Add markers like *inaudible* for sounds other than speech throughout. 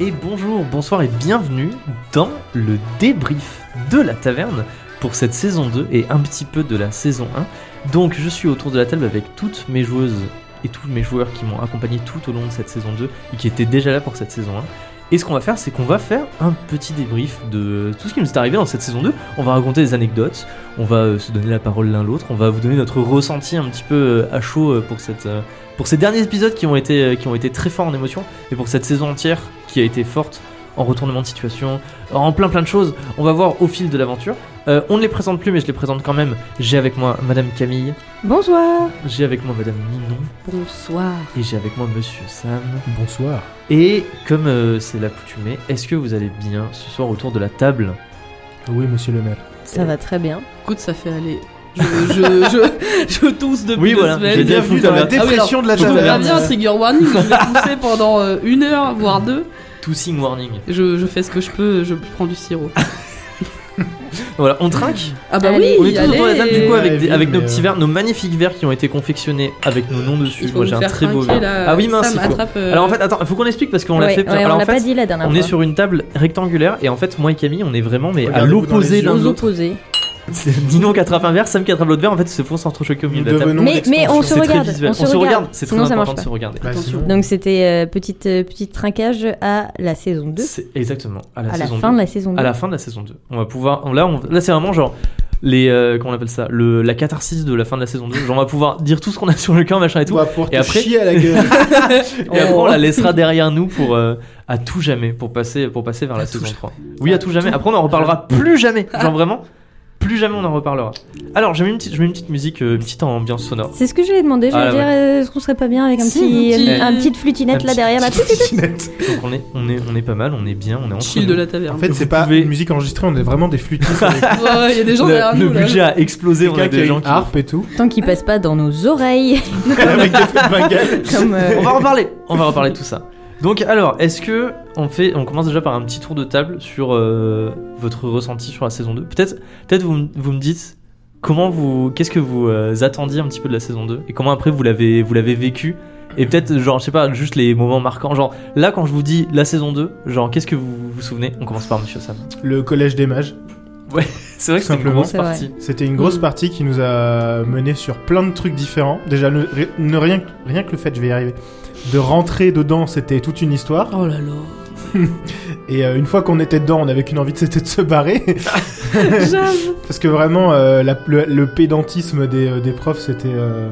et bonjour, bonsoir et bienvenue dans le débrief de la taverne pour cette saison 2 et un petit peu de la saison 1. Donc je suis autour de la table avec toutes mes joueuses et tous mes joueurs qui m'ont accompagné tout au long de cette saison 2 et qui étaient déjà là pour cette saison 1. Et ce qu'on va faire, c'est qu'on va faire un petit débrief de tout ce qui nous est arrivé dans cette saison 2. On va raconter des anecdotes, on va euh, se donner la parole l'un l'autre, on va vous donner notre ressenti un petit peu euh, à chaud euh, pour, cette, ces derniers épisodes qui ont, été, qui ont été très forts en émotion et pour cette saison entière qui a été forte en retournement de situation, en plein plein de choses. On va voir au fil de l'aventure. Euh, on ne les présente plus, mais je les présente quand même. J'ai avec moi Madame Camille, Bonsoir. j'ai avec moi Madame Ninon Bonsoir. et j'ai avec moi Monsieur Sam. Bonsoir. Et comme euh, c'est l'accoutumée, est-ce que vous allez bien ce soir autour de la table? Oui, monsieur le maire. Ça va très bien. Écoute, ça fait aller. Je, je, je, je tousse depuis Oui, deux voilà, semaines. j'ai bien dans la dépression de la taverne. bien trigger warning, je vais pousser pendant euh, une heure, voire deux. Tossing warning. Je, je fais ce que je peux, je prends du sirop. *laughs* Voilà, on trinque. Ah bah Allez. oui, On est tous autour de la table du coup avec, des- avec nos petits verres, nos magnifiques verres qui ont été confectionnés avec nos noms dessus. Il faut Moi j'ai un faire très beau trinquer, verre. là. Ah oui, mince, Sam, il faut. attrape, euh, Alors en fait, attends, faut qu'on explique parce qu'on l'a Ouais, fait. ouais, Alors on en l'a fait, pas dit la dernière on fois. est sur une table rectangulaire et en fait, moi et Camille, on est vraiment mais à Regardez-vous dans l'opposé les l'un yeux. Aux opposés. C'est Ninon qui attrape un verre, Sam qui attrape l'autre verre. En fait, ils se font s'entrechoquer au milieu de la table. Mais, mais on se regarde. On se regarde. C'est très Sinon ça marche important de se regarder. Bah, Donc c'était euh, petite euh, petite trinquage à la saison 2. C'est exactement à la À la saison fin 2. de la saison 2. À la fin de la saison 2. On va pouvoir. on- Là, on- là c'est vraiment genre. Les, euh, comment on appelle ça le, La catharsis de la fin de la saison 2. Genre, on va pouvoir dire tout ce qu'on a *laughs* sur le cœur, machin et tout. On va pouvoir Et te après- chier à la gueule. *laughs* Et après, on Oh. la laissera derrière nous pour euh, *laughs* à tout jamais, pour passer, pour passer vers la saison 3. Oui, à tout jamais. Après, on en reparlera plus jamais. Genre vraiment, plus jamais on en reparlera. Alors, je mets une petite, je mets une petite musique, euh, une petite ambiance sonore. C'est ce que j'allais demander. Je Ah, vais dire, ouais. euh, est-ce qu'on serait pas bien avec un Si, petit, un petit- un, petite flutinette un là petit- derrière là. Trottinette. *laughs* Donc, on est, on est, on est pas mal, on est bien, on est en chill de la taverne. En fait, c'est pas pouvez- une musique enregistrée, on est vraiment des flûtistes *laughs* avec Ouais, il y a des gens derrière Le, le nous. là. budget a explosé, on a quelqu'un qui des gens une qui. harpe et tout. Tant qu'il passe pas dans nos oreilles. *laughs* avec des feux de Bengale. Comme, euh, On va reparler, on va reparler de tout ça. Donc alors, est-ce que on fait, on commence déjà par un petit tour de table sur euh, votre ressenti sur la saison 2. Peut-être, peut-être vous, vous me dites comment vous, qu'est-ce que vous euh, attendiez un petit peu de la saison 2 et comment après vous l'avez, vous l'avez vécu? Et peut-être genre je sais pas juste les moments marquants genre là quand je vous dis la saison 2 genre qu'est-ce que vous vous souvenez? On commence par Monsieur Sam Le collège des mages. C'est vrai que c'était une grosse partie C'était une grosse Mm. partie qui nous a mené sur plein de trucs différents. Déjà, ne, ne rien, rien que le fait, je vais y arriver, de rentrer dedans, c'était toute une histoire. Oh là là. *laughs* Et euh, une fois qu'on était dedans, on avait qu'une envie, c'était de se barrer. *laughs* *laughs* Parce que vraiment, euh, la- le, le pédantisme des, euh, des profs, c'était euh,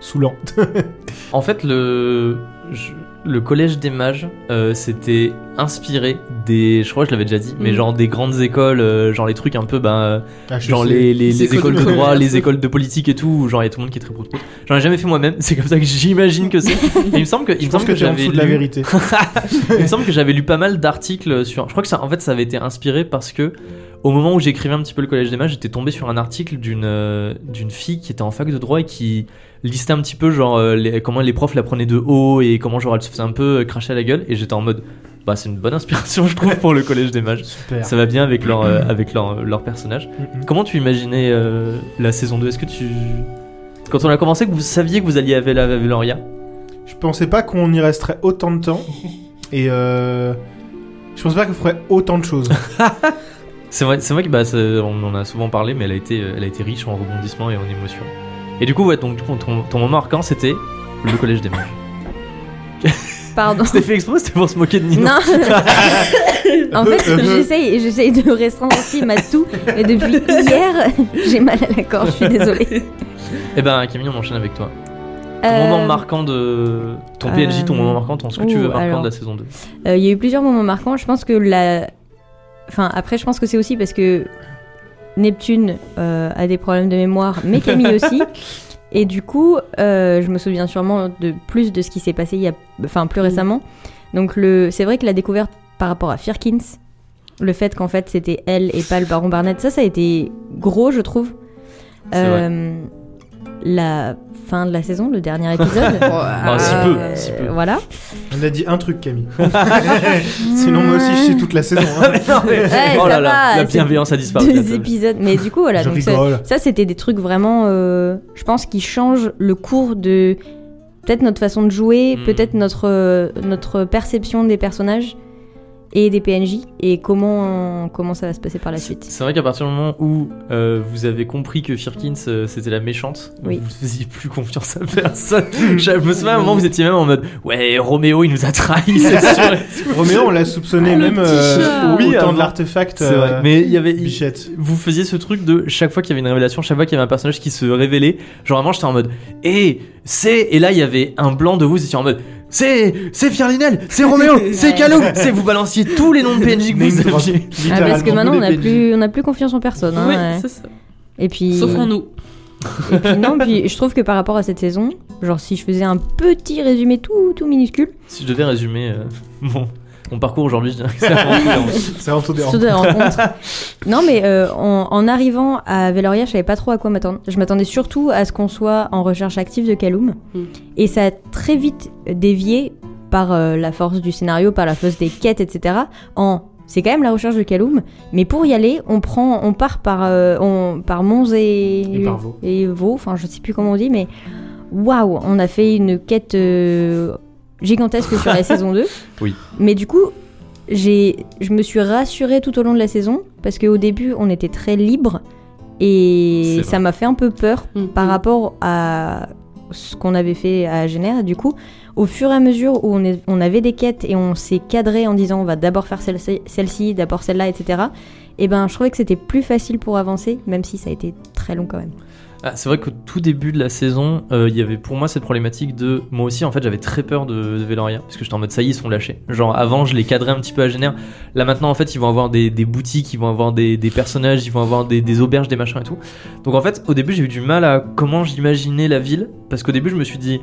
saoulant. En fait, le, je- le collège des mages, euh, c'était inspiré des, je crois que je l'avais déjà dit, mais Mm. genre des grandes écoles, euh, genre les trucs un peu, ben, euh, genre les, les, Les les écoles écoles de droit, les écoles de politique et tout, où genre il y a tout le monde qui est très prout. J'en ai jamais fait moi-même, *laughs* c'est comme ça que j'imagine que c'est. *laughs* Il me semble que, il Je me semble que, j'avais de la lu- vérité. *laughs* il me semble que j'avais lu pas mal d'articles sur. Je crois que ça, en fait, ça avait été inspiré parce que au moment où j'écrivais un petit peu le collège des mages, j'étais tombé sur un article d'une euh, d'une fille qui était en fac de droit et qui listait un petit peu genre euh, les- comment les profs la prenaient de haut et comment genre elle se faisait un peu euh, cracher à la gueule. Et j'étais en mode bah c'est une bonne inspiration je trouve pour le collège des *laughs* mages. Super. Ça va bien avec leur euh, avec leur leur personnage. Mm, mm. Comment tu imaginais la saison 2 Est-ce que tu quand on a commencé que vous saviez que vous alliez avec la Veloria? Je pensais pas qu'on y resterait autant de temps. *laughs* Et euh, je pensais pas qu'on ferait autant de choses. *laughs* C'est vrai, c'est vrai que bah, on en a souvent parlé, mais elle a été, elle a été riche en rebondissements et en émotions. Et du coup, ouais, donc ton, ton moment marquant, c'était le collège des mages. *laughs* Pardon. C'était fait exprès, c'était pour se moquer de Nino. Non. *laughs* en fait, j'essaye, j'essaye de restreindre aussi ma toux. Et depuis hier, *laughs* j'ai mal à la gorge. Je suis désolée. Et ben Camille, on enchaîne avec toi. Ton Euh, moment marquant de ton PNJ, ton euh, moment marquant, ton ce que tu veux marquant alors. de la saison 2. Euh, Il y a eu plusieurs moments marquants. Je pense que la. Enfin, après, je pense que c'est aussi parce que Neptune euh, a des problèmes de mémoire, mais Camille *laughs* aussi. Et du coup, euh, je me souviens sûrement de plus de ce qui s'est passé il y a, enfin, plus Mhm. récemment. Donc, le, c'est vrai que la découverte par rapport à Firkins, le fait qu'en fait c'était elle et pas le baron Barnett, ça, ça a été gros, je trouve. C'est vrai. Euh, la fin de la saison, le dernier épisode. *laughs* Ah, si peu, Euh, si peu. Voilà. On a dit un truc, Camille. *laughs* Sinon, moi aussi, je sais toute la saison. hein. *laughs* Ouais, oh là là, la bienveillance a disparu. deux épisodes. Mais du coup, voilà. donc ça, c'était des trucs vraiment, euh, je pense, qui changent le cours de peut-être notre façon de jouer, Mm. peut-être notre, euh, notre perception des personnages. Et des PNJ et comment comment ça va se passer par la suite. C'est vrai qu'à partir du moment où euh, vous avez compris que Firkins euh, c'était la méchante, Oui. vous faisiez plus confiance à personne. *laughs* Je me souviens à un moment vous étiez même en mode ouais Roméo il nous a trahis c'est *laughs* sûr. Roméo, on l'a soupçonné Ah, même euh, chat. au Oui, temps de l'artefact. C'est vrai. euh, Mais il y avait Bichette. vous faisiez ce truc de chaque fois qu'il y avait une révélation, chaque fois qu'il y avait un personnage qui se révélait, genre vraiment j'étais en mode et c'est et là il y avait un blanc de vous, vous étiez en mode c'est c'est Firlinel, c'est Roméo, *laughs* c'est Calou, c'est vous balanciez tous les noms de PNJ que vous aviez. *laughs* Ah, parce que maintenant on PNJ. plus on a plus confiance en personne. hein, Oui, ouais. c'est ça. Et puis Sauf en nous. *laughs* Et puis non, puis je trouve que par rapport à cette saison, genre si je faisais un petit résumé tout, tout minuscule, Si je devais résumer euh, mon, mon parcours aujourd'hui, c'est avant tout des surtout des rencontres. Non, mais euh, en, en arrivant à Veloria, je savais pas trop à quoi m'attendre. Je m'attendais surtout à ce qu'on soit en recherche active de Kaloum. Mm. Et ça a très vite dévié par euh, la force du scénario, par la force des quêtes, etc. En c'est quand même la recherche de Kaloum, mais pour y aller, on prend, on part par, euh, on, par Mons et, Et par Vaux. et Vaux, enfin je sais plus comment on dit, mais waouh, on a fait une quête euh, gigantesque sur la *laughs* saison 2. Oui. Mais du coup, j'ai, je me suis rassurée tout au long de la saison parce qu'au début, on était très libre et ça m'a fait un peu peur Mm. par rapport à ce qu'on avait fait à Génère. Du coup, au fur et à mesure où on, est- on avait des quêtes et on s'est cadré en disant on va d'abord faire celle-ci, celle-ci, d'abord celle-là, etc. Et ben, je trouvais que c'était plus facile pour avancer, même si ça a été très long quand même. Ah, c'est vrai qu'au tout début de la saison, euh, il y avait pour moi cette problématique de. Moi aussi, en fait, j'avais très peur de, de Veloria. Parce que j'étais en mode ça y est, ils sont lâchés. Genre, avant, je les cadrais un petit peu à Génère. Là, maintenant, en fait, ils vont avoir des, boutiques, ils vont avoir des, personnages, ils vont avoir des auberges, des machins et tout. Donc, en fait, au début, j'ai eu du mal à comment j'imaginais la ville. Parce qu'au début, je me suis dit.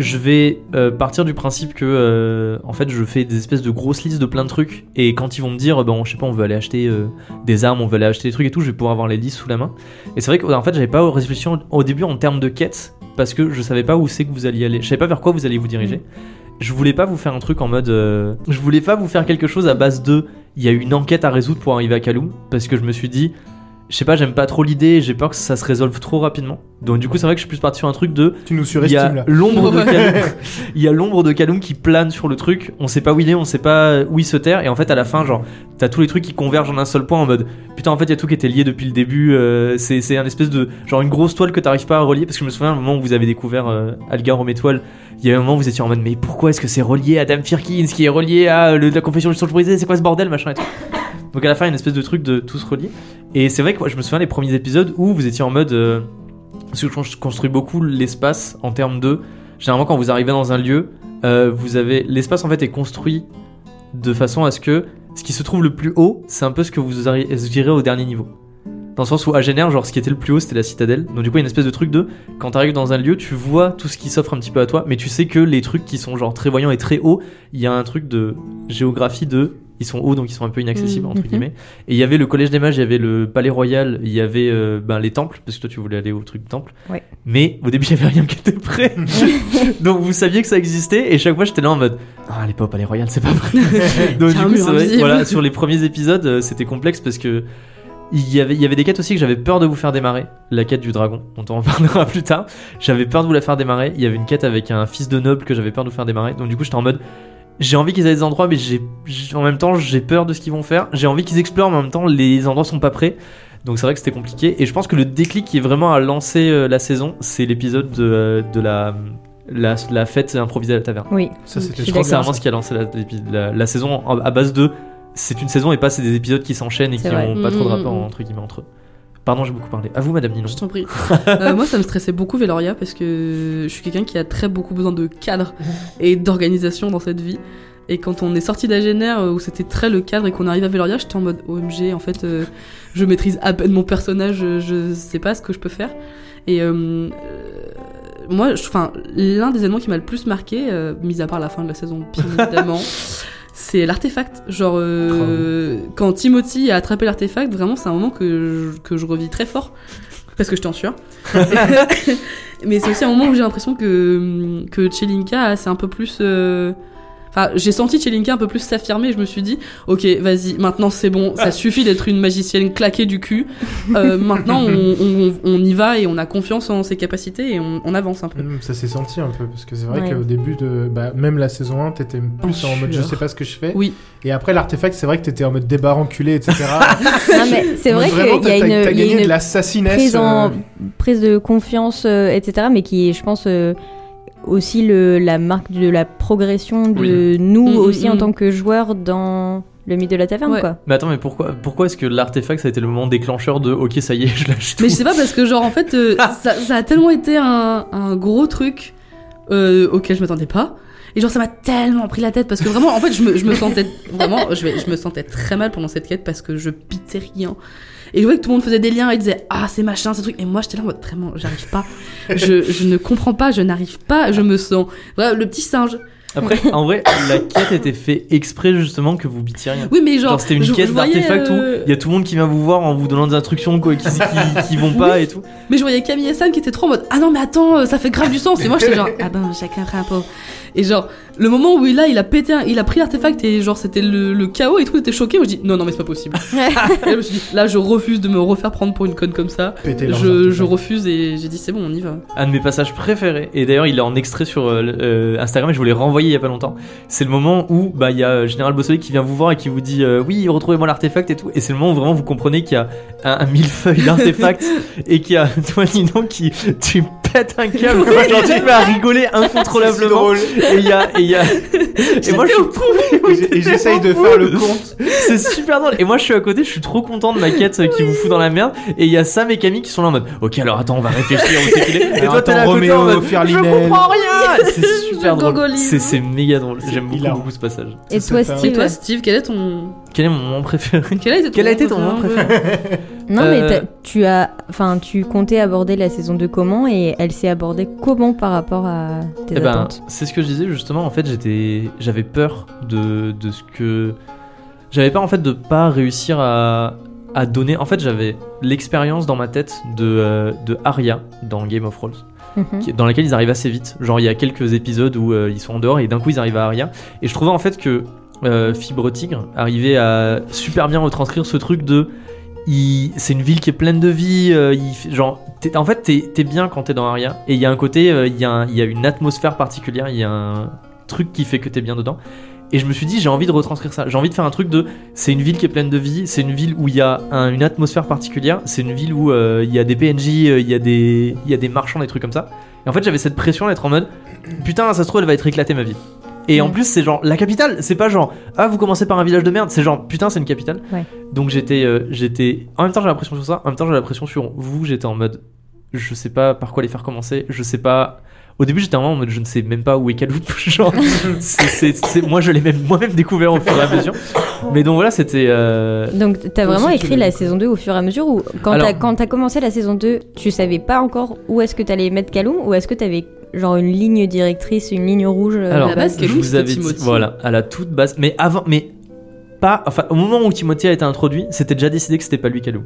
Je vais euh, partir du principe que, euh, en fait, je fais des espèces de grosses listes de plein de trucs. Et quand ils vont me dire, bon, je sais pas, on veut aller acheter euh, des armes, on veut aller acheter des trucs et tout, je vais pouvoir avoir les listes sous la main. Et c'est vrai qu'en fait, j'avais pas réfléchi au- début en termes de quête parce que je savais pas où c'est que vous alliez aller. Je savais pas vers quoi vous alliez vous diriger. Je voulais pas vous faire un truc en mode. euh, je voulais pas vous faire quelque chose à base de. Il y a une enquête à résoudre pour arriver à Kaloum parce que je me suis dit. Je sais pas, j'aime pas trop l'idée, j'ai peur que ça se résolve trop rapidement. Donc du coup, c'est vrai que je suis plus parti sur un truc de Tu nous il y surestimes a là. l'ombre de *laughs* Ouais. Kaloum. il y a l'ombre de Kaloum qui plane sur le truc. On sait pas où il est, on sait pas où il se terre. Et en fait, à la fin, genre, t'as tous les trucs qui convergent en un seul point en mode putain, en fait, il y a tout qui était lié depuis le début. euh, c'est c'est un espèce de genre une grosse toile que t'arrives pas à relier. Parce que je me souviens, au moment où vous avez découvert euh, Algar Rome Étoile, il y a un moment où vous étiez en mode mais pourquoi est-ce que c'est relié à Dame Firkins qui est relié à le- la confession du songe brisé C'est quoi ce bordel, machin et tout. Donc à la fin, il y a une espèce de truc de tous reliés. Et c'est vrai que moi, je me souviens des premiers épisodes où vous étiez en mode. euh, parce que je construis beaucoup l'espace en termes de. Généralement, quand vous arrivez dans un lieu, euh, vous avez. L'espace en fait est construit de façon à ce que ce qui se trouve le plus haut, c'est un peu ce que vous irez au dernier niveau. Dans le sens où à Génère, genre ce qui était le plus haut, c'était la citadelle. Donc du coup, il y a une espèce de truc de quand t'arrives dans un lieu, tu vois tout ce qui s'offre un petit peu à toi, mais tu sais que les trucs qui sont genre très voyants et très hauts, il y a un truc de géographie de ils sont hauts donc ils sont un peu inaccessibles Mhm. entre guillemets. Et il y avait le collège des mages, il y avait le palais royal, il y avait euh, ben, les temples parce que toi tu voulais aller au truc temple. Ouais. Mais au début, *laughs* il y avait rien qui était prêt. *laughs* donc vous saviez que ça existait et chaque fois j'étais là en mode ah les pas au palais royal, c'est pas vrai. *laughs* donc du coup, c'est vrai, voilà, sur les premiers épisodes, euh, c'était complexe parce que il y, avait, il y avait des quêtes aussi que j'avais peur de vous faire démarrer. La quête du dragon, dont on en parlera plus tard. J'avais peur de vous la faire démarrer. Il y avait une quête avec un fils de noble que j'avais peur de vous faire démarrer. Donc du coup, j'étais en mode. J'ai envie qu'ils aient des endroits, mais j'ai, en même temps, j'ai peur de ce qu'ils vont faire. J'ai envie qu'ils explorent, mais en même temps, les endroits sont pas prêts. Donc c'est vrai que c'était compliqué. Et je pense que le déclic qui est vraiment à lancer euh, la saison, c'est l'épisode de, euh, de la, la, la fête improvisée à la taverne. Oui. Ça, c'était Je pense que c'est vraiment ce qui a lancé la, la- la saison à base de. C'est une saison et pas c'est des épisodes qui s'enchaînent et qui C'est vrai. ont pas trop de Mm, rapport mm, mm. entre guillemets entre eux. Pardon, j'ai beaucoup parlé. À vous, Madame Ninon. Je t'en prie. Euh, moi, ça me stressait beaucoup Veloria parce que je suis quelqu'un qui a très beaucoup besoin de cadre et d'organisation dans cette vie. Et quand on est sorti d'Agener euh, où c'était très le cadre et qu'on arrive à Veloria, j'étais en mode OMG, en fait, euh, je maîtrise à peine mon personnage, je, je sais pas ce que je peux faire. Et euh, moi, enfin, l'un des éléments qui m'a le plus marqué, mis à part la fin de la saison, bien *laughs* évidemment, c'est l'artefact. Genre, euh, quand Timothy a attrapé l'artefact, vraiment, c'est un moment que je, que je revis très fort. Parce que j'étais en sueur. Mais c'est aussi un moment où j'ai l'impression que, que Chelinka, c'est un peu plus. euh, Enfin, j'ai senti Chelinka un peu plus s'affirmer. Je me suis dit, ok, vas-y, maintenant c'est bon, ça suffit d'être une magicienne claquée du cul. Euh, *laughs* maintenant, on, on- on y va et on a confiance en ses capacités et on, on avance un peu. Hum, Ça s'est senti un peu, parce que c'est vrai Ouais. qu'au début de. Bah, même la saison 1, t'étais plus En en mode je sais pas ce que je fais. Oui. Et après l'artefact, c'est vrai que t'étais en mode débat enculé, etc. *laughs* Non, mais c'est vrai qu'il y a t'as- une, y a de l'assassinesse. prise, en, euh, prise de confiance, euh, etc. Mais qui je pense, euh, aussi le, la marque de la progression de nous Mm, mm, aussi en mm. tant que joueurs dans le mythe de la taverne, Ouais. quoi. Mais attends, mais pourquoi, pourquoi est-ce que l'artefact ça a été le moment déclencheur de ok, ça y est, je lâche tout Mais je sais pas parce que genre en fait euh, ça, ça a tellement été un, un gros truc euh, auquel je m'attendais pas. Et genre ça m'a tellement pris la tête parce que vraiment en fait je me, je me sentais vraiment je, vais, je me sentais très mal pendant cette quête parce que je pitais rien. Et je voyais que tout le monde faisait des liens et disait ah c'est machin ce truc et moi j'étais là en mode vraiment j'arrive pas. Je, je ne comprends pas, je n'arrive pas, je me sens voilà, le petit singe. Après, en vrai, la quête était fait exprès justement que vous bitiez rien. Oui mais genre, Genre, c'était une je- quête voyais, d'artefacts euh, où il y a tout le monde qui vient vous voir en vous donnant des instructions quoi, qui, qui, qui vont pas et tout. Mais je voyais Camille et Sam qui étaient trop en mode Ah non, mais attends, euh, ça fait grave du sens. Et moi, j'étais genre Ah ben, chacun peu. Et genre, le moment où il a, il a pété, un- il a pris l'artefact et genre, c'était le, le chaos et tout, était choqué. Moi, je dis Non, non, mais c'est pas possible. *laughs* et là, je me suis dit Là, je refuse de me refaire prendre pour une conne comme ça. péter Je, refuse et j'ai dit C'est bon, on y va. Un de mes passages préférés, et d'ailleurs il est en extrait sur euh, euh, Instagram et je vous l'ai renvoyé il y a pas longtemps. C'est le moment où bah il y a euh, Général Bossolet qui vient vous voir et qui vous dit euh, oui retrouvez-moi l'artefact et tout. Et c'est le moment où vraiment vous comprenez qu'il y a un, un millefeuille d'artefacts *laughs* et qu'il y a *laughs* toi Ninon qui tu pètes un câble, genre tu à rigoler incontrôlablement. Et il y a et il y a *laughs* et moi je suis *laughs* Et j'essaye de faire le compte. c'est super drôle. Et moi, je suis à côté, je suis trop content de ma quête euh, qui vous fout dans la merde. Et il y a Sam et Camille qui sont là en mode Ok, alors attends, on va réfléchir, où c'est qu'il est. Et toi, t'es là à attends, côté en Roméo, mode Je comprends rien C'est super drôle. C'est méga drôle. J'aime beaucoup, beaucoup ce passage. Et toi, Steve, quel est ton. Quel est mon moment préféré *laughs* Quel a été ton, Quel a été ton moment *laughs* Non, mais Euh, t'as- tu as, enfin, tu comptais aborder la saison 2 comment et elle s'est abordée comment par rapport à tes Eh ben, attentes? c'est ce que je disais justement. En fait, j'étais, j'avais peur de, de ce que, j'avais peur en fait de pas réussir à, à donner. En fait, j'avais l'expérience dans ma tête de, euh, de Arya dans Game of Thrones. Mhm. qui- dans laquelle ils arrivent assez vite. Genre il y a quelques épisodes où euh, ils sont en dehors et d'un coup ils arrivent à Aria. Et je trouvais en fait que euh, Fibre Tigre arrivait à super bien retranscrire ce truc de c'est une ville qui est pleine de vie. euh, genre en fait t'es bien quand t'es dans Aria et il y a un côté euh, il y, a une atmosphère particulière, il y a un truc qui fait que t'es bien dedans. Et je me suis dit, j'ai envie de retranscrire ça. J'ai envie de faire un truc de. C'est une ville qui est pleine de vie. C'est une ville où il y a un- une atmosphère particulière. C'est une ville où il y a des PNJ, il y a des, y a des marchands, des trucs comme ça. Et en fait, j'avais cette pression d'être en mode, putain, ça se trouve, elle va être éclatée ma ville. Et en Ouais. plus, c'est genre la capitale. C'est pas genre, ah, vous commencez par un village de merde. C'est genre, putain, c'est une capitale. Ouais. Donc j'étais, euh, j'étais. En même temps, j'ai la pression sur ça. En même temps, j'ai la pression sur vous. J'étais en mode, je sais pas par quoi les faire commencer. Je sais pas. Au début, j'étais vraiment en mode, je ne sais même pas où est Kaloup. *laughs* Genre, *laughs* c'est, c'est- c'est- moi, je l'ai même moi-même découvert au fur et à mesure. Mais donc voilà, c'était. euh, Donc, t'as vraiment aussi, écrit la saison 2 au fur et à mesure ou quand Alors- t'as quand t'as commencé la saison 2, tu savais pas encore où est-ce que t'allais mettre Kaloum ou est-ce que t'avais genre une ligne directrice, une ligne rouge euh, Alors, à la base, je vous avais dit, voilà, à la toute base, mais avant, mais pas, enfin, au moment où Timothy a été introduit, c'était déjà décidé que c'était pas lui Kaloum.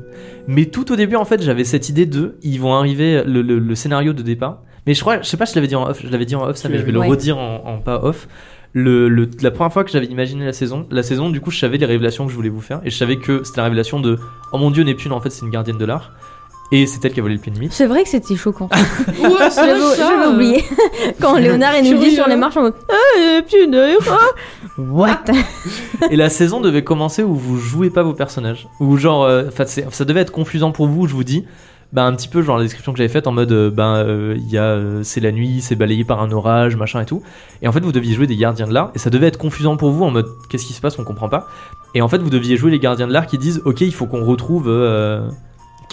Mais tout au début, en fait, j'avais cette idée de, ils vont arriver, le, le- le scénario de départ. Mais je crois, je sais pas si je l'avais dit en off, je l'avais dit en off, ça, mais je vais le redire en, en pas off. Le, le- la première fois que j'avais imaginé la saison, la saison, du coup, je savais les révélations que je voulais vous faire, et je savais que c'était la révélation de, oh mon dieu, Neptune, en fait, c'est une gardienne de l'art. Et c'est elle qui a volé le pied de nuit. C'est vrai que c'était choquant. *laughs* Ouais, j'avais euh, oublié. *laughs* Quand Léonard il nous dit sur les marches en mode Ah, putain, What *laughs* Et la saison devait commencer où vous jouez pas vos personnages. Ou genre, euh, ça devait être confusant pour vous, je vous dis. Bah, un petit peu genre la description que j'avais faite en mode, euh, ben, euh, il y a, euh, c'est la nuit, c'est balayé par un orage, machin et tout. Et en fait, vous deviez jouer des gardiens de l'art. Et ça devait être confusant pour vous en mode, qu'est-ce qui se passe, on comprend pas. Et en fait, vous deviez jouer les gardiens de l'art qui disent, ok, il faut qu'on retrouve euh,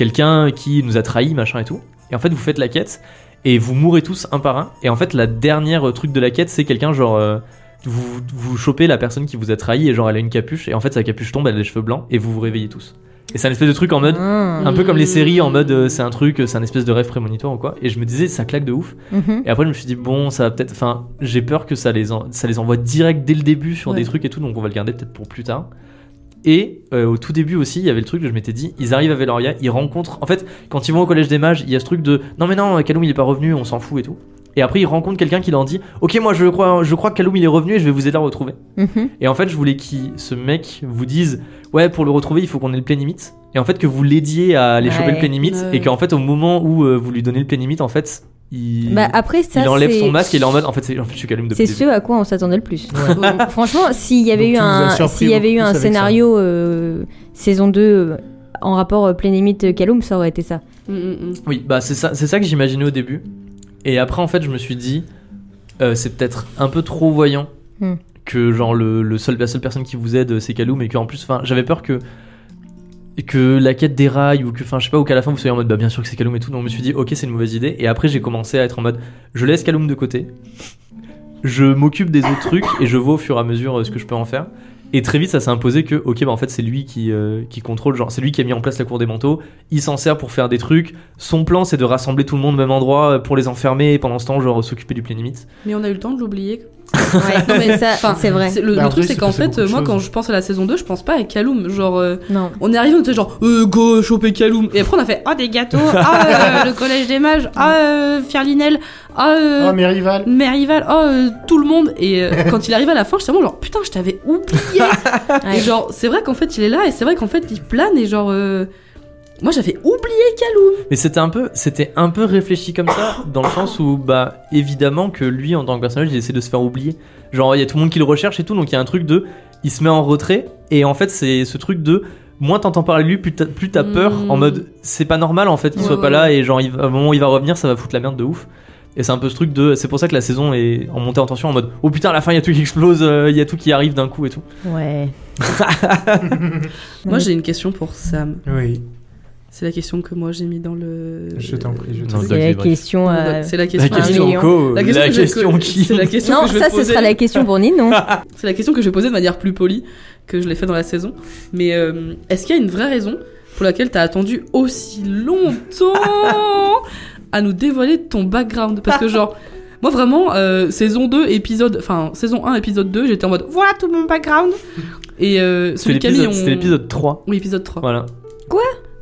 quelqu'un qui nous a trahi, machin et tout. Et en fait, vous faites la quête et vous mourrez tous un par un. Et en fait, la dernière truc de la quête, c'est quelqu'un genre. euh, vous, vous chopez la personne qui vous a trahi et genre elle a une capuche et en fait sa capuche tombe, elle a les cheveux blancs et vous vous réveillez tous. Et c'est un espèce de truc en mode Ah. un peu comme les séries en mode euh, c'est un truc, c'est un espèce de rêve prémonitoire ou quoi. Et je me disais ça claque de ouf. Mhm. Et après je me suis dit bon ça va peut-être, enfin j'ai peur que ça les en- ça les envoie direct dès le début sur Ouais. des trucs et tout donc on va le garder peut-être pour plus tard. Et euh, au tout début aussi, il y avait le truc que je m'étais dit, ils arrivent à Veloria, ils rencontrent. En fait, quand ils vont au collège des mages, il y a ce truc de non mais non, Kaloum il est pas revenu, on s'en fout et tout. Et après, il rencontre quelqu'un qui leur dit Ok, moi je crois, je crois que Kaloum il est revenu et je vais vous aider à le retrouver. Mhm. Et en fait, je voulais que ce mec vous dise Ouais, pour le retrouver, il faut qu'on ait le plénimite. Et en fait, que vous l'aidiez à aller choper le plénimite. Ouais. Et qu'en fait, au moment où euh, vous lui donnez le plénimite, en fait, il, Bah après ça il enlève son masque et il est en mode En fait, c'est- en fait je suis Kaloum depuis C'est ce à quoi on s'attendait le plus. Ouais. Franchement, s'il y avait Donc eu un, s'il y avait eu un scénario euh, saison 2 euh, en rapport euh, Plénémite Kaloum, ça aurait été ça. Mm, mm, mm. Oui, bah c'est ça, c'est ça que j'imaginais au début. Et après, en fait, je me suis dit, euh, c'est peut-être un peu trop voyant que genre le, le seul, la seule personne qui vous aide, c'est Kaloum, et qu'en plus, enfin, j'avais peur que que la quête déraille ou que, enfin, je sais pas, ou qu'à la fin vous soyez en mode, bah bien sûr que c'est Kaloum et tout. Donc je me suis dit, ok, c'est une mauvaise idée. Et après, j'ai commencé à être en mode, je laisse Kaloum de côté, je m'occupe des autres trucs et je vois au fur et à mesure euh, ce que je peux en faire. Et très vite, ça s'est imposé que, ok, bah en fait, c'est lui qui, euh, qui contrôle, genre, c'est lui qui a mis en place la cour des manteaux. Il s'en sert pour faire des trucs. Son plan, c'est de rassembler tout le monde au même endroit euh, pour les enfermer et pendant ce temps, genre, s'occuper du plénimite. Mais on a eu le temps de l'oublier. Ouais, non, mais ça, Enfin, c'est vrai. Le, Bah, le truc, c'est qu'en fait, moi, quand je pense à la saison 2, je pense pas à Kaloum. Genre, euh, Non. on est arrivé, on était genre, euh, go, choper Kaloum. Et après, on a fait, ah, des gâteaux, *laughs* ah, euh, le collège des mages, ah, euh, Fierlinel, ah, euh, Oh, mes rivales. Merival, oh, euh, tout le monde. Et euh, *laughs* quand il arrive à la fin, vraiment genre, putain, je t'avais oublié. *laughs* Et genre, c'est vrai qu'en fait, il est là, et c'est vrai qu'en fait, il plane, et genre, euh, moi, j'avais oublié Kaloum. Mais c'était un peu, c'était un peu réfléchi comme ça, *coughs* dans le sens où, bah, évidemment que lui, en tant que personnage, il essaie de se faire oublier. Genre, il y a tout le monde qui le recherche et tout, donc il y a un truc de, il se met en retrait, et en fait, c'est ce truc de, moins t'entends parler de lui, plus t'as, t'as peur, en mode, c'est pas normal en fait qu'il Ouais, soit pas ouais. là, et genre, il va- au moment où il va revenir, ça va foutre la merde de ouf. Et c'est un peu ce truc de, c'est pour ça que la saison est en montée en tension, en mode, oh putain, à la fin, il y a tout qui explose, euh, il y a tout qui arrive d'un coup et tout. Ouais. *laughs* Moi, j'ai une question pour Sam. Oui, C'est la question que moi j'ai mis dans le. je t'en prie, je t'en prie. C'est la question. Euh. C'est la La question. question million. co, la que question, je- qui C'est la question Non, que je vais ça, ce poser. sera la question pour Ninon. *laughs* C'est la question que je vais poser de manière plus polie que je l'ai fait dans la saison. Mais euh, est-ce qu'il y a une vraie raison pour laquelle t'as attendu aussi longtemps à nous dévoiler ton background? Parce que genre, moi vraiment, euh, saison 2, épisode, enfin saison 1, épisode 2, j'étais en mode voilà tout mon background. Et euh, celui de Camille, l'épisode, on... c'était l'épisode 3. Oui, épisode 3. Voilà. Quoi?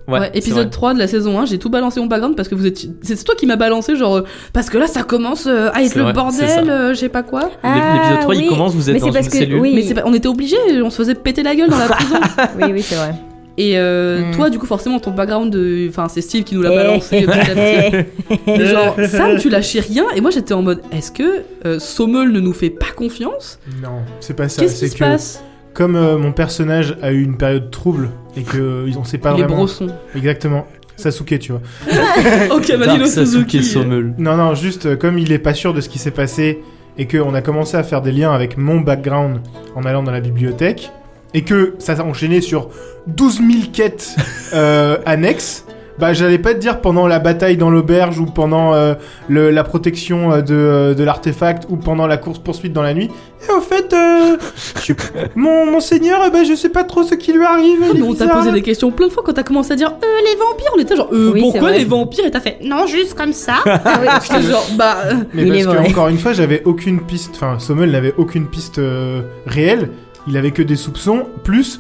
Ouais, Ouais, c'est épisode vrai. 3 de la saison 1, j'ai tout balancé mon background parce que vous êtes. C'est toi qui m'as balancé, genre. euh, parce que là, ça commence euh, à être le vrai, bordel, euh, je sais pas quoi. L'épisode 3, il Ah, commence, vous êtes Mais dans une parce que- cellule. oui. Mais c'est pas- on était obligés, on se faisait péter la gueule dans la *laughs* prison. Oui, oui, c'est vrai. Et euh, Mm. toi, du coup, forcément, ton background de. Enfin, c'est Steve qui nous l'a Eh. balancé petit à petit. *laughs* Mais genre, Sam, tu lâchais rien. Et moi, j'étais en mode, est-ce que euh, Sommel ne nous fait pas confiance? Non, c'est pas ça. Qu'est-ce C'est qui se que passe? Comme euh, mon personnage a eu une période trouble et que euh, on sait pas Les vraiment brossons. exactement Sasuke, tu vois. *laughs* ok, Dark Manilo Sasuke Suzuki. Sommel. Non, non, juste euh, comme il est pas sûr de ce qui s'est passé et qu'on a commencé à faire des liens avec mon background en allant dans la bibliothèque et que ça s'est enchaîné sur 12 000 quêtes euh, annexes, bah j'allais pas te dire pendant la bataille dans l'auberge ou pendant euh, le- la protection euh, de, euh, de l'artefact ou pendant la course poursuite dans la nuit. Et au fait, euh, je- *laughs* mon, mon seigneur, eh ben, je sais pas trop ce qui lui arrive. il est on t'a bizarre. posé des questions plein de fois quand t'as commencé à dire euh, les vampires. On était genre euh, Oui, c'est pourquoi vrai. les vampires? Et t'as fait non, juste comme ça. *laughs* Ah oui. J'étais genre bah. euh, Mais Il parce est que, vrai. encore une fois, j'avais aucune piste. Enfin, Sommel n'avait aucune piste euh, réelle. Il avait que des soupçons. Plus,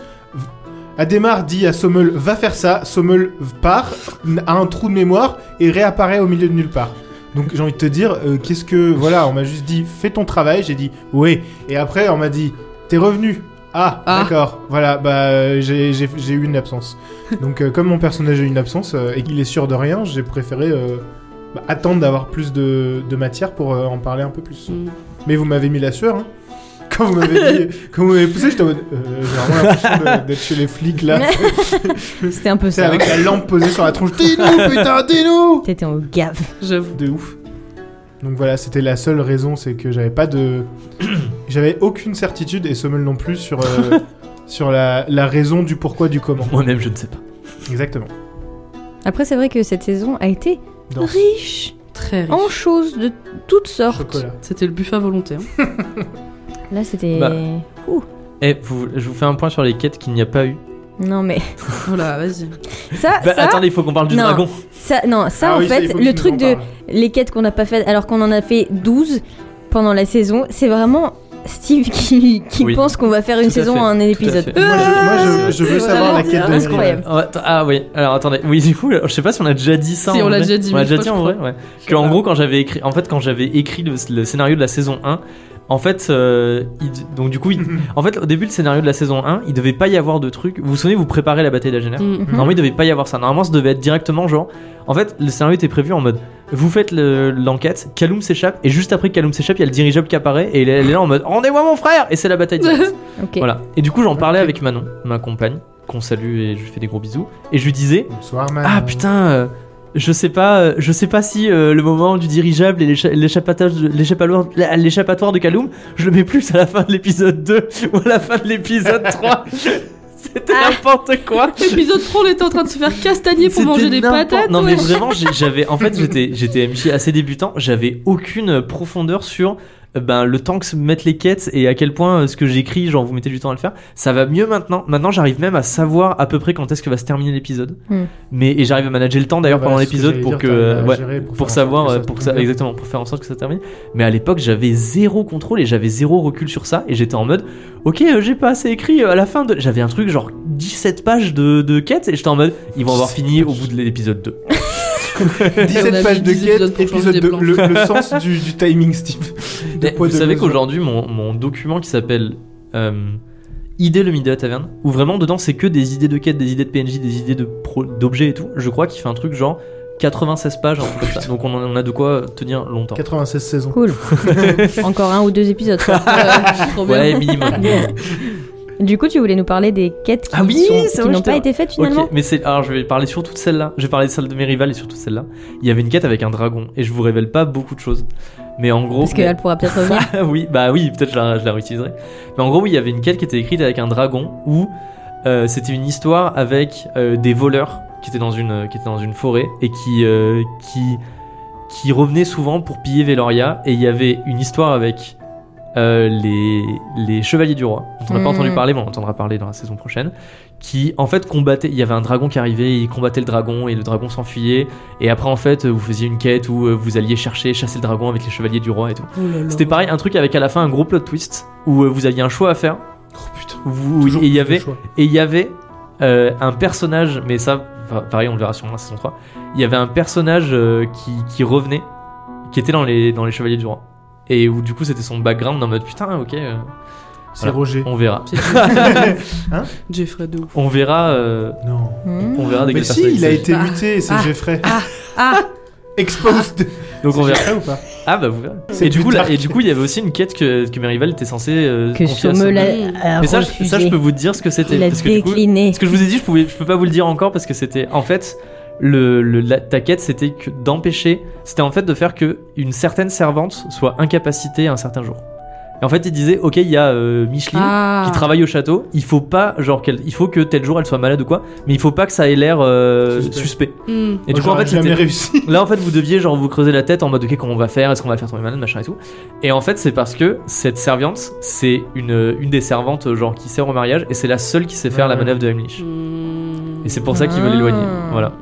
Adhémar dit à Sommel va faire ça. Sommel part, a un trou de mémoire et réapparaît au milieu de nulle part. Donc j'ai envie de te dire, euh, qu'est-ce que. Voilà, on m'a juste dit fais ton travail. J'ai dit oui. Et après, on m'a dit t'es revenu. Ah, Ah. d'accord. Voilà, bah j'ai eu une absence. Donc euh, comme mon personnage a eu une absence euh, et qu'il est sûr de rien, j'ai préféré bah, attendre d'avoir plus de, de matière pour euh, en parler un peu plus. hmm. Mais vous m'avez mis la sueur, hein *laughs* Quand vous m'avez dit, quand vous m'avez poussé, j'étais en mode, euh, j'ai vraiment l'impression de- d'être chez les flics là. *laughs* C'était un peu C'est ça. avec la lampe posée sur la tronche. Dis-nous, putain, dis-nous *laughs* T'étais en gave. J'avoue. De ouf. Donc voilà, c'était la seule raison, c'est que j'avais pas de. *clears throat* j'avais aucune certitude, et Sommel non plus, sur, euh, sur la, la raison du pourquoi du comment. Moi-même, je ne sais pas. Exactement. Après, c'est vrai que cette saison a été Dans riche Très riche. en choses de toutes sortes. chocolat. C'était le buffet à volonté. hein. Là, c'était. Bah. Ouh. Eh, vous- je vous fais un point sur les quêtes qu'il n'y a pas eu. Non, mais *laughs* Voilà, vas-y. ça, Bah, ça, attendez, il faut qu'on parle du Non. dragon. ça, non, ça Ah en oui, fait, il faut que tu le nous truc en de parles. les quêtes qu'on n'a pas faites alors qu'on en a fait 12 pendant la saison, c'est vraiment Steve qui, qui Oui. pense qu'on va faire une Tout à saison fait, en un tout à épisode. fait. Moi, je, moi, je, je veux C'est savoir la vraiment quête de incroyable. Oh, attends, ah oui, alors attendez, oui du coup, je sais pas si on a déjà dit ça. Si, en on l'a vrai. déjà dit On l'a déjà dit en vrai, ouais. Que en gros, quand j'avais écrit, en fait, quand j'avais écrit le, le scénario de la saison 1, en fait, euh, il- donc du coup, il- *laughs* en fait, au début le scénario de la saison 1, il devait pas y avoir de trucs. Vous vous souvenez, vous préparez la bataille d'Agener Mm. Normalement, il devait pas y avoir ça. Normalement, ça devait être directement genre. En fait, le scénario était prévu en mode vous faites le- l'enquête, Kaloum s'échappe, et juste après Kaloum s'échappe, il y a le dirigeable qui apparaît, et il est elle est là en mode rendez-moi mon frère Et c'est la bataille directe. *laughs* Ok. Voilà. Et du coup, j'en parlais avec Manon, ma compagne, qu'on salue et je lui fais des gros bisous. Et je lui disais Bonsoir, man. ah putain, euh, je sais pas, euh, je sais pas si euh, le moment du dirigeable et l'écha- l'échappatoire de Kaloum, je le mets plus à la fin de l'épisode 2 *laughs* ou à la fin de l'épisode 3. *laughs* C'était Ah. n'importe quoi. Épisode 3, on était en train de se faire castagner pour manger des patates. Non mais vraiment, j'avais en fait j'étais j'étais MC assez débutant, j'avais aucune profondeur sur ben le temps que se mettent les quêtes et à quel point euh, ce que j'écris, genre vous mettez du temps à le faire. Ça va mieux maintenant. Maintenant, j'arrive même à savoir à peu près quand est-ce que va se terminer l'épisode. Hmm. Mais et j'arrive à manager le temps d'ailleurs Ah bah, pendant l'épisode pour dire, que ouais, gérer pour pour faire en sorte savoir que ça se pour que ça exactement pour faire en sorte que ça termine. Mais à l'époque, j'avais zéro contrôle et j'avais zéro recul sur ça et j'étais en mode OK, euh, j'ai pas assez écrit euh, à la fin de j'avais un truc genre 17 pages de, de quêtes et j'étais en mode ils vont avoir fini au bout de l'épisode 2. *laughs* 17 On a pages de 10 quête, épisode changer des 2. plans. Le, le *laughs* sens du, du timing, Steve. De vous de savez qu'aujourd'hui, mon, mon document qui s'appelle euh, Idée le midi de la taverne, où vraiment dedans c'est que des idées de quête, des idées de PNJ, des idées de pro- d'objets et tout, je crois qu'il fait un truc genre 96 pages, un truc comme ça. Donc on, en- a de quoi tenir longtemps. 96 saisons. Cool. *laughs* Encore un ou deux épisodes. quoi. Ouais, trop bien. Ouais, minimum. Du coup, tu voulais nous parler des quêtes qui Ah oui, sont- c'est qui vrai, n'ont pas été faites finalement. mais c'est alors je vais parler surtout de celle-là. Je vais parler de celle de mes rivales et surtout celle-là. Il y avait une quête avec un dragon et je vous révèle pas beaucoup de choses. Mais en gros, Parce qu'elle pourra peut-être *laughs* revenir. Ah oui, bah oui, peut-être je la, je la réutiliserai. Mais en gros, oui, il y avait une quête qui était écrite avec un dragon où euh, c'était une histoire avec euh, des voleurs qui étaient dans une qui étaient dans une forêt et qui euh, qui qui revenaient souvent pour piller Veloria et il y avait une histoire avec euh, les, les chevaliers du roi, dont on n'a pas Mhm. entendu parler, mais on entendra parler dans la saison prochaine, qui en fait combattaient. Il y avait un dragon qui arrivait, il combattait le dragon et le dragon s'enfuyait. Et après, en fait, vous faisiez une quête où euh, vous alliez chercher, chasser le dragon avec les chevaliers du roi et tout. Oh. C'était pareil, un truc avec à la fin un gros plot twist où euh, vous aviez un choix à faire. Oh putain. vous- et il y avait choix. et il y avait euh, un personnage, mais ça, pareil, on le verra sur la saison 3. Il y avait un personnage euh, qui, qui revenait, qui était dans les, dans les Chevaliers du Roi. Et où du coup c'était son background en mode putain, ok, euh, C'est Voilà. Roger. on verra. *laughs* Hein Jeffrey de ouf. On verra, euh, Non. On verra de Mais quel si, il a été Ah. muté, c'est Ah. Jeffrey. Ah *laughs* Exposed. Donc on verra. Ou pas Ah bah vous verrez. Et du, coup, là, et du coup il y avait aussi une quête que, que mes rivales étaient censées euh, Que Sommel a, Mais ça, je- refusé. ça je peux vous dire ce que c'était. Il a parce que du coup. Ce que je vous ai dit, je, pouvais, je peux pas vous le dire encore parce que c'était en fait le, le- la, ta quête, c'était que d'empêcher, c'était en fait de faire que une certaine servante soit incapacitée un certain jour. Et en fait, il disait, ok, il y a euh, Micheline Ah. qui travaille au château, il faut pas genre qu'elle, il faut que tel jour elle soit malade ou quoi, mais il faut pas que ça ait l'air euh, Suspect. suspect. Hmm. Et Moi, du coup, en fait, jamais réussi. *laughs* Là, en fait, vous deviez genre vous creuser la tête en mode ok, comment on va faire Est-ce qu'on va faire tomber malade, machin et tout. Et en fait, c'est parce que cette servante, c'est une, une des servantes genre qui sert au mariage et c'est la seule qui sait faire la manœuvre de Heimlich. Hmm. Et c'est pour ça qu'ils veulent Ah. l'éloigner. Voilà.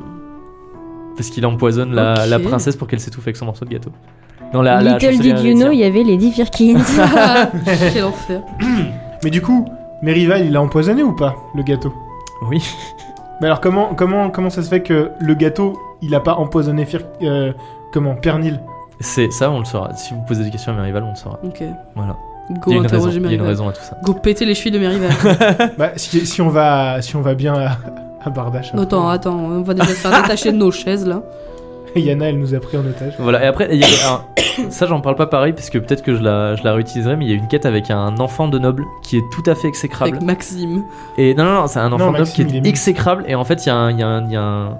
Parce qu'il empoisonne la, la princesse pour qu'elle s'étouffe avec son morceau de gâteau. Dans la, la Little chancelière did you know, il y avait Lady Firkins. *laughs* *laughs* Quel enfer. *coughs* Mais du coup, Merival, il a empoisonné ou pas le gâteau? Oui. Mais alors comment comment comment ça se fait que le gâteau, il a pas empoisonné Fir euh, comment Pernil? C'est ça, on le saura. Si vous posez des questions à mes rivales, on le saura. Ok. Voilà. Go il y a une raison. interroger Il y a mes une rivales. raison à tout ça. Go péter les chevilles de mes rivales. *laughs* Bah si, si on va si on va bien à, à Bardache. après. attends, attends, on va déjà se faire détacher de nos chaises là. *laughs* Yana, elle nous a pris en otage. Voilà. Et après, il y avait un- *coughs* ça, j'en parle pas pareil parce que peut-être que je la, je la réutiliserai, mais il y a une quête avec un enfant de noble qui est tout à fait exécrable. Avec Maxime. Et non, non, non, c'est un enfant Non, de noble qui est exécrable. Et en fait, il y a un, il y a un, il y a un-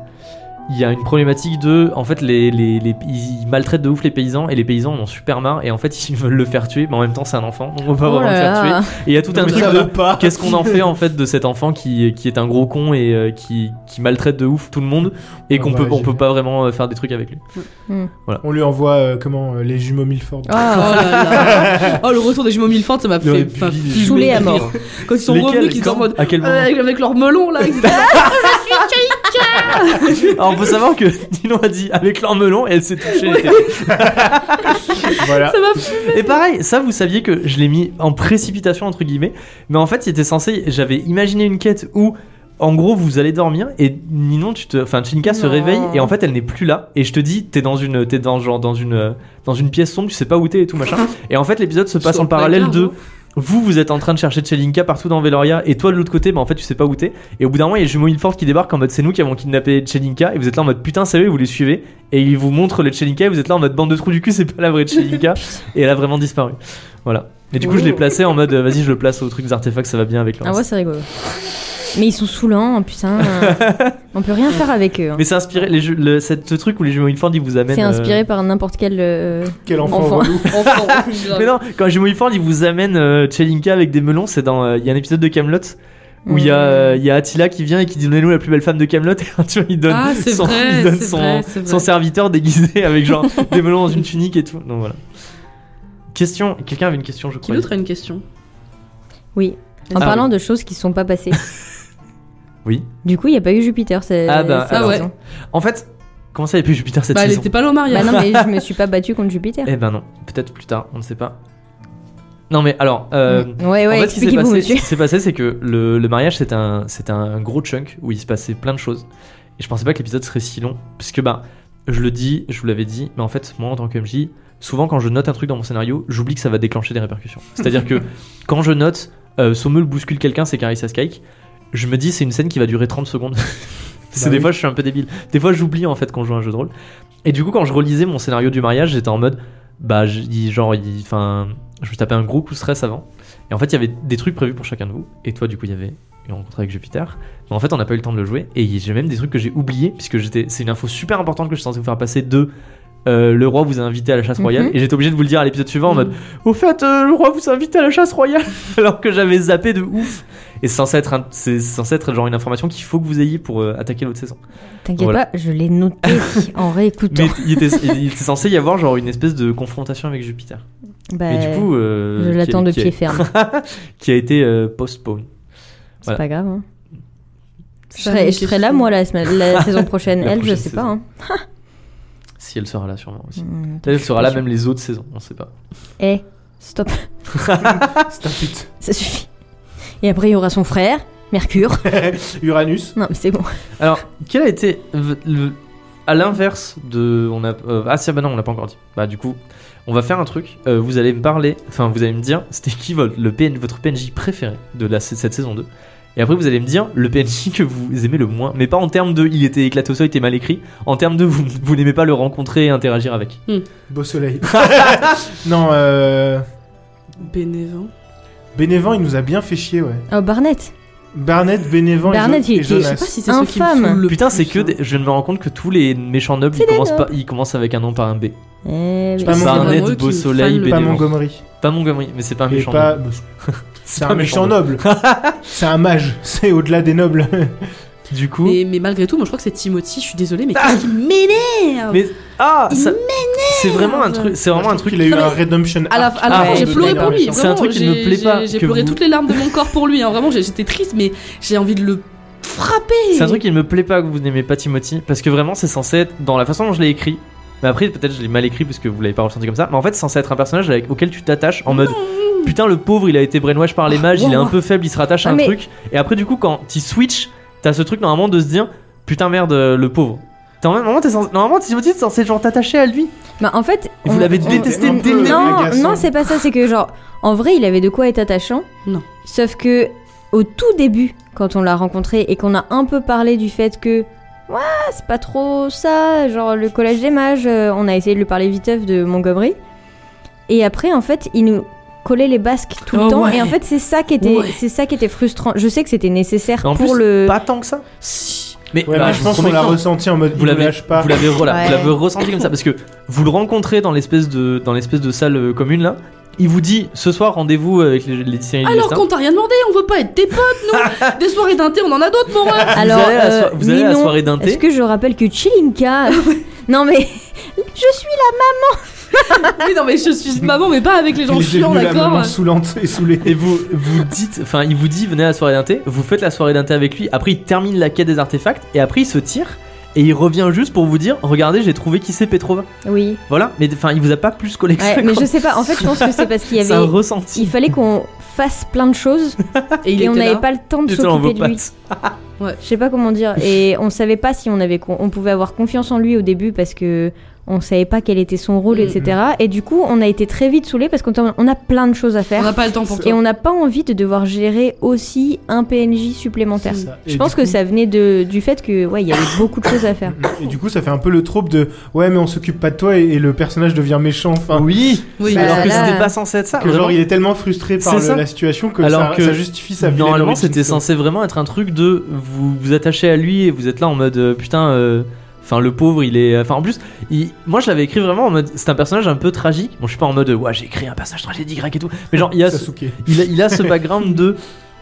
il y a une problématique de, en fait, les, les, les- ils maltraitent de ouf les paysans et les paysans en ont super marre et en fait *laughs* ils veulent le faire tuer, mais en même temps c'est un enfant, donc on peut pas Oh vraiment le faire tuer. Et il y a tout un truc de, *laughs* qu'est-ce qu'on en fait en fait de cet enfant qui, qui est un gros con et euh, qui, qui maltraite de ouf tout le monde et On qu'on peut, on peut pas vraiment euh, faire des trucs avec lui. On lui envoie euh, comment euh, les jumeaux Milford. Oh Ah, là là. *laughs* Oh, le retour des jumeaux Milford, ça m'a fait Saoulé à mort. Quand ils sont revenus, qu'ils étaient en mode. À quel moment avec leur melon là, ils étaient- Alors, faut savoir que Ninon a dit avec leur melon et elle s'est touchée les *laughs* tétons. Voilà. Ça m'a fait. Et pareil, ça vous saviez que je l'ai mis en précipitation entre guillemets, mais en fait il était censé, j'avais imaginé une quête où en gros vous allez dormir et Ninon tu te, enfin Chinka se réveille et en fait elle n'est plus là et je te dis t'es dans une, t'es dans genre dans une, dans une pièce sombre, tu sais pas où t'es et tout machin *laughs* et en fait l'épisode se passe en le parallèle de. Vous vous êtes en train de chercher Chelinka partout dans Veloria et toi de l'autre côté bah en fait tu sais pas où t'es. Et au bout d'un moment il y a les jumeaux Ilford qui débarquent en mode c'est nous qui avons kidnappé Chelinka. Et vous êtes là en mode putain sérieux vous les suivez. Et ils vous montrent le Chelinka et vous êtes là en mode bande de trous du cul c'est pas la vraie Chelinka. *laughs* Et elle a vraiment disparu. Voilà. Et du coup je l'ai placé en mode euh, vas-y je le place au truc des artefacts ça va bien avec le Ah ouais, c'est rigolo. Mais ils sont saoulants, putain. euh, *laughs* on peut rien faire avec eux. hein. mais c'est inspiré les jeux, le, cette, ce truc où les jumeaux Ilford ils vous amènent C'est euh, inspiré par n'importe quel. euh, Quel enfant, Enfant. relou. *laughs* Enfant. mais non quand les jumeaux Ilford ils vous amènent euh, Chelinka avec des melons c'est dans euh, il y a un épisode de Camelot où il y, a, euh, il y a Attila qui vient et qui dit donnez-nous la plus belle femme de Camelot *laughs* et tu vois, il donne, Ah, c'est son, vrai, il donne c'est son, vrai, c'est vrai. son serviteur déguisé avec genre des melons dans une tunique et tout. Donc voilà. Question, quelqu'un avait une question je Qui crois. d'autre a une question? Oui. En Ah parlant de choses qui se sont pas passées. Oui. Du coup, il n'y a pas eu Jupiter c'est Ah bah, ah ouais. En fait, comment ça il y a plus Jupiter cette Bah, elle saison était pas là au mariage. Bah non, mais je *laughs* me suis pas battue contre Jupiter. Eh ben non, peut-être plus tard, on ne sait pas. Non mais alors, euh, ouais, ouais, en fait, ce qui s'est passé, ce c'est que le, le mariage c'était un, un gros chunk où il se passait plein de choses. Et je pensais pas que l'épisode serait si long, parce que bah, je le dis, je vous l'avais dit, mais en fait, moi en tant que MJ, souvent quand je note un truc dans mon scénario, j'oublie que ça va déclencher des répercussions. C'est-à-dire que *laughs* quand je note euh, Sommel bouscule quelqu'un, c'est Carissa Skyke, je me dis c'est une scène qui va durer 30 secondes. *laughs* c'est Bah des oui. fois je suis un peu débile. Des fois j'oublie en fait quand je joue à un jeu de rôle. Et du coup quand je relisais mon scénario du mariage, j'étais en mode bah je- il- genre enfin je me tapais un gros coup de stress avant. Et en fait il y avait des trucs prévus pour chacun de vous. Et toi du coup il y avait une rencontre avec Jupiter. Mais en fait on n'a pas eu le temps de le jouer. Et j'ai même des trucs que j'ai oubliés puisque j'étais c'est une info super importante que je suis censé vous faire passer de euh, le roi vous a invité à la chasse royale Mhm. et j'étais obligé de vous le dire à l'épisode suivant en mode au fait, euh, le roi vous a invité à la chasse royale *laughs* alors que j'avais zappé de ouf. Et c'est censé être, un- c'est censé être genre une information qu'il faut que vous ayez pour euh, attaquer l'autre saison. T'inquiète Voilà. pas, je l'ai noté *laughs* en réécoutant. Mais il était, il était censé y avoir genre une espèce de confrontation avec Jupiter. Bah, du coup, euh, je l'attends de pied ferme. *laughs* qui a été euh, postpone. C'est Voilà. pas grave. hein. Je serai, je là, moi, la, semaine- la *laughs* saison prochaine. La Elle, je sais saison. pas. hein. Si elle sera là sûrement aussi. Hmm, elle sera là même les autres saisons, on sait pas. Eh, stop, C'est un pute. ça suffit. Et après, il y aura son frère, Mercure. *laughs* Uranus. non, mais c'est bon. Alors, quel a été le, à l'inverse de on a euh, ah si bah non on l'a pas encore dit. Bah du coup, on va faire un truc. euh, vous allez me parler, enfin vous allez me dire c'était qui votre le PN, votre PNJ préféré de la cette saison 2. Et après vous allez me dire le PNJ *laughs* que vous aimez le moins, mais pas en termes de il était éclaté au sol, il était mal écrit, en termes de vous, vous n'aimez pas le rencontrer et interagir avec. Beau soleil. *laughs* non, euh. Bénévent. Bénévent, il nous a bien fait chier, ouais. Oh, Barnett. Barnett, Bénévent Barnett, et, il Jo- et était- Je sais Jonas. pas si c'est ceux qui me saoulent le Putain, c'est que hein. des- je me rends compte que tous les méchants nobles ils des commencent, nobles. pas, ils commencent avec un nom par un B. Eh, Pas Montgomery. Barnett, Beau Soleil, le- Pas Bénévent. Montgomery. Pas Montgomery, mais c'est pas un Et méchant pas. noble. *laughs* C'est un méchant noble. *laughs* c'est un mage. C'est au-delà des nobles. Du coup, Mais, mais malgré tout, moi je crois que c'est Timothy, je suis désolée, mais qu'est-ce qui m'énerve Mais ah, Il ça- c'est vraiment un truc, c'est vraiment un truc. Il a eu un redemption. À la, arc. à la Ah, fin, j'ai pleuré pour lui. C'est un truc qui ne me plaît pas, j'ai- pleuré vous- toutes les larmes de mon corps pour lui. hein. Vraiment, j'étais triste, mais j'ai envie de le frapper. C'est un truc qui ne me plaît pas que vous n'aimez pas Timothy parce que vraiment c'est censé être dans la façon dont je l'ai écrit. Mais après peut-être je l'ai mal écrit parce que vous l'avez pas ressenti comme ça. Mais en fait c'est censé être un personnage avec, auquel tu t'attaches en mode putain le pauvre il a été brainwash par les mages, il est un peu faible, il se rattache à Ah, un mais- truc. Et après du coup quand tu switch, t'as ce truc normalement de se dire putain merde euh, le pauvre. T'es en même moment t'es censé, normalement Timothy t'es censé genre t'attacher à lui. Bah, en fait. Et vous on- l'avez on- détesté dès le début. Non, non, c'est pas ça. C'est que, genre, en vrai, il avait de quoi être attachant. Non. Sauf que, au tout début, quand on l'a rencontré et qu'on a un peu parlé du fait que, ouais, c'est pas trop ça, genre le collège des mages, euh, on a essayé de lui parler viteuf de Montgomery. Et après, en fait, il nous collait les basques tout le Oh, temps. ouais. Et en fait, c'est ça qui était, Ouais. c'est ça qui était frustrant. Je sais que c'était nécessaire en pour plus, le. Pas tant que ça. Si. Mais Ouais, bah, mais je pense qu'on l'a ressenti en mode vous l'avez pas. vous l'avez ressenti comme ça parce que vous le rencontrez dans l'espèce de dans l'espèce de salle euh, commune là. Il vous dit ce soir rendez-vous avec les, les Alors qu'on t'a rien demandé, on veut pas être tes potes, nous *laughs* Des soirées d'un thé, on en a d'autres, mon ref Alors, allez à la euh, so- vous allez à la soirée d'un thé Est-ce que je rappelle que Chilinka. *laughs* non, mais je suis la maman *laughs* Oui, non, mais je suis une maman, mais pas avec les gens chiants, d'accord saoulante et saoulée. Et vous, vous dites, enfin, il vous dit, venez à la soirée d'inté, vous faites la soirée d'inté avec lui, après il termine la quête des artefacts, et après il se tire, et il revient juste pour vous dire, regardez, j'ai trouvé qui c'est Petrova. Oui. Voilà, mais enfin, il vous a pas plus collé. Ouais, mais je sais pas. En fait, je pense que c'est parce qu'il y *laughs* C'est un avait. ressenti. Il fallait qu'on fasse plein de choses *laughs* Et il et on n'avait pas le temps de s'occuper de lui. pattes. Je sais pas comment dire. Et on savait pas si on avait, on pouvait avoir confiance en lui au début parce que on savait pas quel était son rôle, Mhm. etc. Et du coup, on a été très vite saoulés parce qu'on on a plein de choses à On faire n'a pas le temps pour et on n'a pas envie de devoir gérer aussi un PNJ supplémentaire. Je pense que coup- ça venait de, du fait que ouais, il y avait beaucoup de choses à faire. *coughs* Et du coup, ça fait un peu le trope de ouais, mais on s'occupe pas de toi et, et le personnage devient méchant. Enfin, Oui, Oui, Bah, alors que là- c'était pas censé être ça. que genre il est tellement frustré par le- la situation que, Alors ça, que ça justifie sa vilaine Normalement, c'était censé vraiment être un truc de vous vous attachez à lui et vous êtes là en mode euh, putain. euh, Enfin, le pauvre, il est. Enfin, en plus, il- moi je l'avais écrit vraiment en mode. C'est un personnage un peu tragique. Bon, je suis pas en mode. Ouais, j'ai écrit un personnage tragique grec et tout. Mais genre, il a, ce, il a, il a ce *laughs* background de.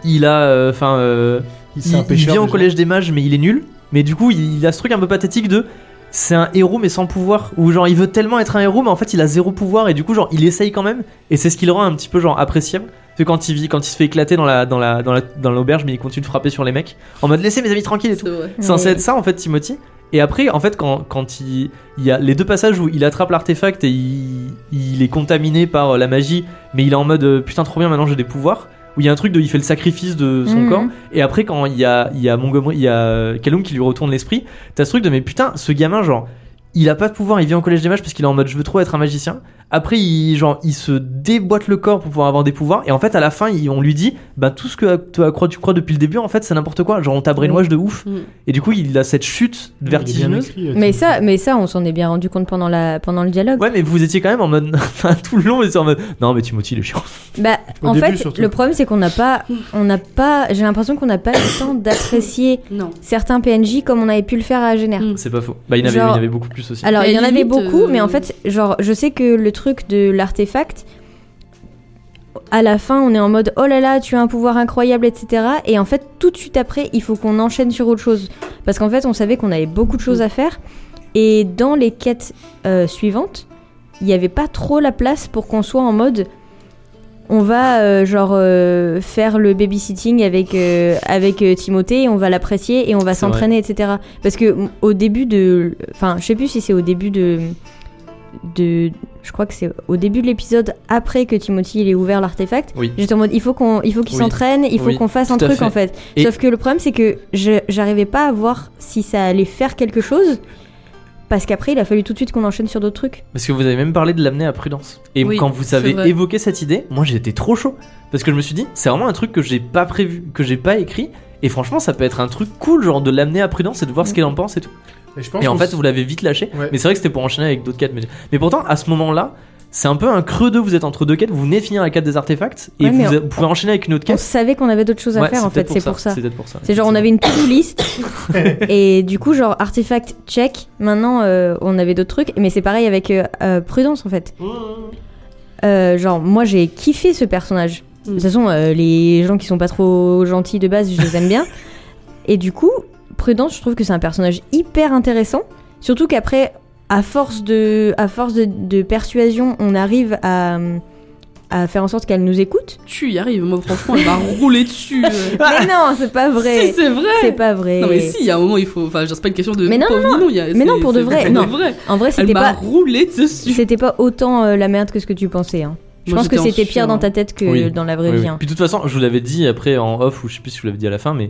Il a. euh, Enfin. euh, Il, il, c'est vient au collège des mages, mais il est nul. Mais du coup, il, il a ce truc un peu pathétique de. C'est un héros, mais sans pouvoir. Ou genre, il veut tellement être un héros, mais en fait, il a zéro pouvoir. Et du coup, genre, il essaye quand même. Et c'est ce qui le rend un petit peu, genre, appréciable. Parce que quand il, vit, quand il se fait éclater dans la dans la dans la- dans l'auberge, mais il continue de frapper sur les mecs. En mode, laissez mes amis tranquilles et tout. C'est. C'est censé être ça en fait Timothy. Et après en fait quand, quand il, il y a les deux passages où il attrape l'artefact et il, il est contaminé par euh, la magie mais il est en mode euh, putain trop bien maintenant j'ai des pouvoirs où il y a un truc de il fait le sacrifice de son Mhm. corps et après quand il y a il y a Montgomery il y a Kaloum qui lui retourne l'esprit t'as ce truc de mais putain ce gamin genre il a pas de pouvoir il vient au collège des mages parce qu'il est en mode je veux trop être un magicien après il genre il se déboîte le corps pour pouvoir avoir des pouvoirs et en fait à la fin il- on lui dit bah tout ce que toi crois tu crois depuis le début en fait c'est n'importe quoi genre on t'a brainwash de ouf Mm. et du coup, il a cette chute vertigineuse. écrit, euh, Mais ça, mais ça, on s'en est bien rendu compte pendant la pendant le dialogue. Ouais, mais vous étiez quand même en mode. *laughs* Enfin, tout le long, vous étiez en mode. Non, mais Timothy, il est chiant. Bah, Au en début, fait, surtout. le problème c'est qu'on n'a pas, on n'a pas, j'ai l'impression qu'on n'a pas le temps d'apprécier *coughs* certains PNJ comme on avait pu le faire à Agener. Mm. C'est pas faux. Bah, il y en avait, beaucoup plus aussi. Alors, Mais il y en avait beaucoup, euh, mais en fait, genre, je sais que le truc de l'artefact, à la fin, on est en mode oh là là, tu as un pouvoir incroyable, etc. Et en fait, tout de suite après, il faut qu'on enchaîne sur autre chose. Parce qu'en fait, on savait qu'on avait beaucoup de choses à faire. Et dans les quêtes euh, suivantes, il n'y avait pas trop la place pour qu'on soit en mode on va euh, genre euh, faire le babysitting avec avec Timothée on va l'apprécier et on va s'entraîner etc parce que au début de enfin je sais plus si c'est au début de de je crois que c'est au début de l'épisode après que Timothy il ait ouvert l'artefact Oui. j'étais en mode il faut qu'on il faut qu'il Oui. s'entraîne il faut Oui, qu'on fasse un truc fait. en fait Et- sauf que le problème c'est que je j'arrivais pas à voir si ça allait faire quelque chose parce qu'après il a fallu tout de suite qu'on enchaîne sur d'autres trucs Parce que vous avez même parlé de l'amener à prudence. Et Oui, quand vous avez vrai. évoqué cette idée, moi j'étais trop chaud. Parce que je me suis dit, c'est vraiment un truc que j'ai pas prévu, que j'ai pas écrit. Et franchement, ça peut être un truc cool, genre de l'amener à prudence et de voir ce qu'elle en pense et tout. Et, je pense Et en fait, vous l'avez vite lâché. Ouais. Mais c'est vrai que c'était pour enchaîner avec d'autres quêtes. Mais, mais pourtant, à ce moment-là, c'est un peu un creux de vous êtes entre deux quêtes. Vous venez de finir la quête des artefacts et Ouais, vous, on- vous pouvez enchaîner avec une autre on quête. savait qu'on avait d'autres choses à Ouais, faire en fait c'est pour ça C'est peut-être pour ça. C'est genre on avait une to-do list *laughs* et du coup genre artefact check. Maintenant euh, on avait d'autres trucs mais c'est pareil avec euh, euh, prudence en fait. Euh, genre moi j'ai kiffé ce personnage. De toute façon euh, les gens qui sont pas trop gentils de base je les aime bien. *laughs* Et du coup prudence je trouve que c'est un personnage hyper intéressant. Surtout qu'après à force de à force de, de persuasion on arrive à à faire en sorte qu'elle nous écoute. Tu y arrives, moi franchement, elle m'a *laughs* roulé dessus. Mais non c'est pas vrai. Si, c'est vrai. C'est pas vrai. Non mais si, il y a un moment il faut, enfin, c'est pas une question de Mais non, non, non, il y a- Mais non, pour de vrai, non. vrai. En vrai Elle c'était m'a pas roulé dessus. C'était pas autant euh, la merde que ce que tu pensais. Hein. Je Moi, pense que c'était pire dans hein. ta tête que Oui. dans la vraie Oui, vie. oui. hein. Puis de toute façon, je vous l'avais dit après en off, ou je sais plus si je vous l'avais dit à la fin, mais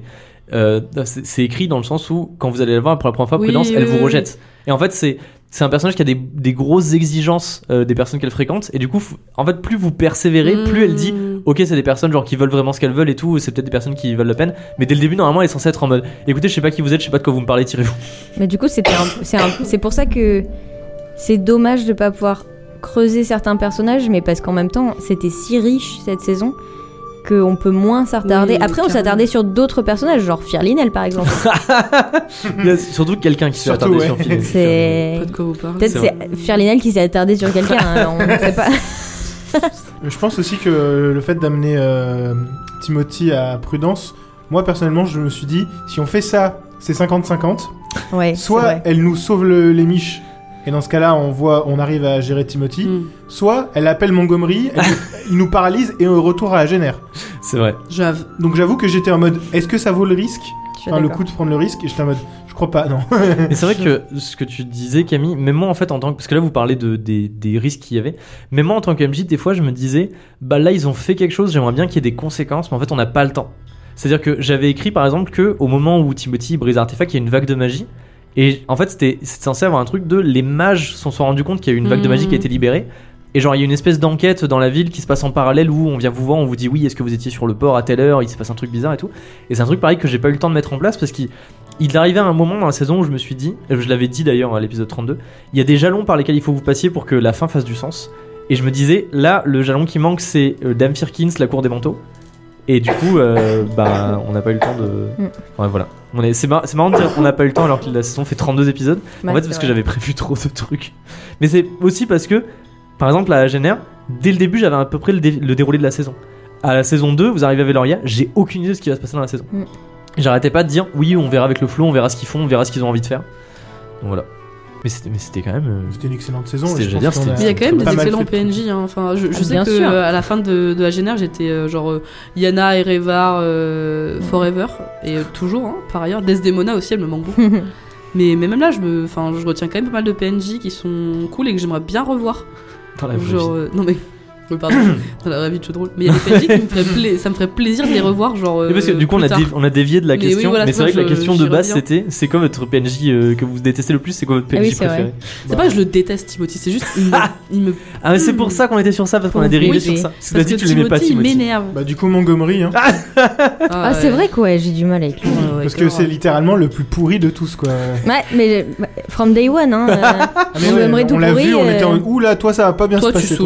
euh, c'est écrit dans le sens où quand vous allez la voir pour la première fois, Oui, Prudence, oui, elle vous rejette. Et en fait, c'est c'est un personnage qui a des, des grosses exigences euh, des personnes qu'elle fréquente, et du coup, en fait, plus vous persévérez, plus elle dit. Mm. Ok, c'est des personnes genre qui veulent vraiment ce qu'elles veulent et tout, c'est peut-être des personnes qui veulent la peine, mais dès le début, normalement, elle est censée être en mode écoutez, je sais pas qui vous êtes, je sais pas de quoi vous me parlez, tirez-vous. Mais du coup, c'est c'est pour ça que c'est dommage de pas pouvoir creuser certains personnages, mais parce qu'en même temps, c'était si riche cette saison qu'on peut moins s'attarder. Oui, Après, on s'attardait sur d'autres personnages, genre Firlinel par exemple. *laughs* Il y a surtout quelqu'un qui se fait Surtout, attarder ouais. sur film. C'est Pas de quoi vous parlez. peut-être C'est c'est Firlinel qui s'est attardé sur quelqu'un. hein, on ne sait pas. *laughs* Je pense aussi que le fait d'amener euh, Timothy à Prudence, moi personnellement, je me suis dit, si on fait ça, c'est 50-50. Ouais. Soit elle nous sauve le- les miches et dans ce cas-là, on voit, on arrive à gérer Timothy. Hmm. Soit elle appelle Montgomery, elle- *laughs* il nous paralyse et on retour à Agener. C'est vrai. Donc j'avoue que j'étais en mode, est-ce que ça vaut le risque Enfin, le coup de prendre le risque Et j'étais en mode, je crois pas, non. *laughs* Et c'est vrai que ce que tu disais, Camille, même moi en fait, en tant que. Parce que là, vous parlez de, des, des risques qu'il y avait. Mais moi en tant que MJ, des fois, je me disais, bah là, ils ont fait quelque chose, j'aimerais bien qu'il y ait des conséquences, mais en fait, on n'a pas le temps. C'est-à-dire que j'avais écrit par exemple que au moment où Timothy brise l'artefact, il y a une vague de magie. Et en fait, c'était censé avoir un truc de. Les mages se sont rendus compte qu'il y a eu une vague de magie qui a été libérée. Et genre, il y a une espèce d'enquête dans la ville qui se passe en parallèle où on vient vous voir, on vous dit oui, est-ce que vous étiez sur le port à telle heure, il se passe un truc bizarre et tout. Et c'est un truc pareil que j'ai pas eu le temps de mettre en place parce qu'il il arrivait à un moment dans la saison où je me suis dit, et je l'avais dit d'ailleurs à l'épisode 32, il y a des jalons par lesquels il faut que vous passiez pour que la fin fasse du sens. Et je me disais, là, le jalon qui manque, c'est euh, Dame Firkins, la cour des manteaux. Et du coup, euh, bah, on n'a pas eu le temps de. Mm. Ouais, voilà. On est... C'est mar- c'est marrant de dire qu'on n'a pas eu le temps alors que la saison fait 32 épisodes. En fait, c'est parce que j'avais prévu trop de trucs. Mais c'est aussi parce que, par exemple, à Génère, dès le début, j'avais à peu près le, dé- le déroulé de la saison. À la saison 2, vous arrivez à Veloria, j'ai aucune idée de ce qui va se passer dans la saison. Mm. J'arrêtais pas de dire, oui, on verra avec le flow, on verra ce qu'ils font, on verra ce qu'ils ont envie de faire. Donc voilà. Mais c'était, mais c'était quand même. euh, C'était une excellente saison. Je pense dire, il y a quand même des excellents. PNJ. hein. Enfin, je, je Ah, sais bien que sûr. euh, à la fin de, de Agener, j'étais euh, genre euh, Yana et Revar euh, Forever et toujours. hein, par ailleurs, Desdemona aussi, elle me manque beaucoup. *laughs* mais, mais même là, je me, enfin, je retiens quand même pas mal de PNJ qui sont cool et que j'aimerais bien revoir. dans la Genre, vie. euh, non mais. Oui, pardon, *coughs* dans la vraie vie de jeu de rôle. Mais il y a des PNJ qui me feraient pla- ça me ferait plaisir de les revoir, genre. Mais parce que euh, du coup, on a, dévi- on a dévié de la Mais oui, question. voilà, mais c'est vrai que la question de base, c'était c'est quoi votre PNJ euh, que vous détestez le plus? C'est quoi votre PNJ Ah oui, c'est préféré? C'est pas que je le déteste, Timothy, c'est juste. Il me. il me- Ah, mais c'est pour ça qu'on était sur ça, parce qu'on a dérivé oui. sur ça. Parce que Parce que que tu l'aimais pas, Timothy, il m'énerve. Bah, du coup, Montgomery, hein. Ah, c'est vrai que ouais, j'ai du mal avec lui. Parce que c'est littéralement le plus pourri de tous, quoi. Ouais, mais euh, from day one, hein. euh, Ah, Montgomery tout on l'a pourri, vu, on était en euh, oula, toi, ça va pas bien Toi, se tu passer.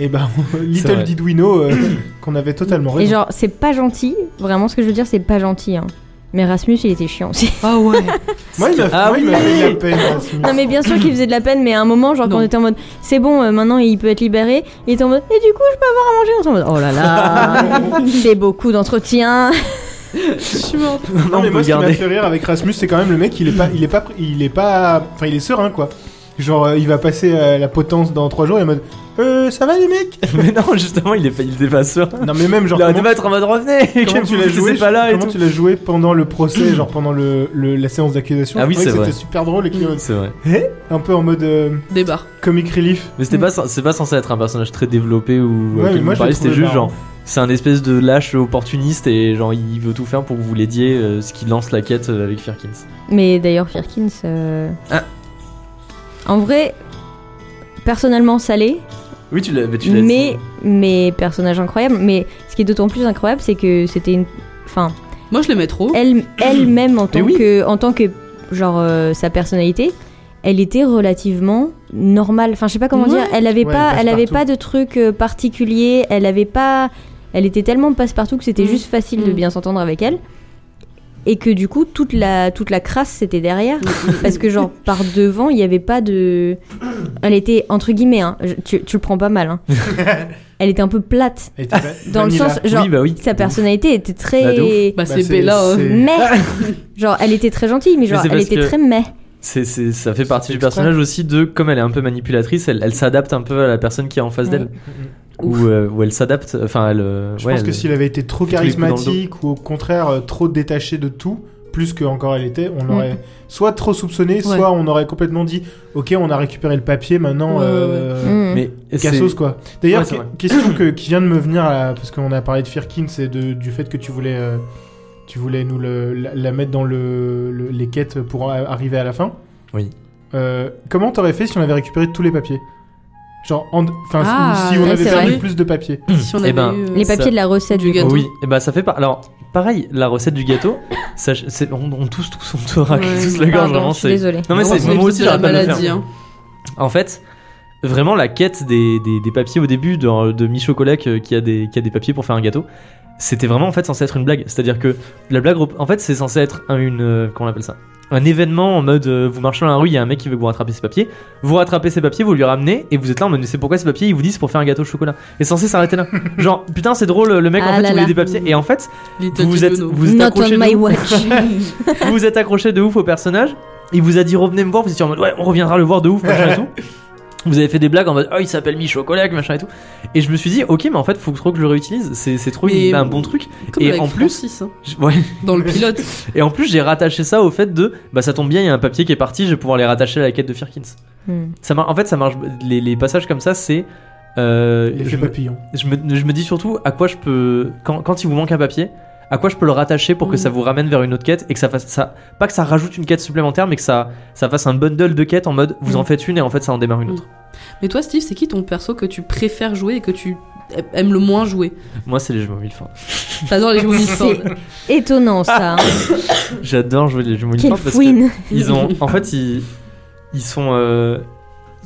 Et bah, *laughs* C'est Little did we know euh, *coughs* qu'on avait totalement Et raison. genre, c'est pas gentil. Vraiment, ce que je veux dire, c'est pas gentil. Hein. Mais Rasmus, il était chiant aussi. Ah ouais. *laughs* Moi, il m'a Ah moi, il oui. fait de la peine. Rasmus. non, mais bien sûr qu'il faisait de la peine, mais à un moment, genre, quand Non. on était en mode, c'est bon, euh, maintenant il peut être libéré, il était en mode, et du coup, je peux avoir à manger. On était en mode, oh là là, *laughs* c'est beaucoup d'entretien. Je suis morte. Non, on mais moi, ce qui m'a fait rire avec Rasmus, c'est quand même le mec, il est pas, il est pas, il est pas, enfin, il est serein, quoi. Genre, euh, il va passer euh, la potence dans 3 jours et en mode, euh, ça va les mecs? *laughs* Mais non, justement, il est pas, il était pas sûr. Non, mais même, genre, il aurait dû comment, mettre en mode revenez *laughs* comment tu l'as joué pas là et Comment tout. tu l'as joué pendant le procès, *clears throat* genre pendant le, le- la séance d'accusation? Ah Je oui, trouvais c'est que vrai. C'était super drôle et qu'il Mm. C'est vrai. Eh un peu en mode euh, Débarre. comic relief. Mais c'était pas, c'est pas censé être un personnage très développé ou Ouais, auquel mais moi, je l'ai c'était trouvé juste marrant. genre. C'est un espèce de lâche opportuniste et genre il veut tout faire pour que vous l'aidiez, euh, ce qui lance la quête euh, avec Firkins. Mais d'ailleurs, Firkins. euh, Ah. En vrai, personnellement, salé, Oui, tu l'as, mais tu l'as mais, mais personnage incroyable. Mais ce qui est d'autant plus incroyable, c'est que c'était une. Enfin, Moi, je l'aimais trop. elle- elle-même en tant oui. que en tant que genre euh, sa personnalité elle était relativement normale enfin je sais pas comment Ouais. dire elle avait Ouais, pas elle elle avait passe-partout. pas de trucs euh, particuliers elle avait pas elle était tellement passe-partout que c'était Mm. juste facile de Mm. bien s'entendre avec elle et que du coup toute la toute la crasse c'était derrière parce que genre par devant il y avait pas de elle était entre guillemets hein, je- tu, tu le prends pas mal hein. *laughs* elle était un peu plate Elle était va- dans vanilla. le sens genre oui, bah oui. sa personnalité était très Bah, de ouf. Bah, c'est c'est- Bella. c'est- mais *laughs* genre elle était très gentille mais genre c'est elle parce était que- très mais C'est, c'est- ça fait partie du personnage aussi de, comme elle est un peu manipulatrice, elle, elle s'adapte un peu à la personne qui est en face d'elle. Ou euh, où elle s'adapte, enfin elle. euh, Je ouais, pense elle- que s'il avait été trop charismatique ou au contraire euh, trop détaché de tout, plus que encore elle était, on Mm. aurait soit trop soupçonné, Ouais. soit on aurait complètement dit ok on a récupéré le papier maintenant Ouais, ouais, euh, Mm. Mais Cassos quoi. D'ailleurs Ouais, question que, qui vient de me venir là, parce qu'on a parlé de Firkin, c'est du fait que tu voulais euh, tu voulais nous le- la, la mettre dans le, le- les quêtes pour arriver à la fin. Oui. Euh, comment t'aurais fait si on avait récupéré tous les papiers? Genre, en- enfin, Ah, si on avait perdu vrai. plus de papiers. Si on Eh avait ben, eu, euh, les papiers ça- de la recette du gâteau. Oui, et bah ça fait pas. Alors, pareil, la recette du gâteau, ça, on, on tous, tous, on te racle Ouais, tous la gorge, Pardon, vraiment. je suis C'est... désolée Non, mais c'est, moi aussi, j'arrête pas de le faire. hein. En fait, vraiment, la quête des, des, des papiers au début de, de Mi-Chocolat qui, a des, qui a des papiers pour faire un gâteau, c'était vraiment en fait censé être une blague. C'est-à-dire que la blague, en fait, c'est censé être un, une. euh, Comment on appelle ça? Un événement en mode euh, vous marchez dans la rue, il y a un mec qui veut vous rattraper ses papiers, vous rattrapez ses papiers, vous lui ramenez, et vous êtes là en mode mais c'est pourquoi ces papiers Ils vous disent c'est pour faire un gâteau au chocolat? Et c'est censé s'arrêter là. *laughs* Genre, putain, c'est drôle, le mec en Ah fait là il voulait là. des papiers, et en fait, Little vous êtes, vous êtes not accroché on de my ouf. watch vous *laughs* vous êtes accroché de ouf au personnage Il vous a dit revenez me voir, vous étiez en mode ouais, on reviendra le voir de ouf, machin et tout. *laughs* Vous avez fait des blagues en mode oh il s'appelle Micho Colac, machin et tout. Et je me suis dit ok mais en fait faut trop que je le réutilise, c'est c'est trop Mais- une- un bon truc. Comme Et avec en plus- Francis, hein, Je- Ouais. dans le pilote. *laughs* Et en plus j'ai rattaché ça au fait de bah ça tombe bien il y a un papier qui est parti, je vais pouvoir les rattacher à la quête de Firkins. Hmm. Ça en fait ça marche les, les passages comme ça c'est euh, je, me, je, me, je me dis surtout à quoi je peux quand, quand il vous manque un papier à quoi je peux le rattacher pour que ça vous ramène vers une autre quête et que ça fasse ça pas que ça rajoute une quête supplémentaire mais que ça ça fasse un bundle de quêtes en mode vous en Mhm. faites une et en fait ça en démarre une Mhm. autre. Mais toi, Steve, c'est qui ton perso que tu préfères jouer et que tu aimes le moins jouer? Moi c'est les jumeaux Milford. T'adores les jeux Milford. C'est étonnant ça. hein. J'adore jouer les jumeaux Milford parce que ils ont en fait ils ils sont euh,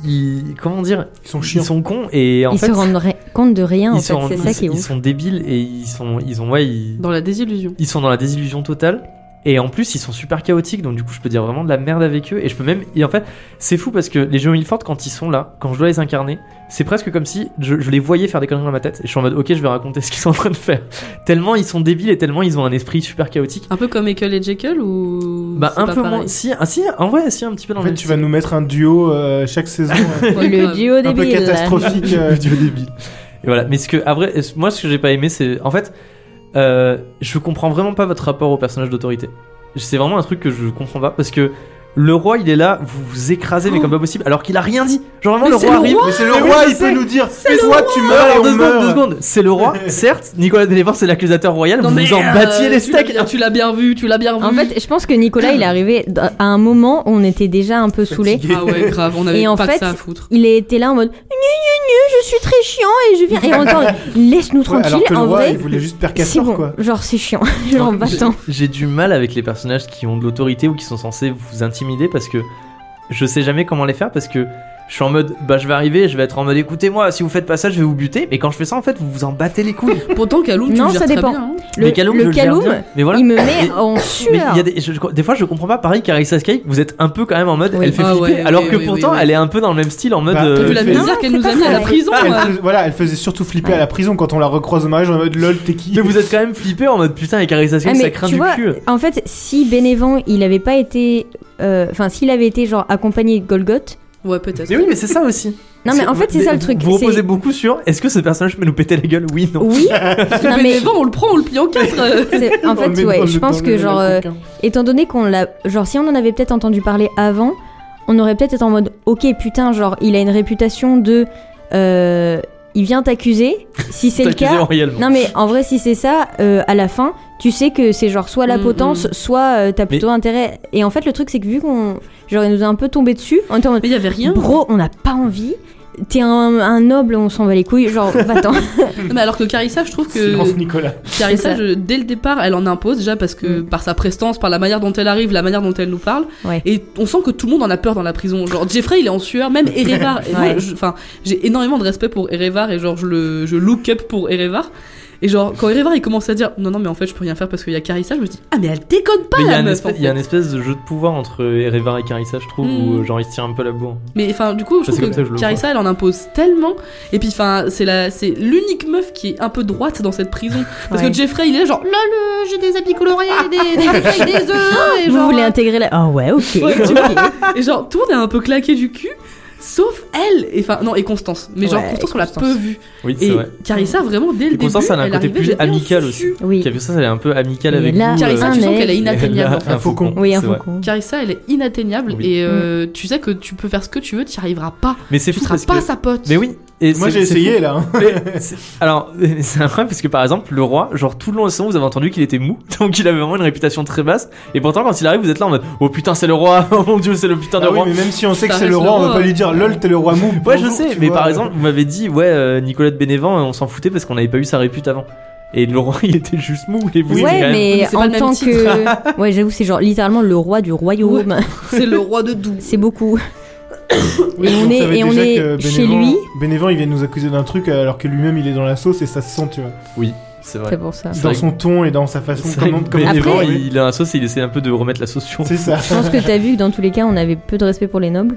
ils comment dire Ils sont ils chiants. sont cons et en Ils fait se rendent compte de rien en ils fait, sont, c'est ça qui est ils ouf. sont débiles et ils sont ils ont ouais ils, Dans la désillusion. ils sont dans la désillusion totale et en plus ils sont super chaotiques donc du coup je peux dire vraiment de la merde avec eux et je peux même et en fait c'est fou parce que les jeux Milford quand ils sont là quand je dois les incarner c'est presque comme si je, je les voyais faire des conneries dans ma tête et je suis en mode ok je vais raconter *laughs* ce qu'ils sont en train de faire tellement ils sont débiles et tellement ils ont un esprit super chaotique Un peu comme Ekel et Jekyll ou. bah un peu pareil? Moins si, ah, si en vrai si un petit peu dans En fait, tu vas nous mettre un duo euh, chaque saison. *laughs* Ouais, Le duo un peu débile. catastrophique. euh, duo débile. Et voilà. Mais ce que, à vrai, moi, ce que j'ai pas aimé, c'est, en fait, euh, je comprends vraiment pas votre rapport au personnage d'autorité. C'est vraiment un truc que je comprends pas parce que le roi, il est là, vous vous écrasez, mais comme pas possible, alors qu'il a rien dit. Genre vraiment, Mais le roi le arrive. Mais c'est le Mais roi, il peut nous dire C'est le soit tu meurs deux on secondes, deux secondes. C'est le roi, *laughs* certes. Nicolas Delévor, c'est l'accusateur royal. Non, vous mais, vous en euh, battiez les steaks. Tu l'as bien vu, tu l'as bien vu. En fait, je pense que Nicolas, il est arrivé à un moment où on était déjà un peu saoulé. Fatigué. Ah ouais, grave, on avait Et en pas fait, que ça à foutre. Il était là en mode je suis très chiant et je viens. Et en même temps, laisse-nous Ouais, tranquille. alors que le en vrai, il voulait juste bon. quoi. Genre, c'est chiant. *laughs* Genre. J'ai du mal avec les personnages qui ont de l'autorité ou qui sont censés vous intimider parce que je sais jamais comment les faire parce que je suis en mode bah je vais arriver, je vais être en mode écoutez-moi, si vous faites pas ça, je vais vous buter. Mais quand je fais ça, en fait, vous vous en battez les couilles. *laughs* Pourtant, Kaloum, tu Non, le ça très dépend. bien. hein. Le, mais Kaloum, le je le gère Kaloum, bien. Mais voilà. il me met Mais- en Mais sueur. y a des, je- des fois, je comprends pas. Pareil, Carissa Sky, vous êtes un peu quand même en mode, Oui. elle fait Ah flipper, ouais, alors oui, que oui, pourtant, oui, oui. elle est un peu dans le même style, en mode. Bah, euh, la misère qu'elle nous a mis à la prison Elle faisait- voilà, elle faisait surtout flipper à la prison quand on la recroise au mariage en mode lol, t'es qui? Mais vous êtes quand même flippé en mode putain, et Carissa Sky, Ah, ça mais craint du cul. En fait, si Bénévent, il avait pas été. Euh, Enfin, s'il avait été genre accompagné de Golgoth. Ouais, peut-être. Mais oui, mais c'est ça aussi. Non, mais en fait, c'est ça le truc. Vous reposez beaucoup sur est-ce que ce personnage peut nous péter la gueule? Oui, non. Oui, *laughs* Non, mais- Bénévent, on le prend, on le plie en quatre. euh. *laughs* en fait, ouais, je pense que genre, euh, coquin. étant donné qu'on l'a, genre, si on en avait peut-être entendu parler avant, on aurait peut-être été en mode, ok, putain, genre, il a une réputation de, euh, il vient t'accuser. Si c'est le cas, royalement. non mais en vrai, si c'est ça, euh, à la fin, tu sais que c'est genre soit la Mm, potence, mm. soit euh, t'as plutôt intérêt. Et en fait, le truc, c'est que vu qu'on, genre, il nous a un peu tombé dessus, en mode, Mais il y avait rien. bro, on n'a pas envie. T'es un, un noble, on s'en va les couilles. Genre, *laughs* va-t'en. Mais alors que Carissa, je trouve que Silence Nicolas. Carissa, je- dès le départ, elle en impose déjà parce que Mm. par sa prestance, par la manière dont elle arrive, la manière dont elle nous parle, Ouais. et on sent que tout le monde en a peur dans la prison. Genre Jeffrey, il est en sueur, même Erevar. Ouais. Enfin, j'ai énormément de respect pour Erevar et genre je le je look up pour Erevar. Et genre quand Erevar il commence à dire non non mais en fait je peux rien faire parce qu'il y a Carissa, je me dis ah mais elle déconne pas Mais il y, a la meuf. il y a fait. un espèce de jeu de pouvoir entre Erevar et Carissa, je trouve, où Mm. euh, genre ils se tirent un peu la bourre. Mais enfin, du coup, je Ça, trouve que je Carissa, elle en impose tellement. Et puis, enfin, c'est la, c'est l'unique meuf qui est un peu droite dans cette prison. *laughs* Parce Ouais. que Jeffrey, il est là, genre, là, le, j'ai des habits coloriés, *laughs* des, des, des œufs, et Vous genre. voulez intégrer la. Ah ouais, ok. Ouais, tu ok. *laughs* Et genre, tout le monde est un peu claqué du cul. Sauf elle, et enfin non et Constance, mais genre Ouais, Constance on l'a Constance. peu vue Oui, c'est et vrai. Carissa vraiment dès le Et début Constance, elle a un côté plus amical susu. Oui. Qui a vu ça, elle est un peu amicale Et avec là, vous. Carissa un tu sens qu'elle est inatteignable là, en fait. Un faucon. Oui, un faucon. Carissa elle est inatteignable Oui. et euh, tu sais que tu peux faire ce que tu veux, tu n'y arriveras pas. Mais c'est Tu fou seras pas que- sa pote. Mais oui. Et Moi j'ai essayé fou. là. alors, *laughs* c'est incroyable parce que par exemple, le roi, genre tout le long de la saison, vous avez entendu qu'il était mou, *laughs* donc il avait vraiment une réputation très basse. Et pourtant, quand il arrive, vous êtes là en mode Oh putain, c'est le roi, *laughs* oh mon dieu, c'est le putain de Ah roi. mais même si on sait que c'est le roi, on va pas lui dire lol, t'es le roi mou. Ouais, je sais, mais vois. par exemple, vous m'avez dit Ouais, euh, Nicolas de Bénévent, on s'en foutait parce qu'on n'avait pas eu sa répute avant. Et le roi, *laughs* il était juste mou. Et vous, Ouais, Mais mais en tant que. *laughs* Ouais, j'avoue, c'est genre littéralement le roi du royaume. C'est le roi de Doux. *laughs* C'est beaucoup. *coughs* Oui, et on est- et on est chez lui. Bénévent, il vient nous accuser d'un truc alors que lui-même il est dans la sauce et ça se sent, tu vois. Oui, c'est vrai. C'est pour ça. Dans son ton et dans sa façon. Comment, comment Bénévent, Après- il a un sauce et il essaie un peu de remettre la sauce sur. C'est ça. Je pense que t'as vu que dans tous les cas, on avait peu de respect pour les nobles.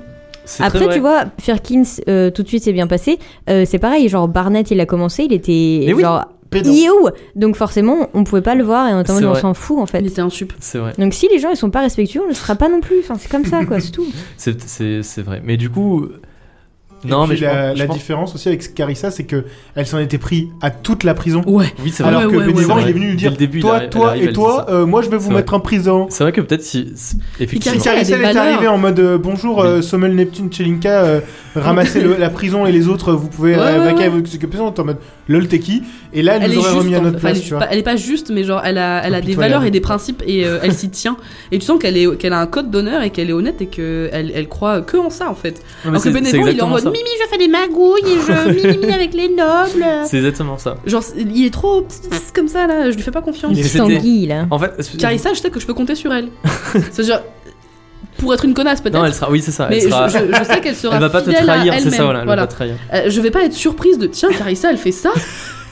Après, tu vois, Firkins, euh, tout de suite, c'est bien passé. Euh, c'est pareil, genre Barnett, il a commencé, il était Mais oui. genre Pédant. Iou Donc forcément, on pouvait pas le voir et mode, on s'en fout en fait. Il était un sup. C'est vrai. Donc si les gens ils sont pas respectueux, on le sera pas non plus. Enfin, c'est comme ça quoi, c'est tout. *laughs* C'est vrai. Mais du coup. Non, Et mais la, pense- différence aussi avec Carissa, c'est que elle s'en était pris à toute la prison. Ouais. Oui, c'est vrai. Alors ouais, que ouais, Bénévent, ouais, il est venu lui dire le début, Toi, arrive- toi arrive, et toi, euh, moi je vais vous mettre en prison. C'est vrai que peut-être si. Effectivement. Carissa, elle est arrivée en mode euh, Bonjour, euh, Sommel, Neptune, Chelinka, euh, ramassez le- la prison et les autres, vous pouvez vaquer à vos occupations. En mode lol, t'es qui? Et là, elle, nous est aurait remis à notre place, elle, tu est vois. pas, elle est pas juste, mais genre elle a, elle a des valeurs et des principes et elle s'y tient. Et tu sens qu'elle est, qu'elle a un code d'honneur et qu'elle est honnête et qu'elle elle croit que en ça en fait. Alors que Bénévent, il est en mode. Mimi, je fais des magouilles et je *laughs* mimi avec les nobles. C'est exactement ça. Genre, il est trop pss, comme ça là, je lui fais pas confiance. C'était- anguille là. En fait. Carissa, je sais que je peux compter sur elle. *laughs* C'est-à-dire, pour être une connasse peut-être. Non, elle sera. Oui, c'est ça. mais Elle, sera... je, je- je sais qu'elle sera *laughs* elle va pas te fidèle trahir, à c'est elle-même. ça, voilà. Elle Voilà. va pas te trahir. Euh, je vais pas être surprise de tiens, Carissa, elle fait ça.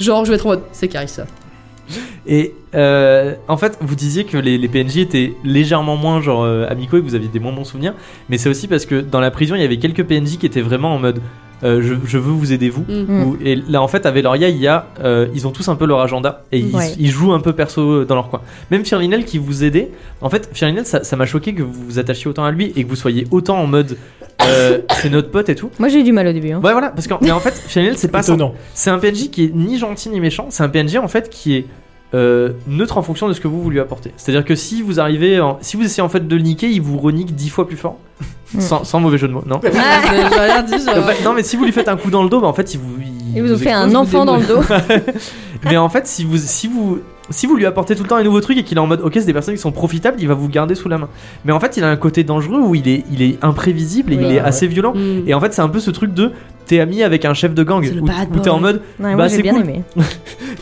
Genre, je vais être en mode c'est Carissa. *laughs* Et euh, en fait, vous disiez que les, les PNJ étaient légèrement moins genre euh, amicaux et que vous aviez des moins bons souvenirs. Mais c'est aussi parce que dans la prison, il y avait quelques PNJ qui étaient vraiment en mode euh, je, je veux vous aider vous. Mm. Mm. Ou- et là, en fait, à Veloria, il y a, euh, ils ont tous un peu leur agenda et ils, Ouais. ils jouent un peu perso dans leur coin. Même Firlinel qui vous aidait. En fait, Firlinel, ça ça m'a choqué que vous vous attachiez autant à lui et que vous soyez autant en mode euh, c'est notre pote et tout. Moi j'ai eu du mal au début. Hein. Ouais, voilà, parce que mais en fait, Firlinel, c'est pas ça. C'est un PNJ qui est ni gentil ni méchant. C'est un PNJ en fait qui est euh, neutre en fonction de ce que vous vous lui apportez. C'est-à-dire que si vous arrivez, en- si vous essayez en fait de le niquer, il vous renique dix fois plus fort. Mm. sans, sans mauvais jeu de mots, non. J'ai rien dit, non, mais si vous lui faites un coup dans le dos, bah, en fait, il vous. Il vous fait un enfant dans le dos. *laughs* Mais en fait, si vous, si vous, si vous lui apportez tout le temps un nouveau truc et qu'il est en mode, ok, c'est des personnes qui sont profitables, il va vous garder sous la main. Mais en fait, il a un côté dangereux où il est, il est imprévisible et il est Ouais. assez violent. Mm. Et en fait, c'est un peu ce truc de, t'es ami avec un chef de gang C'est le où, t'es en mode, Ouais, Bah, moi c'est j'ai bien cool. aimé. *laughs*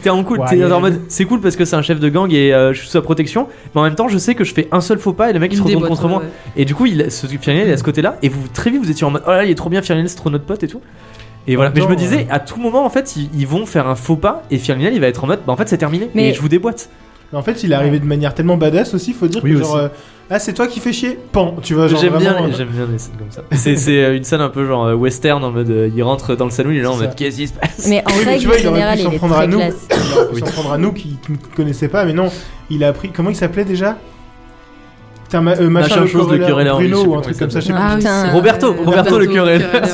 t'es en cool, Ouais, t'es en mode, c'est cool parce que c'est un chef de gang et euh, je suis sous sa protection. Mais en même temps, je sais que je fais un seul faux pas et le mec il se retourne contre moi. Et du coup, il, ce Firnel, il a ce côté-là. Et vous, très vite, vous étiez en mode, oh là, il est trop bien, Firnel, c'est trop notre pote et tout. Et voilà. Mais je me disais, ouais. à tout moment, en fait, ils, ils vont faire un faux pas et Firnel, il va être en mode, bah en fait, c'est terminé. Mais- Et je vous déboîte. Mais en fait, il est arrivé de manière tellement badass aussi, faut dire Oui, que aussi. genre. euh, ah, c'est toi qui fais chier Pan Tu vois, genre. J'aime bien, vraiment, euh, j'aime bien les scènes comme ça. C'est, c'est euh, une scène un peu genre euh, western en mode, euh, il rentre dans le salon, il est là en C'est mode, ça. qu'est-ce qui se passe? Mais en Oui, mais règle tu vois, il aurait générale, pu il s'en est prendre à très nous. classe. Il aurait pu s'en prendre à nous qui qui ne connaissaient pas, mais non, il a appris. Comment il s'appelait déjà? Putain, ma- euh, machin, Machin chose, le je Bruno ou un truc comme ça, je sais Ah plus. Putain. c'est- Roberto, Roberto le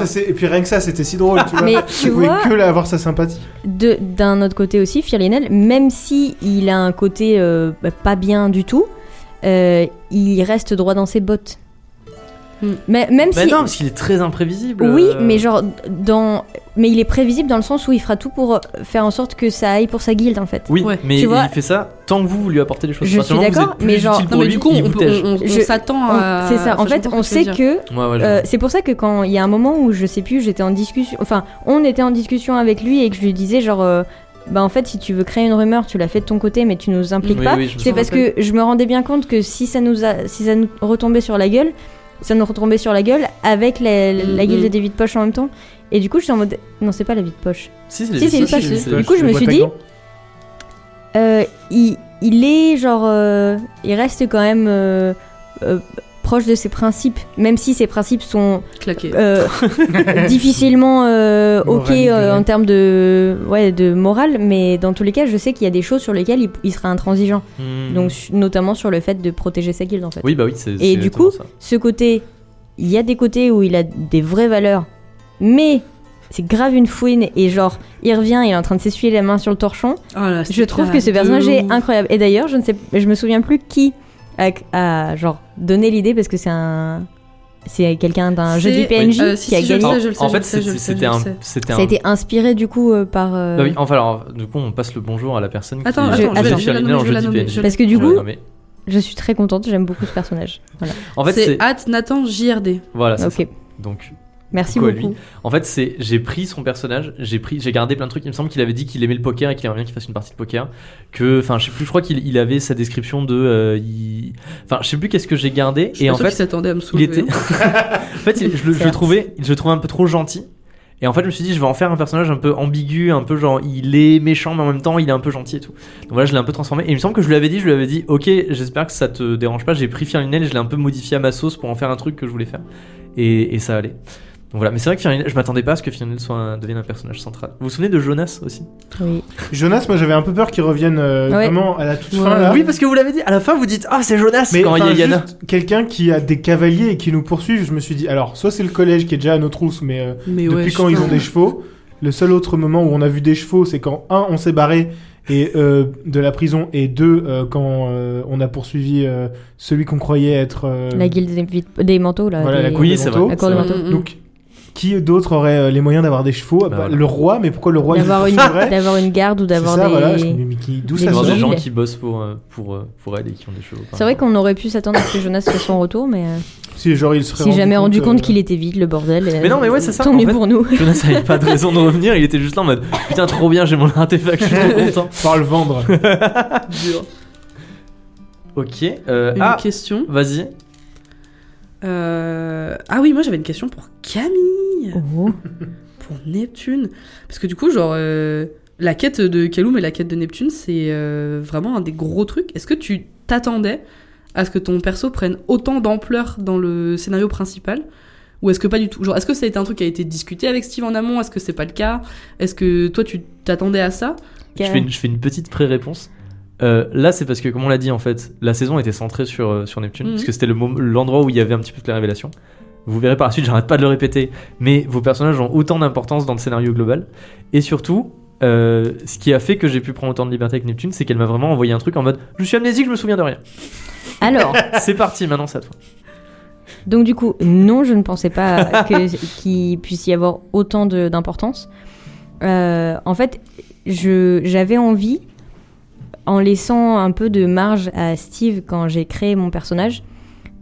c'est- Et puis rien que ça, c'était si drôle, tu vois. Mais Tu pouvais vois, que avoir sa sympathie. de- d'un autre côté aussi, Firlinel, même si il a un côté euh, bah, pas bien du tout, euh, il reste droit dans ses bottes. Hmm. Mais même Bah si non, parce qu'il est très imprévisible. Oui, euh, mais genre dans mais il est prévisible dans le sens où il fera tout pour faire en sorte que ça aille pour sa guilde en fait. Oui, Ouais. mais Tu vois, il fait ça tant que vous, vous lui apportez des choses. je suis d'accord, mais genre- Non, mais lui, du coup, on, on- on Je- s'attend On- à. C'est ça. En fait, on sait que Ouais, ouais, je Euh, c'est pour ça que quand il y a un moment où je sais plus, j'étais en discussion, enfin, on était en discussion avec lui et que je lui disais genre, euh, bah en fait, si tu veux créer une rumeur, tu l'as fait de ton côté, mais tu nous impliques Oui, pas. oui, c'est parce que je me rendais bien compte que si ça nous a, si ça nous retombait sur la gueule, ça nous retombait sur la gueule avec la, la Mm, guilde mm. des vides poches en même temps. Et du coup, je suis en mode, non, c'est pas la vide poche. Si, si, c'est une poche. c'est- Du coup, je me suis dit, Euh, il, il est genre, euh, il reste quand même euh, euh, proche de ses principes, même si ses principes sont euh, *laughs* difficilement euh, ok euh, en termes de ouais de morale mais dans tous les cas je sais qu'il y a des choses sur lesquelles il, il sera intransigeant Hmm. donc notamment sur le fait de protéger sa guilde en fait Oui, bah oui, c'est. Et du coup, ça. ce côté il y a des côtés où il a des vraies valeurs mais c'est grave une fouine et genre il revient il est en train de s'essuyer la main sur le torchon Oh là, je trouve que ce personnage est incroyable et d'ailleurs je ne sais je me souviens plus qui a, genre donné l'idée parce que c'est un c'est quelqu'un d'un jeu du PNJ euh, si, qui a si, gagné je le sais, en fait, c'était un. C'était ça a été inspiré du coup euh, par euh, Bah oui, enfin alors, du coup, on passe le bonjour à la personne Attends, qui attends, je je nommer, en je jeu du PNJ. parce que du coup je suis très contente j'aime beaucoup ce personnage voilà En fait, c'est. At Nathan JRD. Voilà, c'est ça. ok Donc, merci beaucoup lui. En fait, c'est j'ai pris son personnage, j'ai pris, j'ai gardé plein de trucs. Il me semble qu'il avait dit qu'il aimait le poker et qu'il aimerait bien qu'il fasse une partie de poker. Que, enfin, je sais plus. Je crois qu'il il avait sa description de, euh, il- enfin, je sais plus qu'est-ce que j'ai gardé. Je Et en fait, s'attendait à me il était. *laughs* en fait, il- je, le- je le Certes. trouvais, je le trouvais un peu trop gentil. Et en fait, je me suis dit, je vais en faire un personnage un peu ambigu, un peu genre, il est méchant, mais en même temps, il est un peu gentil et tout. Donc voilà, je l'ai un peu transformé. Et il me semble que je lui avais dit, je lui avais dit, ok, j'espère que ça te dérange pas. J'ai pris Firlinel et je l'ai un peu modifié à ma sauce pour en faire un truc que je voulais faire. Et, et ça allait. Donc voilà, mais c'est vrai que Firinel, je m'attendais pas à ce que Firinel soit un- devienne un personnage central. Vous vous souvenez de Jonas aussi? Oui. Jonas, moi j'avais un peu peur qu'il revienne euh, Ouais. vraiment à la toute Ouais. fin. Là. Oui, parce que vous l'avez dit, à la fin vous dites Ah, c'est Jonas Mais quand il y a quelqu'un qui a des cavaliers et qui nous poursuivent, je me suis dit, alors, soit c'est le collège qui est déjà à nos trousses, mais euh, Mais depuis ouais, quand ils ont des chevaux? Le seul autre moment où on a vu des chevaux, c'est quand, un, on s'est barré et, euh, de la prison, et deux, euh, quand euh, on a poursuivi euh, celui qu'on croyait être... euh, La guilde des, manteaux, là. Voilà, des- la cour Oui, des c'est manteaux. vrai. La cour des manteaux. Donc, qui d'autre aurait euh, les moyens d'avoir des chevaux? Bah, Bah, voilà. Le roi, mais pourquoi le roi D'avoir une, poursuivrait d'avoir une garde ou d'avoir des. voilà. D'où des ça gens qui bossent pour, euh, pour, euh, pour elle et qui ont des chevaux. C'est vrai qu'on aurait pu s'attendre à ce que Jonas fasse son retour, mais Si, genre, il serait si jamais rendu compte euh, qu'il était vide, le bordel. Mais non, mais ouais, c'est ça, Tant mieux pour nous. *laughs* Jonas avait pas de raison de revenir, il était juste là en mode Putain, trop bien, j'ai mon artefact, je suis trop *laughs* content. Par le vendre. *laughs* Dur. Ok, euh, Une ah, question. vas-y. Euh, Ah oui, moi j'avais une question pour Camille. Oh. *laughs* Pour Neptune. Parce que du coup, genre, euh, la quête de Kaloum et la quête de Neptune, c'est euh, vraiment un des gros trucs. Est-ce que tu t'attendais à ce que ton perso prenne autant d'ampleur dans le scénario principal? Ou est-ce que pas du tout? Genre, est-ce que ça a été un truc qui a été discuté avec Steve en amont? Est-ce que c'est pas le cas? Est-ce que toi tu t'attendais à ça? Je fais, une, je fais une petite pré-réponse. Euh, là, c'est parce que, comme on l'a dit, en fait, la saison était centrée sur, euh, sur Neptune, Mhm. parce que c'était le l'endroit où il y avait un petit peu toutes les révélations. Vous verrez par la suite, j'arrête pas de le répéter, mais vos personnages ont autant d'importance dans le scénario global. Et surtout, euh, ce qui a fait que j'ai pu prendre autant de liberté avec Neptune, c'est qu'elle m'a vraiment envoyé un truc en mode Je suis amnésique, je me souviens de rien. Alors, *laughs* c'est parti, maintenant c'est à toi. donc du coup, non, je ne pensais pas *laughs* qu'il puisse y avoir autant d'importance. En fait, j'avais envie, en laissant un peu de marge à Steve quand j'ai créé mon personnage,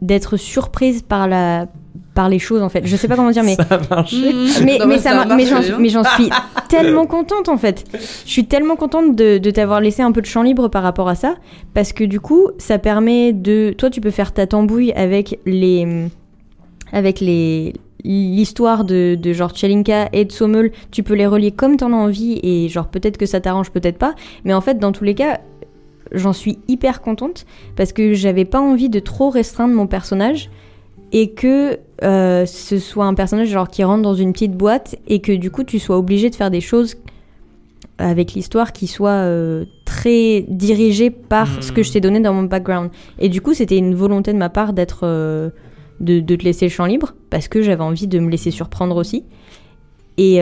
d'être surprise par la par les choses en fait. Je sais pas comment dire, mais *laughs* Ça a marché. *laughs* mais, Non, mais, ça ça marche mais j'en suis *laughs* tellement contente en fait. Je suis tellement contente de, de t'avoir laissé un peu de champ libre par rapport à ça, parce que du coup, ça permet de... Toi, tu peux faire ta tambouille avec les... Avec les l'histoire de, de genre Tchelinka et de Sommel, tu peux les relier comme t'en as envie et genre peut-être que ça t'arrange, peut-être pas. Mais en fait, dans tous les cas, j'en suis hyper contente parce que j'avais pas envie de trop restreindre mon personnage et que euh, ce soit un personnage genre qui rentre dans une petite boîte et que du coup tu sois obligé de faire des choses avec l'histoire qui soient euh, très dirigées par Mhm. ce que je t'ai donné dans mon background. Et du coup c'était une volonté de ma part d'être euh, de, de te laisser le champ libre parce que j'avais envie de me laisser surprendre aussi. Et,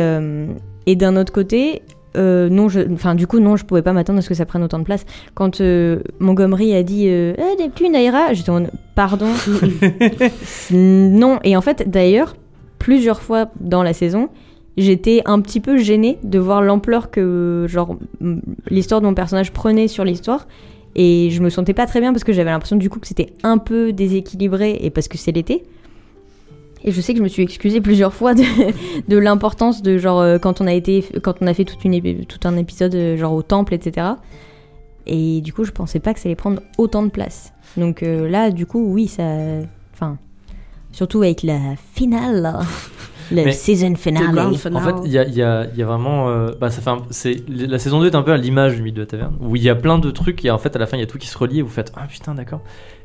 et d'un autre côté, euh, non, je, enfin du coup non, je pouvais pas m'attendre à ce que ça prenne autant de place. Quand euh, Montgomery a dit euh, Eh, j'étais en pardon, *laughs* non. Et en fait, d'ailleurs, plusieurs fois dans la saison, j'étais un petit peu gênée de voir l'ampleur que genre m- l'histoire de mon personnage prenait sur l'histoire. Et je me sentais pas très bien parce que j'avais l'impression du coup que c'était un peu déséquilibré et parce que c'est l'été. Et je sais que je me suis excusée plusieurs fois de, *laughs* de l'importance de genre euh, quand on a été quand on a fait toute une épi- tout un épisode euh, genre au temple etc. Et du coup je pensais pas que ça allait prendre autant de place. Donc euh, là du coup oui ça enfin surtout avec la finale là. *laughs* le Mais- season finale. En fait, il y a, il y y a vraiment. euh, bah, ça fait un- c'est, la saison 2 est un peu à l'image du mythe de la taverne, où il y a plein de trucs et en fait, à la fin, il y a tout qui se relie et vous faites Ah putain, d'accord.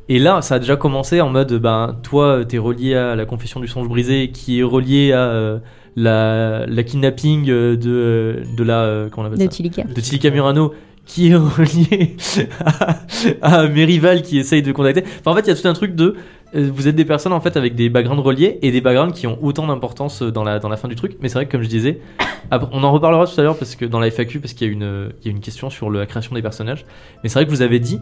Et là, ça a déjà commencé en mode Ben, toi, t'es relié à la confession du songe brisé, qui est relié à euh, la, la kidnapping euh, de, de la. euh, comment on appelle de ça Tilika. de Tilika Murano qui est *laughs* relié à, à mes rivales qui essayent de contacter. Enfin, en fait, il y a tout un truc de. euh, Vous êtes des personnes en fait avec des backgrounds reliés et des backgrounds qui ont autant d'importance euh, dans la, dans la fin du truc. Mais c'est vrai que, comme je disais, *coughs* on en reparlera tout à l'heure parce que dans la FAQ, parce qu'il y, a une, euh, il y a une question sur la création des personnages. Mais c'est vrai que vous avez dit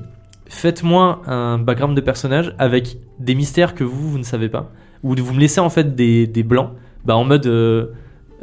faites-moi un background de personnage avec des mystères que vous, vous ne savez pas. Ou vous me laissez en fait des, blancs. Bah, en mode. euh,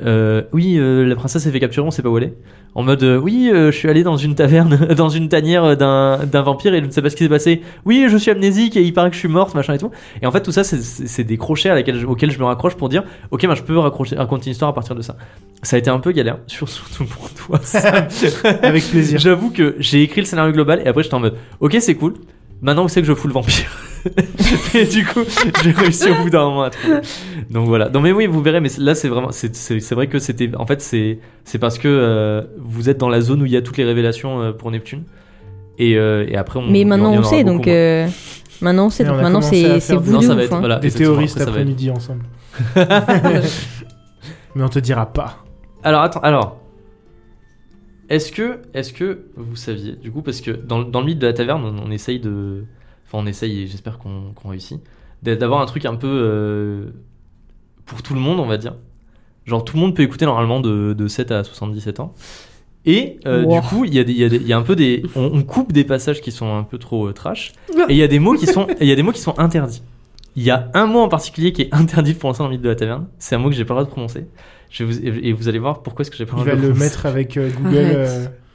euh, oui, euh, la princesse s'est fait capturer, on sait pas où elle est. En mode, euh, oui, euh, je suis allé dans une taverne, *laughs* dans une tanière euh, d'un d'un vampire et je ne sais pas ce qui s'est passé. Oui, je suis amnésique et il paraît que je suis morte, machin et tout. Et en fait, tout ça, c'est- c'est c'est des crochets à laquelle auxquels je me raccroche pour dire, ok, bah, je peux raccrocher, raconter une histoire à partir de ça. Ça a été un peu galère, *laughs* sur- surtout pour toi. *laughs* Avec plaisir. J'avoue que j'ai écrit le scénario global et après j'étais en mode, ok, c'est cool. Maintenant, vous savez que je fous le vampire? *laughs* et du coup, j'ai réussi au bout d'un moment à trouver. Donc voilà. Non mais oui, vous verrez. Mais là, c'est vraiment, c'est vrai que c'était, en fait, c'est c'est parce que euh, vous êtes dans la zone où il y a toutes les révélations euh, pour Neptune. Et, euh, et après, on. Mais maintenant on aura sait donc euh, maintenant on sait donc on maintenant c'est c'est vous Non, de ça va ouf, être hein. voilà. Des théoristes après-midi ensemble. *laughs* Mais on te dira pas. Alors attends, alors. Est-ce que, est-ce que vous saviez, du coup, parce que dans, dans le mythe de la taverne, on, on essaye de. Enfin, on essaye et j'espère qu'on réussit. d'a- D'avoir un truc un peu. euh, pour tout le monde, on va dire. Genre, tout le monde peut écouter normalement de, de 7 à 77 ans. Et euh, Wow. du coup, il y, a y, y un peu des. On, on coupe des passages qui sont un peu trop euh, trash. Et il y a des mots qui sont, il y a des mots qui sont interdits. Il y a un mot en particulier qui est interdit pour l'instant dans le mythe de la taverne. C'est un mot que j'ai pas le droit de prononcer. Je vais vous, et vous allez voir pourquoi est-ce que j'ai pas le droit de le prononcer. mettre avec euh, Google. *laughs*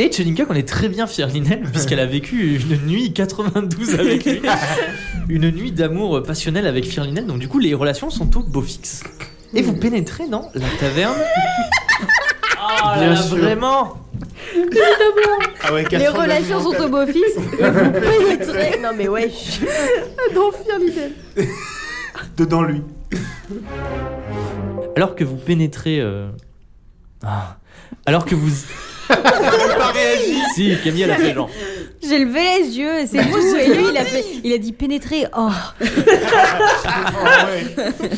Et Chelinka connaît très bien Firlinel puisqu'elle a vécu une nuit 92 avec lui. *laughs* une nuit d'amour passionnel avec Firlinel. Donc du coup, les relations sont au beau fixe. Et vous pénétrez dans la taverne. Ah Bien là là, sûr. vraiment Ah ouais, Les 89 relations sont au beau-fils *laughs* et vous pénétrez. Non mais wesh. *laughs* Non, Firlinel. Dedans lui. Alors que vous pénétrez... euh, ah. Alors que vous... pas réagi. Si, Camille elle a fait genre... J'ai levé les yeux et c'est tout. Et lui il a fait, il a dit pénétrer. Oh. Oh,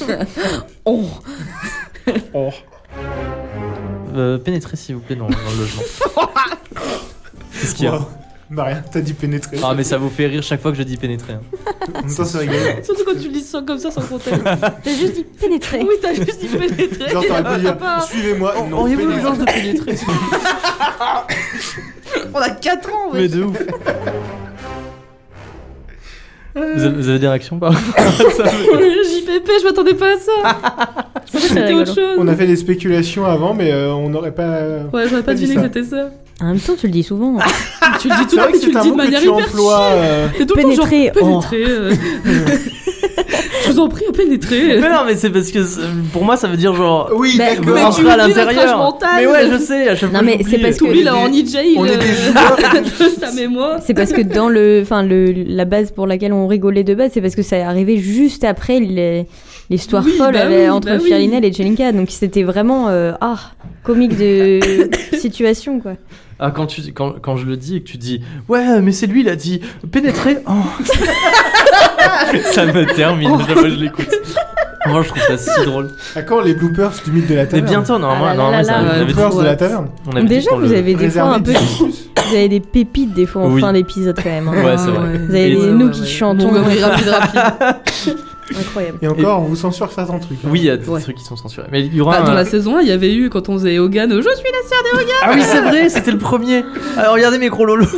ouais. Oh. Oh. Euh, pénétrez s'il vous plaît dans, dans le logement. *laughs* Qu'est-ce qu'il y a. Bah rien, t'as dit pénétrer. Ah mais ça vous fait rire chaque fois que je dis pénétrer. hein. En même temps, c'est rigolo. *laughs* Surtout quand tu lis ça comme ça sans contexte. *laughs* T'as juste dit pénétrer. oui, t'as juste dit pénétrer. Genre, t'aurais pu dire *laughs* pas- Suivez-moi. Non, Auriez-vous pénétrer. l'urgence de pénétrer On a 4 ans, Mais de ouf. Vous avez, vous avez des réactions pas JPP, je m'attendais pas à ça. C'est C'était rigolo. autre chose. On a fait des spéculations avant, mais euh, on n'aurait pas. Ouais, j'aurais pas dit deviné ça. que c'était ça. En même temps tu le dis souvent. *laughs* Tu le dis tout C'est le temps, que tu c'est le dis de que manière tu hyper emploies. euh, T'es tout le temps Pénétrer. Oh. euh. Je vous en prie, pénétrer. Mais non mais c'est parce que c'est- pour moi ça veut dire genre Oui, Bah, d'accord. mais tu rentrez à l'intérieur. Mais ouais je sais à chaque fois Non, mais c'est parce que- T'oublies là On est en des- e-jail on est moi. C'est parce que dans le, enfin le, la base pour laquelle on rigolait de base, c'est parce que ça est arrivé juste après les- l'histoire Oui, folle bah oui, entre bah oui. Et Chelinka. Donc c'était vraiment ah comique de *coughs* situation quoi. Ah quand tu quand, quand je le dis et que tu dis ouais mais c'est lui il a dit pénétrer oh. *laughs* ça me termine Oh. je l'écoute. Moi je trouve ça si drôle. À quand les bloopers du mythe de la Mais taverne bientôt normalement, Ah là là normalement là ça, on Les bloopers de la taverne. on avait dit Déjà vous avez des fois un peu, 10 plus. *laughs* vous avez des pépites des fois en Oui. fin d'épisode quand même. hein. Ouais, c'est vrai. Vous avez Et- des nous qui chantons. Montgomery, rapide, rapide. *laughs* Incroyable. Et encore, on vous censure certains trucs. hein. Oui il y a des Ouais. trucs qui sont censurés. Mais il y aura Bah, dans la saison 1, il y avait eu quand on faisait Hogan, je suis la sœur des Hogan. Ah oui c'est vrai c'était le premier. Alors regardez mes gros lolos. *laughs*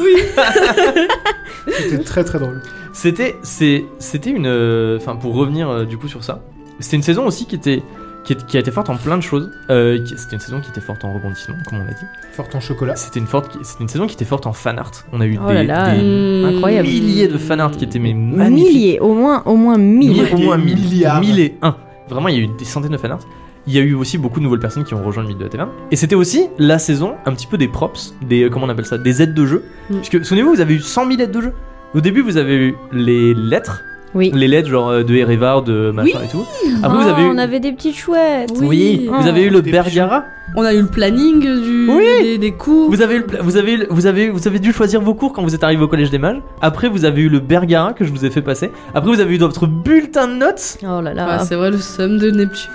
C'était très très drôle. C'était c'est c'était une euh, enfin pour revenir euh, du coup sur ça. C'était une saison aussi qui était qui, est- qui a été forte en plein de choses. Euh, c'était une saison qui était forte en rebondissement comme on l'a dit. Forte en chocolat. C'était une forte c'était une saison qui était forte en fan art. On a eu Oh des, là là. des Incroyable. milliers de fan art qui étaient mais magnifiques. Milliers, au moins, au moins Milliers, mille. au moins mille, Milliards. mille et un. Vraiment, il y a eu des centaines de fanarts. Il y a eu aussi beaucoup de nouvelles personnes qui ont rejoint le milieu de la taverne. Et c'était aussi la saison, un petit peu des props, des euh, comment on appelle ça, des aides de jeu. Mm. Puisque souvenez-vous, vous avez eu 100 000 aides de jeu. Au début, vous avez eu les lettres, Oui. les lettres genre euh, de Erevar, de machin et tout. Après, vous Oh, avez eu, on avait des petites chouettes. oui, Oui. vous avez eu le Bergara. On a eu le planning du, Oui. des, des cours. Vous avez, eu le pla- vous, avez, eu le- vous, avez, vous avez dû choisir vos cours quand vous êtes arrivé au collège des mages. Après, vous avez eu le Bergara que je vous ai fait passer. Après, vous avez eu votre bulletin de notes. Oh là Ouais, là, c'est vrai, le somme de Neptune.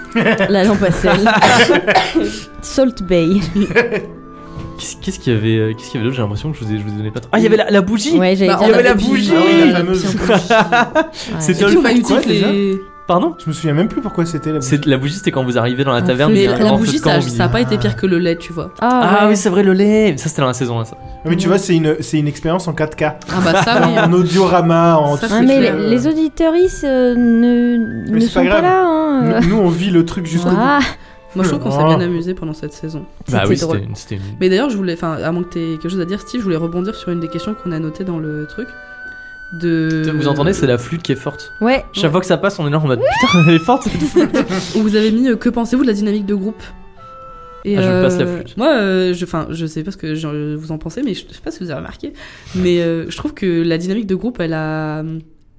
la lampe à sel. *laughs* Salt Bay. *laughs* Qu'est-ce qu'il y avait, euh, qu'est-ce qu'il y avait d'autre? J'ai l'impression que je vous, ai, je vous ai donné pas trop. Ah, il y avait la, la bougie? Ouais, Bah, il y avait la bougie. bougie. Ah oui, la fameuse. *laughs* C'était quoi, toutes les. Pardon? Je me souviens même plus pourquoi c'était la C'est la bougie, c'était quand vous arrivez dans la Un taverne. Mais a un la bougie, ça, ça a pas été pire que le lait, tu vois. Ah, Ah ouais. oui, c'est vrai le lait. Ça c'était dans la saison 1 ça. Ah, mais tu vois, c'est une, c'est une expérience en 4K. Ah bah ça, oui. *laughs* En audiorama, en Ça, tout Ah, ce mais les, les auditeuristes euh, ne, Mais ne sont pas là. Hein. Nous, nous, on vit le truc jusqu'au bout. Moi, je trouve qu'on s'est bien amusé pendant cette saison. Bah oui, drôle. c'était une. Mais d'ailleurs, je voulais, enfin, à moins que t'aies quelque chose à dire, Steve, je voulais rebondir sur une des questions qu'on a notées dans le truc. De. Vous entendez, c'est la flûte qui est forte. Ouais. Chaque Ouais. fois que ça passe, on est là en mode putain, elle est forte cette flûte. *laughs* Où vous avez mis euh, que pensez-vous de la dynamique de groupe? Et Ah, je euh, passe la flûte. Moi, euh, je, enfin, je sais pas ce que je- vous en pensez, mais je sais pas si vous avez remarqué, mais euh, je trouve que la dynamique de groupe, elle a,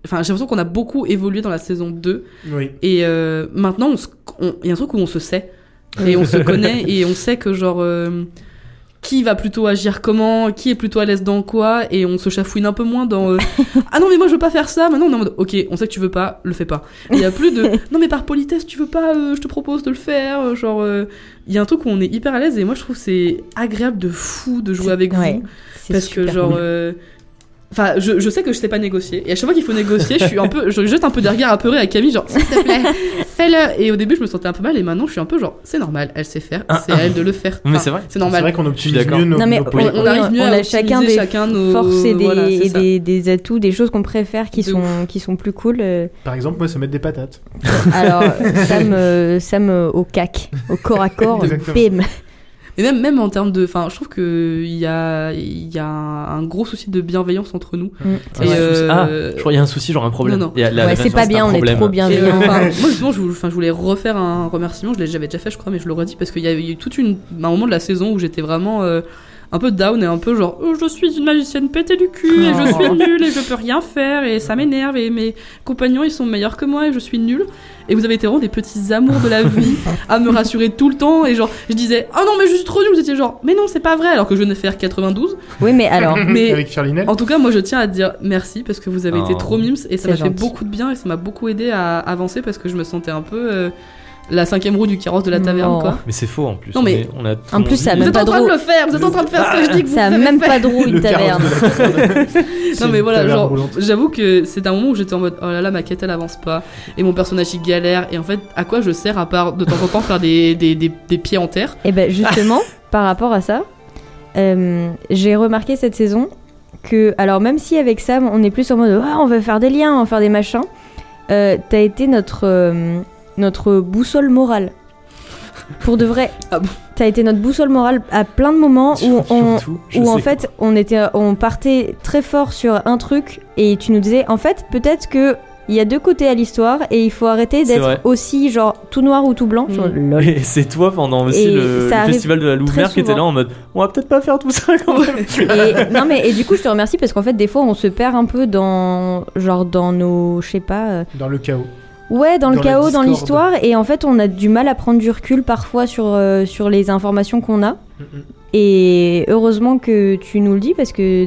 enfin, j'ai l'impression qu'on a beaucoup évolué dans la saison 2 Oui. et euh, maintenant, on on- il y a un truc où on se sait et on se *laughs* connaît et on sait que genre, euh, qui va plutôt agir comment, qui est plutôt à l'aise dans quoi, et on se chafouine un peu moins dans euh, *laughs* ah non mais moi je veux pas faire ça, maintenant on est en mode ok on sait que tu veux pas, le fais pas. Il y a plus de *laughs* non mais par politesse tu veux pas, euh, je te propose de le faire, euh, genre euh, il y a un truc où on est hyper à l'aise et moi je trouve c'est agréable de fou de jouer avec Ouais, vous parce que genre cool. Enfin, je, je sais que je sais pas négocier. Et à chaque fois qu'il faut négocier, je suis un peu, je jette un peu des regards apeurés à Camille, genre, s'il te plaît, *laughs* fais-le. Et au début, je me sentais un peu mal, et maintenant, je suis un peu genre, c'est normal, elle sait faire, c'est à elle de le faire. Mais c'est vrai. C'est C'est normal. vrai qu'on optimise mieux nos, Non mais nos on, points. on oui, arrive mieux on à a chacun des chacun nos- forces et des, voilà, c'est et ça. des, des atouts, des choses qu'on préfère qui De sont, qui sont plus cool. euh. Par exemple, moi, c'est mettre des patates. Alors, *laughs* Sam, Sam au cac, au corps à corps, bim. Mais même, même en termes de. Enfin, je trouve qu'il y a, il y a un, gros souci de bienveillance entre nous. Mm, c'est Et, vrai. euh, Ah, je crois qu'il y a un souci, genre un problème. Non, non. Il y a- la Ouais, c'est pas bien, on est trop Et, bienveillant. euh, enfin, moi justement, je, vou- enfin, je voulais refaire un remerciement. Je l'ai- j'avais déjà fait, je crois, mais je le redis parce qu'il y a eu toute une un moment de la saison où j'étais vraiment euh, un peu down et un peu genre oh, je suis une magicienne pétée du cul et je Oh. suis nulle et je peux rien faire et ça m'énerve et mes compagnons ils sont meilleurs que moi et je suis nulle. Et vous avez été vraiment des petits amours de la vie à me rassurer tout le temps et genre je disais oh non mais je suis trop nulle. Vous étiez genre mais non c'est pas vrai alors que je venais faire 92. Oui, mais alors, *laughs* Mais- Avec. En tout cas, moi, je tiens à te dire merci parce que vous avez été Oh. trop mimes et ça m'a fait beaucoup de bien et ça m'a beaucoup aidé à avancer parce que je me sentais un peu euh, la cinquième roue du carrosse de la taverne, Oh. quoi. Mais c'est faux en plus. Non, On mais- est- on a tout En plus, ça a. Vous même êtes pas en train de le faire, vous êtes en train de faire ce que je dis que vous ça a avez même fait. pas de roue *laughs* une Le carrosse taverne. de la taverne. C'est *laughs* Non mais voilà, genre, j'avoue que c'est un moment où j'étais en mode oh là là ma quête elle avance pas et mon personnage il galère et en fait à quoi je sers à part de temps en temps faire des, des, des, des pieds en terre? Et ben justement, *laughs* par rapport à ça, euh, j'ai remarqué cette saison que, alors même si avec Sam, on est plus en mode Ah, on veut faire des liens, on va faire des machins, euh, t'as été notre, euh, notre boussole morale. Pour de vrai, Ah bon t'as été notre boussole morale à plein de moments où on, Surtout, où en fait on était on partait très fort sur un truc et tu nous disais en fait peut-être que il y a deux côtés à l'histoire et il faut arrêter d'être aussi genre tout noir ou tout blanc. Mm. Et c'est toi pendant aussi Et le, festival de la très qui était là en mode on va peut-être pas faire tout ça quand même. *laughs* Et, non mais et du coup je te remercie parce qu'en fait des fois on se perd un peu dans genre dans nos je sais pas euh, Dans le chaos. Ouais dans le Dans chaos dans l'histoire. Et en fait on a du mal à prendre du recul parfois sur euh, sur les informations qu'on a. Et heureusement que tu nous le dis parce que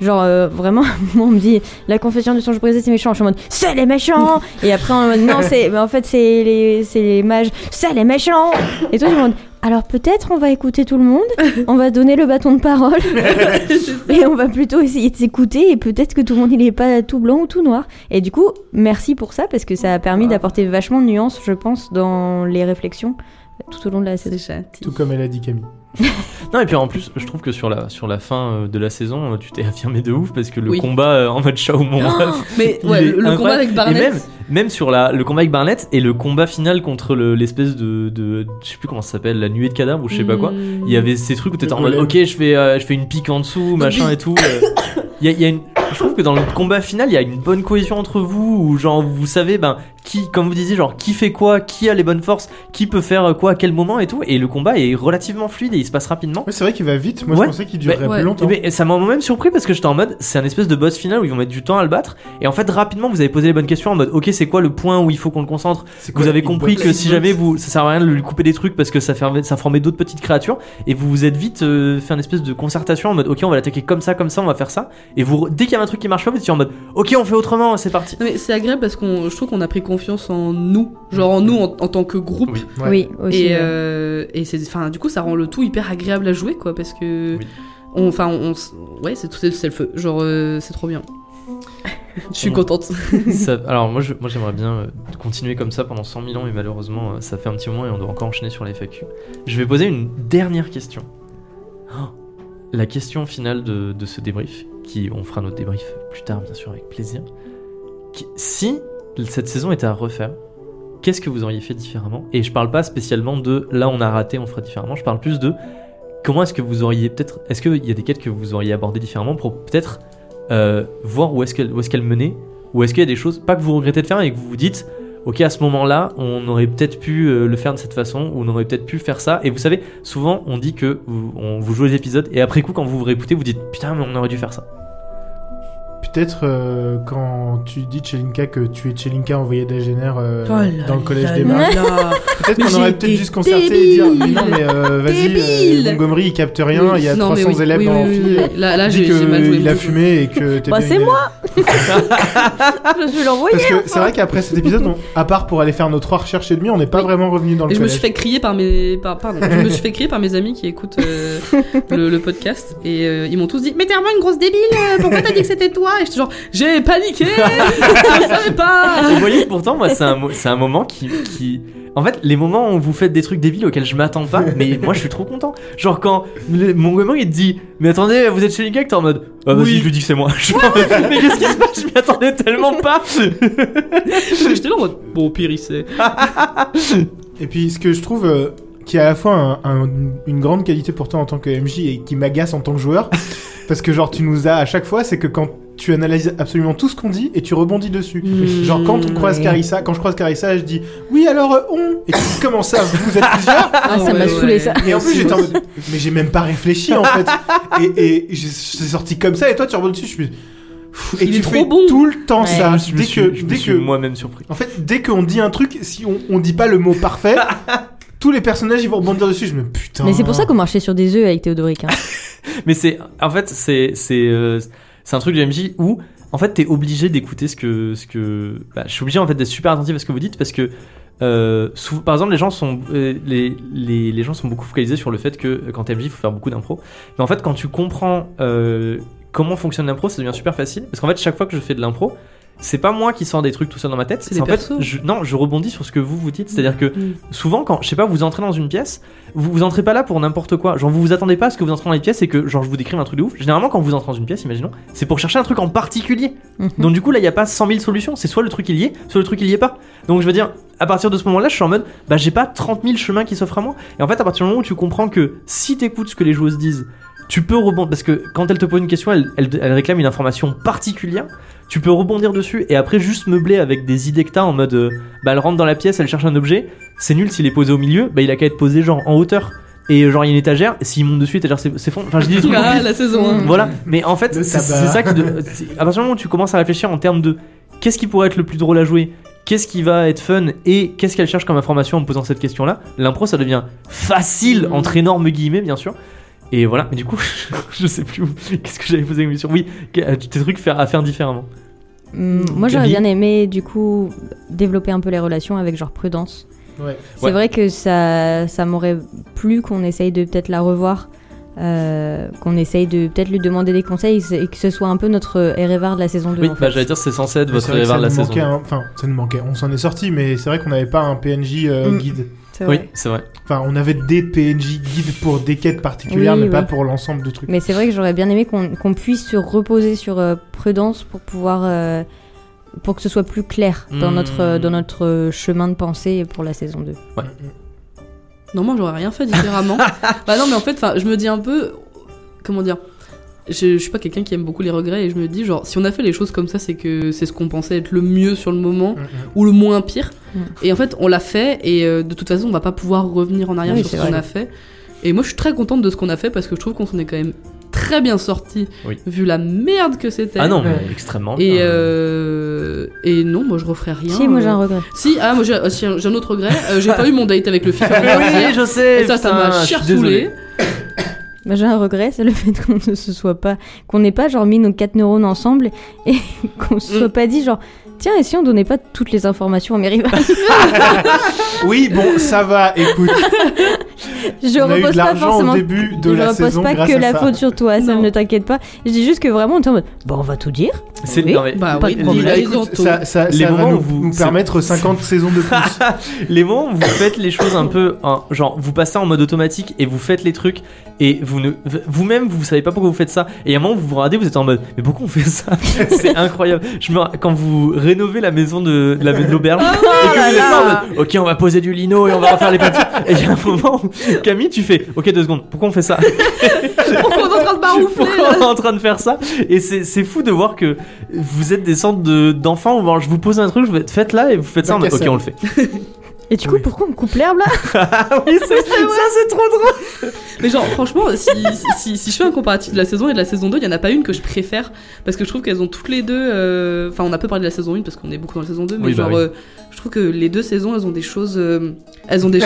genre euh, vraiment moi, on me dit la confession du songe brisé c'est méchant. Je suis en mode c'est les méchants! Et après on me dit non c'est mais en fait c'est les c'est les mages. C'est les méchants! Et toi tu me demandes alors peut-être on va écouter tout le monde on va donner le bâton de parole *laughs* et on va plutôt essayer de s'écouter et peut-être que tout le monde il est pas tout blanc ou tout noir et du coup merci pour ça parce que ça a permis d'apporter vachement de nuances je pense dans les réflexions tout au long de la saison. Tout comme elle a dit Camille. *laughs* Non et puis en plus je trouve que sur la sur la fin euh, de la saison euh, tu t'es affirmé de ouf parce que le Oui. combat euh, en mode Shao mon ref, Mais ouais, le, combat avec et Barnett. même même sur la le combat avec Barnett et le combat final contre le- l'espèce de, de je sais plus comment ça s'appelle la nuée de cadavres ou je sais pas quoi. Il y avait ces trucs où t'étais en mode ok je fais euh, je fais une pique en dessous machin et tout. euh. Y a, il y a une je trouve que dans le combat final il y a une bonne cohésion entre vous où genre vous savez ben qui comme vous disiez genre qui fait quoi qui a les bonnes forces qui peut faire quoi à quel moment et tout et le combat est relativement fluide et il se passe rapidement. Ouais, c'est vrai qu'il va vite. Moi, Ouais. je pensais qu'il durerait Ouais. plus longtemps. Mais ça m'a même surpris parce que j'étais en mode c'est un espèce de boss final où ils vont mettre du temps à le battre et en fait rapidement vous avez posé les bonnes questions en mode ok c'est quoi le point où il faut qu'on le concentre? Vous avez compris que si jamais vous ça sert à rien de lui couper des trucs parce que ça fermait ça formait d'autres petites créatures et vous vous êtes vite euh, fait une espèce de concertation en mode ok on va l'attaquer comme ça comme ça on va faire ça et vous dès qu'il y a un truc qui marche pas vous êtes en mode ok on fait autrement c'est parti Non, mais c'est agréable parce qu'on, je trouve qu'on a pris confiance en nous, genre en nous en, en tant que groupe. Oui. Ouais. oui aussi Et, euh, et c'est, enfin, du coup, ça rend le tout hyper agréable à jouer, quoi, parce que, Oui. on, enfin, on, ouais, c'est, c'est, c'est le feu. Genre, euh, c'est trop bien. *laughs* Je suis On- contente. *laughs* Ça- alors moi je- moi j'aimerais bien euh, continuer comme ça pendant 100 000 ans mais malheureusement euh, ça fait un petit moment et on doit encore enchaîner sur les FAQ. Je vais poser une dernière question. Oh, la question finale de, de ce débrief, qui on fera notre débrief plus tard bien sûr avec plaisir. Qui- si cette saison était à refaire, qu'est-ce que vous auriez fait différemment? Et je parle pas spécialement de là on a raté, on fera différemment. Je parle plus de comment est-ce que vous auriez peut-être, est-ce qu'il y a des quêtes que vous auriez abordées différemment pour peut-être euh, voir où est-ce qu'elle où est-ce qu'elle menait ou est-ce qu'il y a des choses, pas que vous regrettez de faire, mais que vous vous dites, ok, à ce moment-là, on aurait peut-être pu euh, le faire de cette façon, ou on aurait peut-être pu faire ça. Et vous savez, souvent, on dit que vous, on, vous jouez les épisodes, et après coup, quand vous vous réécoutez, vous dites, putain, mais on aurait dû faire ça. Peut-être euh, quand tu dis Chelinka que tu es Chelinka envoyé d'Agener euh, Oh dans le collège des là. Peut-être qu'on aurait peut-être dû se concerter et dire mais non mais euh, vas-y euh, Montgomery il capte rien, il y a Non, mais 300 oui, élèves oui, dans oui, l'amphi. Là, là j'ai mal joué. il a fumé et que t'es Bah, c'est moi *laughs* Je vais l'envoyer Parce que c'est vrai qu'après cet épisode, on- à part pour aller faire nos trois recherches et demie, on n'est pas Oui. vraiment revenu dans le Et je me collège. suis fait crier par mes, par, pardon, je me suis fait crier par mes amis qui écoutent euh, le, le podcast et euh, ils m'ont tous dit mais t'es vraiment une grosse débile, pourquoi t'as dit que c'était toi? Et j'étais genre j'ai paniqué, *laughs* je savais pas. Vous voyez, pourtant, moi, c'est un, mo- c'est un moment qui, qui. En fait, les moments où vous faites des trucs débiles auxquels je m'attends pas, *laughs* mais moi je suis trop content. Genre quand le- mon gamin il te dit Mais attendez, vous êtes chez Linka, t'es en mode Ah, vas-y, Oui. je lui dis que c'est moi. *laughs* Mais qu'est-ce qui se passe? Je m'y attendais tellement pas J'étais là en mode bon au pire il sait. Et puis ce que je trouve euh, qui est à la fois un- un- une grande qualité pour toi en tant que MJ et qui m'agace en tant que joueur, parce que genre tu nous as à chaque fois, c'est que quand tu analyses absolument tout ce qu'on dit et tu rebondis dessus. Genre quand on croise ouais. Carissa, quand je croise Carissa, je dis oui alors euh, on et tu commences ça, vous êtes plusieurs. *laughs* Ah, ça m'a saoulé, ça. Et en plus j'étais en mode mais j'ai même pas réfléchi en fait. Et, et c'est sorti comme ça et toi tu rebondis dessus, je et Il tu est trop fais bon. tout le temps Ouais. ça. Je me Dès suis, que je me dès suis que moi-même surpris. en fait, dès qu'on dit un truc, si on, on dit pas le mot parfait, *laughs* tous les personnages ils vont rebondir dessus. Je me putain. Mais c'est pour ça qu'on marchait sur des œufs avec Théodoric. hein. *laughs* Mais c'est. En fait, c'est. C'est euh, c'est un truc du MJ où. En fait, t'es obligé d'écouter ce que. Ce que bah, je suis obligé en fait d'être super attentif à ce que vous dites parce que. Euh, par exemple, les gens sont euh, les, les, gens sont beaucoup focalisés sur le fait que quand t'es MJ, il faut faire beaucoup d'impro. Mais en fait, quand tu comprends euh, comment fonctionne l'impro, ça devient super facile. Parce qu'en fait, chaque fois que je fais de l'impro, c'est pas moi qui sors des trucs tout seul dans ma tête. C'est en fait, je, non, je rebondis sur ce que vous vous dites. C'est-à-dire que Mm. souvent quand je sais pas vous entrez dans une pièce vous vous entrez pas là pour n'importe quoi. Genre vous vous attendez pas à ce que vous entrez dans les pièces et que genre je vous décrive un truc de ouf. Généralement quand vous entrez dans une pièce imaginons c'est pour chercher un truc en particulier. Mhm. donc du coup là il y a pas 100 000 solutions. C'est soit le truc il y est soit le truc il y est pas. Donc je veux dire à partir de ce moment là je suis en mode bah j'ai pas 30 000 chemins qui s'offrent à moi. Et en fait à partir du moment où tu comprends que si t'écoutes ce que les joueuses disent tu peux rebondir parce que quand elle te pose une question elle, elle, elle réclame une information particulière tu peux rebondir dessus et après juste meubler avec des idées que t'as en mode euh, bah elle rentre dans la pièce elle cherche un objet. C'est nul s'il est posé au milieu bah il a qu'à être posé genre en hauteur. Et euh, genre il y a une étagère s'il monte dessus étagère c'est c'est fond enfin je dis des *laughs* trucs Ah, la saison 1. voilà. Mais en fait c'est ça qui de- à partir du moment où tu commences à réfléchir en termes de qu'est-ce qui pourrait être le plus drôle à jouer? Qu'est-ce qui va être fun? Et qu'est-ce qu'elle cherche comme information en me posant cette question là l'impro ça devient facile entre énormes guillemets bien sûr et voilà mais du coup *laughs* je sais plus où- qu'est-ce que j'avais posé comme question oui euh, tes trucs à faire différemment Hum, Moi, j'aurais bien aimé, du coup, développer un peu les relations avec genre Prudence. Ouais. C'est Ouais. vrai que ça, ça m'aurait plu qu'on essaye de peut-être la revoir, euh, qu'on essaye de peut-être lui demander des conseils et que ce soit un peu notre Erevar de la saison 2. oui en fait. bah j'allais dire c'est censé être Mais votre rêve de la ça nous saison manquait un- Enfin, ça nous manquait. On s'en est sorti, mais c'est vrai qu'on n'avait pas un PNJ euh, Mm. guide. Oui c'est vrai Enfin, on avait des PNJ guides pour des quêtes particulières, Oui, mais pas pour l'ensemble de trucs. Mais c'est vrai que j'aurais bien aimé qu'on qu'on puisse se reposer sur euh, Prudence pour pouvoir. euh, pour que ce soit plus clair dans, Mm. notre, euh, dans notre chemin de pensée pour la saison 2. Non, moi j'aurais rien fait différemment. *laughs* bah non, mais en fait, enfin, je me dis un peu. Comment dire je, je suis pas quelqu'un qui aime beaucoup les regrets et je me dis, genre, si on a fait les choses comme ça, c'est que c'est ce qu'on pensait être le mieux sur le moment Mm, mm. ou le moins pire. Mm. Et en fait, on l'a fait et euh, de toute façon, on va pas pouvoir revenir en arrière Oui, sur ce qu'on a fait. Et moi, je suis très contente de ce qu'on a fait parce que je trouve qu'on s'en est quand même très bien sorti Oui. vu la merde que c'était. ah non mais Ouais. extrêmement Et, bien. euh, et non, moi je referais rien. Si, moi j'ai un regret. Si, ah, moi j'ai euh, un autre regret. Euh, j'ai pas eu mon date avec le partir. *laughs* oui je sais Et ça, ça m'a cher Moi, j'ai un regret, c'est le fait qu'on ne se soit pas, qu'on n'ait pas genre mis nos quatre neurones ensemble et *laughs* qu'on se soit Mm. pas dit genre, tiens, et si on donnait pas toutes les informations à mes rivales? *laughs* Oui, bon, ça va. Écoute, *laughs* Je on a eu repose de pas forcément. au début de je la repose saison pas grâce que la ça. faute sur toi, ça ne t'inquiète pas. Je dis juste que vraiment, on était en mode, bon, on va tout dire. C'est- Oui. Bah Pas oui, de problème. Écoute, ça, ça, Les ça va moments nous, où vous- nous permettre 50 saisons de plus. *laughs* les moments où vous faites les choses un peu en- genre vous passez en mode automatique et vous faites les trucs et vous ne vous-même vous savez pas pourquoi vous faites ça et à un moment vous vous regardez vous êtes en mode mais pourquoi on fait ça? *laughs* C'est incroyable je me quand vous rénovez la maison de, de la de l'auberge et que vous êtes là en mode ok on va poser du lino et on va refaire les peintures et il y a un moment où *laughs* Camille tu fais ok deux secondes pourquoi on fait ça *laughs* Pourquoi on est en train de baroufler pourquoi on est en train de faire ça et c'est c'est fou de voir que vous êtes des de- d'enfants où genre, je vous pose un truc je vous faites là et vous faites ça mode, ok on le fait *laughs* Et du coup, Oui. pourquoi on coupe l'herbe là *laughs* Ah oui, *laughs* c'est ça, c'est trop drôle. *laughs* Mais genre, franchement, si, si, si je fais un comparatif de la saison 1 et de la saison 2, il y en a pas une que je préfère. Parce que je trouve qu'elles ont toutes les deux. euh, Enfin, on a peu parlé de la saison 1 parce qu'on est beaucoup dans la saison 2. Mais Oui, bah genre, oui. euh, je trouve que les deux saisons, elles ont des choses. euh, elles ont des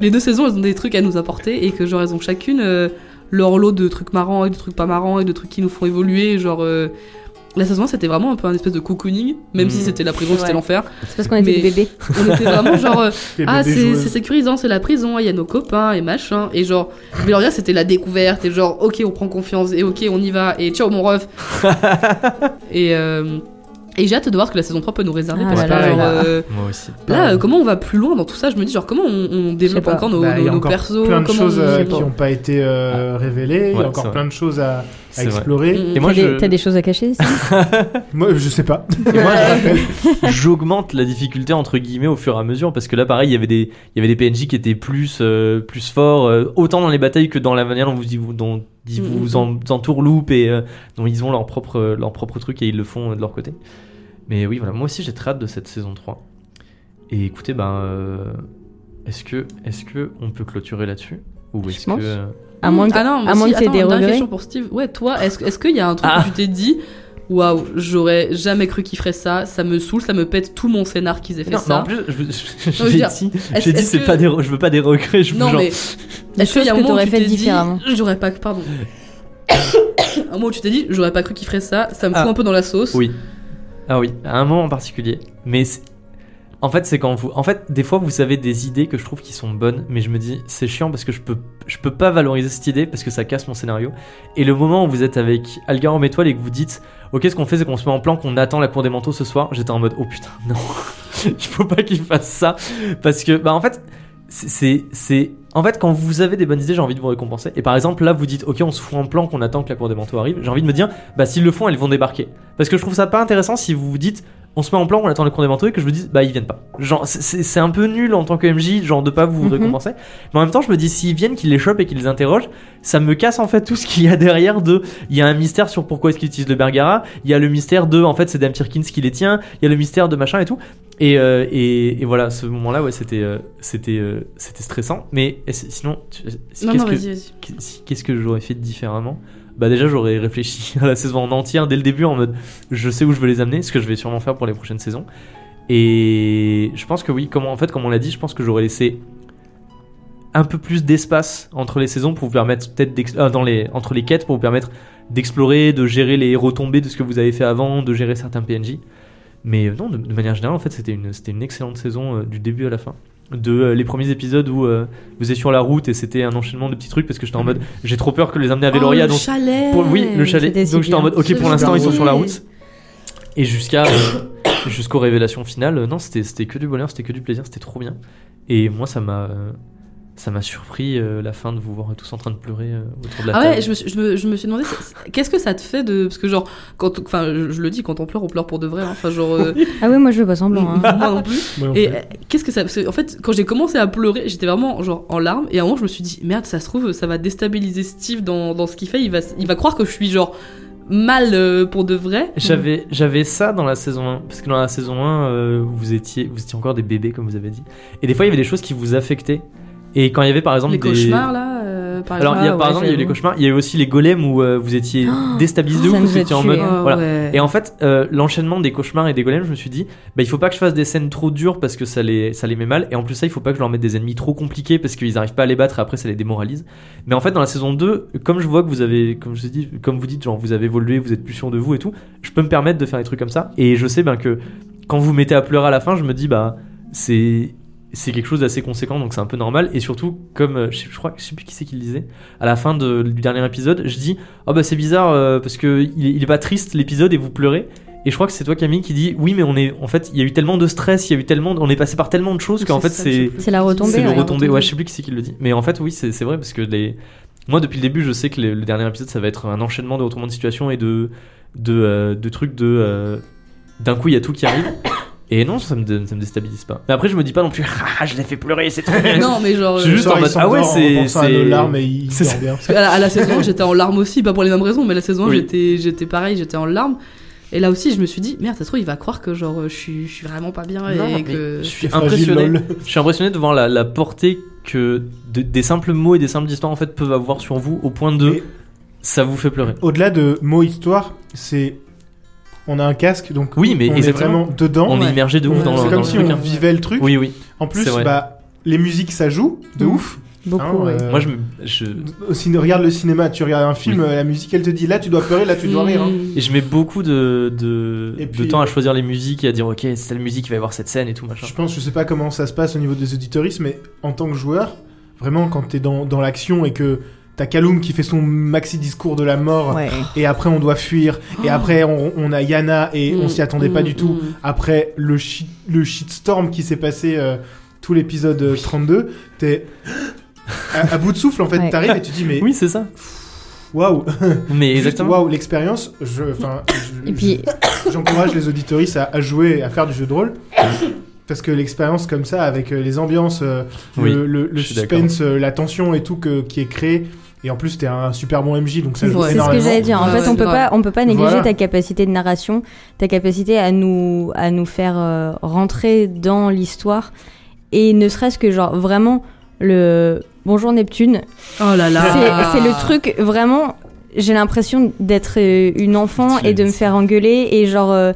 Les deux saisons, elles ont des trucs à nous apporter. Et que genre, elles ont chacune euh, leur lot de trucs marrants et de trucs pas marrants et de trucs qui nous font évoluer. Genre. La saison 1, c'était vraiment un peu un espèce de cocooning, même si Mm. c'était la prison, c'était l'enfer. C'est parce qu'on était des bébés. On était vraiment *laughs* genre. euh, ah, c'est sécurisant, c'est la prison, il y a nos copains et machin. Et genre, Veloria, c'était la découverte. Et genre, ok, on prend confiance. Et ok, on y va. Et ciao, mon ref. *laughs* et euh, et j'ai hâte de voir ce que la saison 3 peut nous réserver. Ah parce là que, là genre, là. euh, Moi aussi. là, euh, comment on va plus loin dans tout ça? Je me dis, genre, comment on, on développe encore nos, Bah, il y nos, a nos encore persos? plein de choses on- euh, qui n'ont pas été euh, révélées. il y a encore plein de choses à, à C'est vrai. explorer. Mm. Et moi, T'as des- je- t'as des choses à cacher ici *laughs* Moi, je sais pas. Et moi, je- *laughs* j'augmente la difficulté entre guillemets au fur et à mesure parce que là, pareil, il y avait des, il y avait des PNJ qui étaient plus, euh, plus forts, euh, autant dans les batailles que dans la manière dont vous, vous- dont ils Mhm. vous en, entourloupent et euh, dont ils ont leur propre, leur propre truc et ils le font de leur côté. Mais oui, voilà, moi aussi j'ai très hâte de cette saison 3. Et écoutez, ben, euh, est-ce que, est-ce que on peut clôturer là-dessus? Ou est-ce que euh, À moins que, Ah non, mais à moins que attends, des regrets. question pour Steve. Ouais, toi, est-ce est-ce qu'il y a un truc Ah. que tu t'es dit Waouh, j'aurais jamais cru qu'il ferait ça, ça me saule, ça me pète tout mon scénar qu'ils aient fait non, mais en ça. plus, je, *laughs* je, je dit, j'ai dit c'est que- pas des, je veux pas des regrets, je veux Non, genre- mais *laughs* est-ce qu'il y a un moment où t'aurais tu fait t'es dit, différemment. J'aurais pas, pardon. *coughs* un moment où tu t'es dit, j'aurais pas cru qu'il ferait ça, ça me Ah. fout un peu dans la sauce. Oui. Ah oui, à un moment en particulier. Mais en fait, c'est quand vous. En fait, des fois, vous avez des idées que je trouve qui sont bonnes, mais je me dis, c'est chiant parce que je peux, je peux pas valoriser cette idée parce que ça casse mon scénario. Et le moment où vous êtes avec Algarum Étoile et que vous dites, ok, ce qu'on fait, c'est qu'on se met en plan, qu'on attend la cour des manteaux ce soir, j'étais en mode, oh putain, *laughs* non, il faut pas qu'il fasse ça. Parce que, bah en fait, c'est. c'est- En fait, quand vous avez des bonnes idées, j'ai envie de vous récompenser. Et par exemple, là, vous dites, ok, on se fout en plan, qu'on attend que la cour des manteaux arrive. J'ai envie de me dire, bah s'ils le font, elles vont débarquer. Parce que je trouve ça pas intéressant si vous vous dites, on se met en plan, on attend les cours des manteaux et que je vous dise, bah ils viennent pas. Genre, c'est- un peu nul en tant que MJ, genre de pas vous Mhm. récompenser. Mais en même temps, je me dis, s'ils viennent, qu'ils les chopent et qu'ils les interrogent, ça me casse en fait tout ce qu'il y a derrière de. Il y a un mystère sur pourquoi est-ce qu'ils utilisent le Bergara. Il y a le mystère de, en fait, c'est Dame Tirkins qui les tient. Il y a le mystère de machin et tout. Et, euh, et, et voilà, ce moment-là, ouais, c'était, euh, c'était, euh, c'était stressant. Mais sinon, que, qu'est-ce que j'aurais fait différemment? Bah déjà, j'aurais réfléchi *laughs* à la saison en entière dès le début en mode, je sais où je veux les amener, ce que je vais sûrement faire pour les prochaines saisons. Et je pense que oui, comme en fait, comme on l'a dit, je pense que j'aurais laissé un peu plus d'espace entre les saisons pour vous permettre peut-être euh, dans les entre les quêtes pour vous permettre d'explorer, de gérer les retombées de ce que vous avez fait avant, de gérer certains PNJ. Mais euh, non, de, manière générale, en fait, c'était une une excellente saison euh, du début à la fin. De euh, les premiers épisodes où euh, vous êtes sur la route et c'était un enchaînement de petits trucs parce que j'étais en mode j'ai trop peur que les amener à Veloria Oh, le donc chalet pour- oui, le chalet. Donc j'étais en mode, ok, pour l'instant ils sont sur la route. Et jusqu'à euh, *coughs* jusqu'aux révélations finales, non, c'était c'était que du bonheur, c'était que du plaisir, c'était trop bien. Et moi, ça m'a euh, ça m'a surpris euh, la fin de vous voir tous en train de pleurer euh, autour de la Ah table. ouais, je me, suis- je me, je me suis demandé, qu'est-ce que ça te fait de. Parce que, genre, quand. Enfin, je, je le dis, quand on pleure, on pleure pour de vrai. hein. Enfin, genre. euh, *laughs* Ah oui, moi je veux pas semblant. hein. *laughs* moi non plus. Non Et qu'est-ce que ça. parce que, en fait, quand j'ai commencé à pleurer, j'étais vraiment, genre, en larmes. Et à un moment, je me suis dit, merde, ça se trouve, ça va déstabiliser Steve dans, dans ce qu'il fait. Il va, il va croire que je suis, genre, mal euh, pour de vrai. J'avais j'avais ça dans la saison 1 parce que dans la saison 1 euh, vous étiez vous étiez encore des bébés comme vous avez dit. Et des fois il y avait des choses qui vous affectaient. Et quand il y avait par exemple Les des cauchemars, là, euh, par Alors, il y a, par ouais, exemple, il y a eu les cauchemars, il y a eu aussi les golems où euh, vous étiez déstabilisés de ça ouf, vous étiez en mode. hein. Voilà. ouais. Et en fait, euh, l'enchaînement des cauchemars et des golems, je me suis dit, bah, il faut pas que je fasse des scènes trop dures parce que ça les, ça les met mal. Et en plus, ça, il faut pas que je leur mette des ennemis trop compliqués parce qu'ils arrivent pas à les battre et après, ça les démoralise. Mais en fait, dans la saison 2, comme je vois que vous avez, comme je dis, comme vous dites, genre, vous avez évolué, vous êtes plus sûr de vous et tout, je peux me permettre de faire des trucs comme ça. Et je sais, ben, que quand vous mettez à pleurer à la fin, je me dis, bah, c'est, c'est quelque chose d'assez conséquent, donc c'est un peu normal. Et surtout, comme euh, je, sais- je crois, je sais plus qui c'est qui le disait, à la fin de- du dernier épisode, je dis, oh bah c'est bizarre euh, parce que il est, il est pas triste l'épisode et vous pleurez. Et je crois que c'est toi Camille qui dit, oui mais on est, en fait, il y a eu tellement de stress, il y a eu tellement, de- on est passé par tellement de choses qu'en fait c'est, C'est la retombée, c'est le ouais. retombé. Ouais, je sais plus qui c'est qui le dit. Mais en fait, oui, c'est c'est vrai parce que les, moi depuis le début, je sais que le, le dernier épisode, ça va être un enchaînement de retournements de situation et de, de, euh, de trucs de, euh, d'un coup il y a tout qui arrive. Et non, ça me, dé- ça me déstabilise pas. Mais après, je me dis pas non plus, *laughs* ah, je l'ai fait pleurer, c'est trop bien. Non, mais genre. Je suis euh, juste en mode, ah ouais, c'est- à c'est- nos larmes et il c'est dort bien. Parce la, à la saison 1, *laughs* j'étais en larmes aussi, pas pour les mêmes raisons, mais la saison 1, Oui. j'étais, j'étais pareil, j'étais en larmes. Et là aussi, je me suis dit, merde, ça se trouve, il va croire que genre, je suis, je suis vraiment pas bien Non, et mais que. je suis Fragile, impressionné. lol. *laughs* Je suis impressionné de voir la, la portée que de- des simples mots et des simples histoires en fait peuvent avoir sur vous au point de Et ça vous fait pleurer. Au-delà de mots histoire, c'est. On a un casque, donc Oui, mais on est exactement. vraiment dedans. On est immergé de ouf Ouais. dans, c'est dans comme le si truc. on hein. vivait le truc. Oui, oui. En plus, C'est bah, les musiques, ça joue de Mm. ouf. Beaucoup, Hein, ouais. euh, Moi, je, je, Au ciné- regarde le cinéma, tu regardes un film, Oui. euh, la musique, elle te dit là, tu dois pleurer, là, tu dois rire. hein. Mm. et je mets beaucoup de, de, Et de temps à choisir les musiques et à dire ok, c'est telle musique qui va y avoir cette scène et tout machin. Je pense, je sais pas comment ça se passe au niveau des auditoristes, mais en tant que joueur, vraiment, quand t'es dans, dans l'action et que t'as Kaloum qui fait son maxi discours de la mort, Ouais. et après on doit fuir, et après on, on a Yana et on Mm, s'y attendait pas mm, du tout. mm. Après le, shit, le shitstorm qui s'est passé euh, tout l'épisode euh, 32, t'es à, à bout de souffle en fait. Ouais. T'arrives et tu dis, mais Oui, c'est ça. waouh! Mais exactement. Waouh, l'expérience. Je, je- Et puis, j'encourage les auditoristes à, à jouer, à faire du jeu de rôle. Parce que l'expérience comme ça, avec euh, les ambiances, euh, Oui, le, le- suspense, euh, la tension et tout que, qui est créé, et en plus t'es un super bon MJ, donc ça joue Ouais. c'est ce que j'allais dire. En Ouais, fait, ouais, on peut pas, on peut pas négliger Voilà. ta capacité de narration, ta capacité à nous, à nous faire euh, rentrer dans l'histoire, et ne serait-ce que genre vraiment le Bonjour Neptune. Oh là là. C'est le truc vraiment. J'ai l'impression d'être euh, une enfant et de me faire engueuler et genre. euh,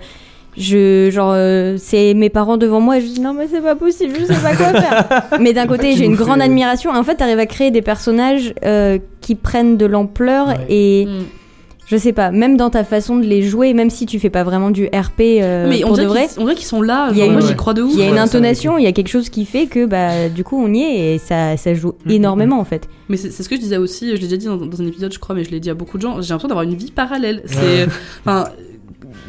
je genre euh, c'est mes parents devant moi et je dis non mais c'est pas possible je sais pas quoi faire *laughs* mais d'un côté j'ai une grande fais- admiration en fait t'arrives à créer des personnages euh, qui prennent de l'ampleur Ouais. et Mm. je sais pas même dans ta façon de les jouer même si tu fais pas vraiment du RP euh, Mais on pour de dirait vrai qu'ils on dirait qu'ils sont là. Y a moi, j'y crois de ouf. il y a une Ouais, intonation il y a quelque chose qui fait que bah du coup on y est et ça ça joue Mm, énormément en fait Mais c'est ce que je disais aussi, je l'ai déjà dit dans, dans un épisode, je crois, mais je l'ai dit à beaucoup de gens. J'ai l'impression d'avoir une vie parallèle. C'est, Ouais. enfin,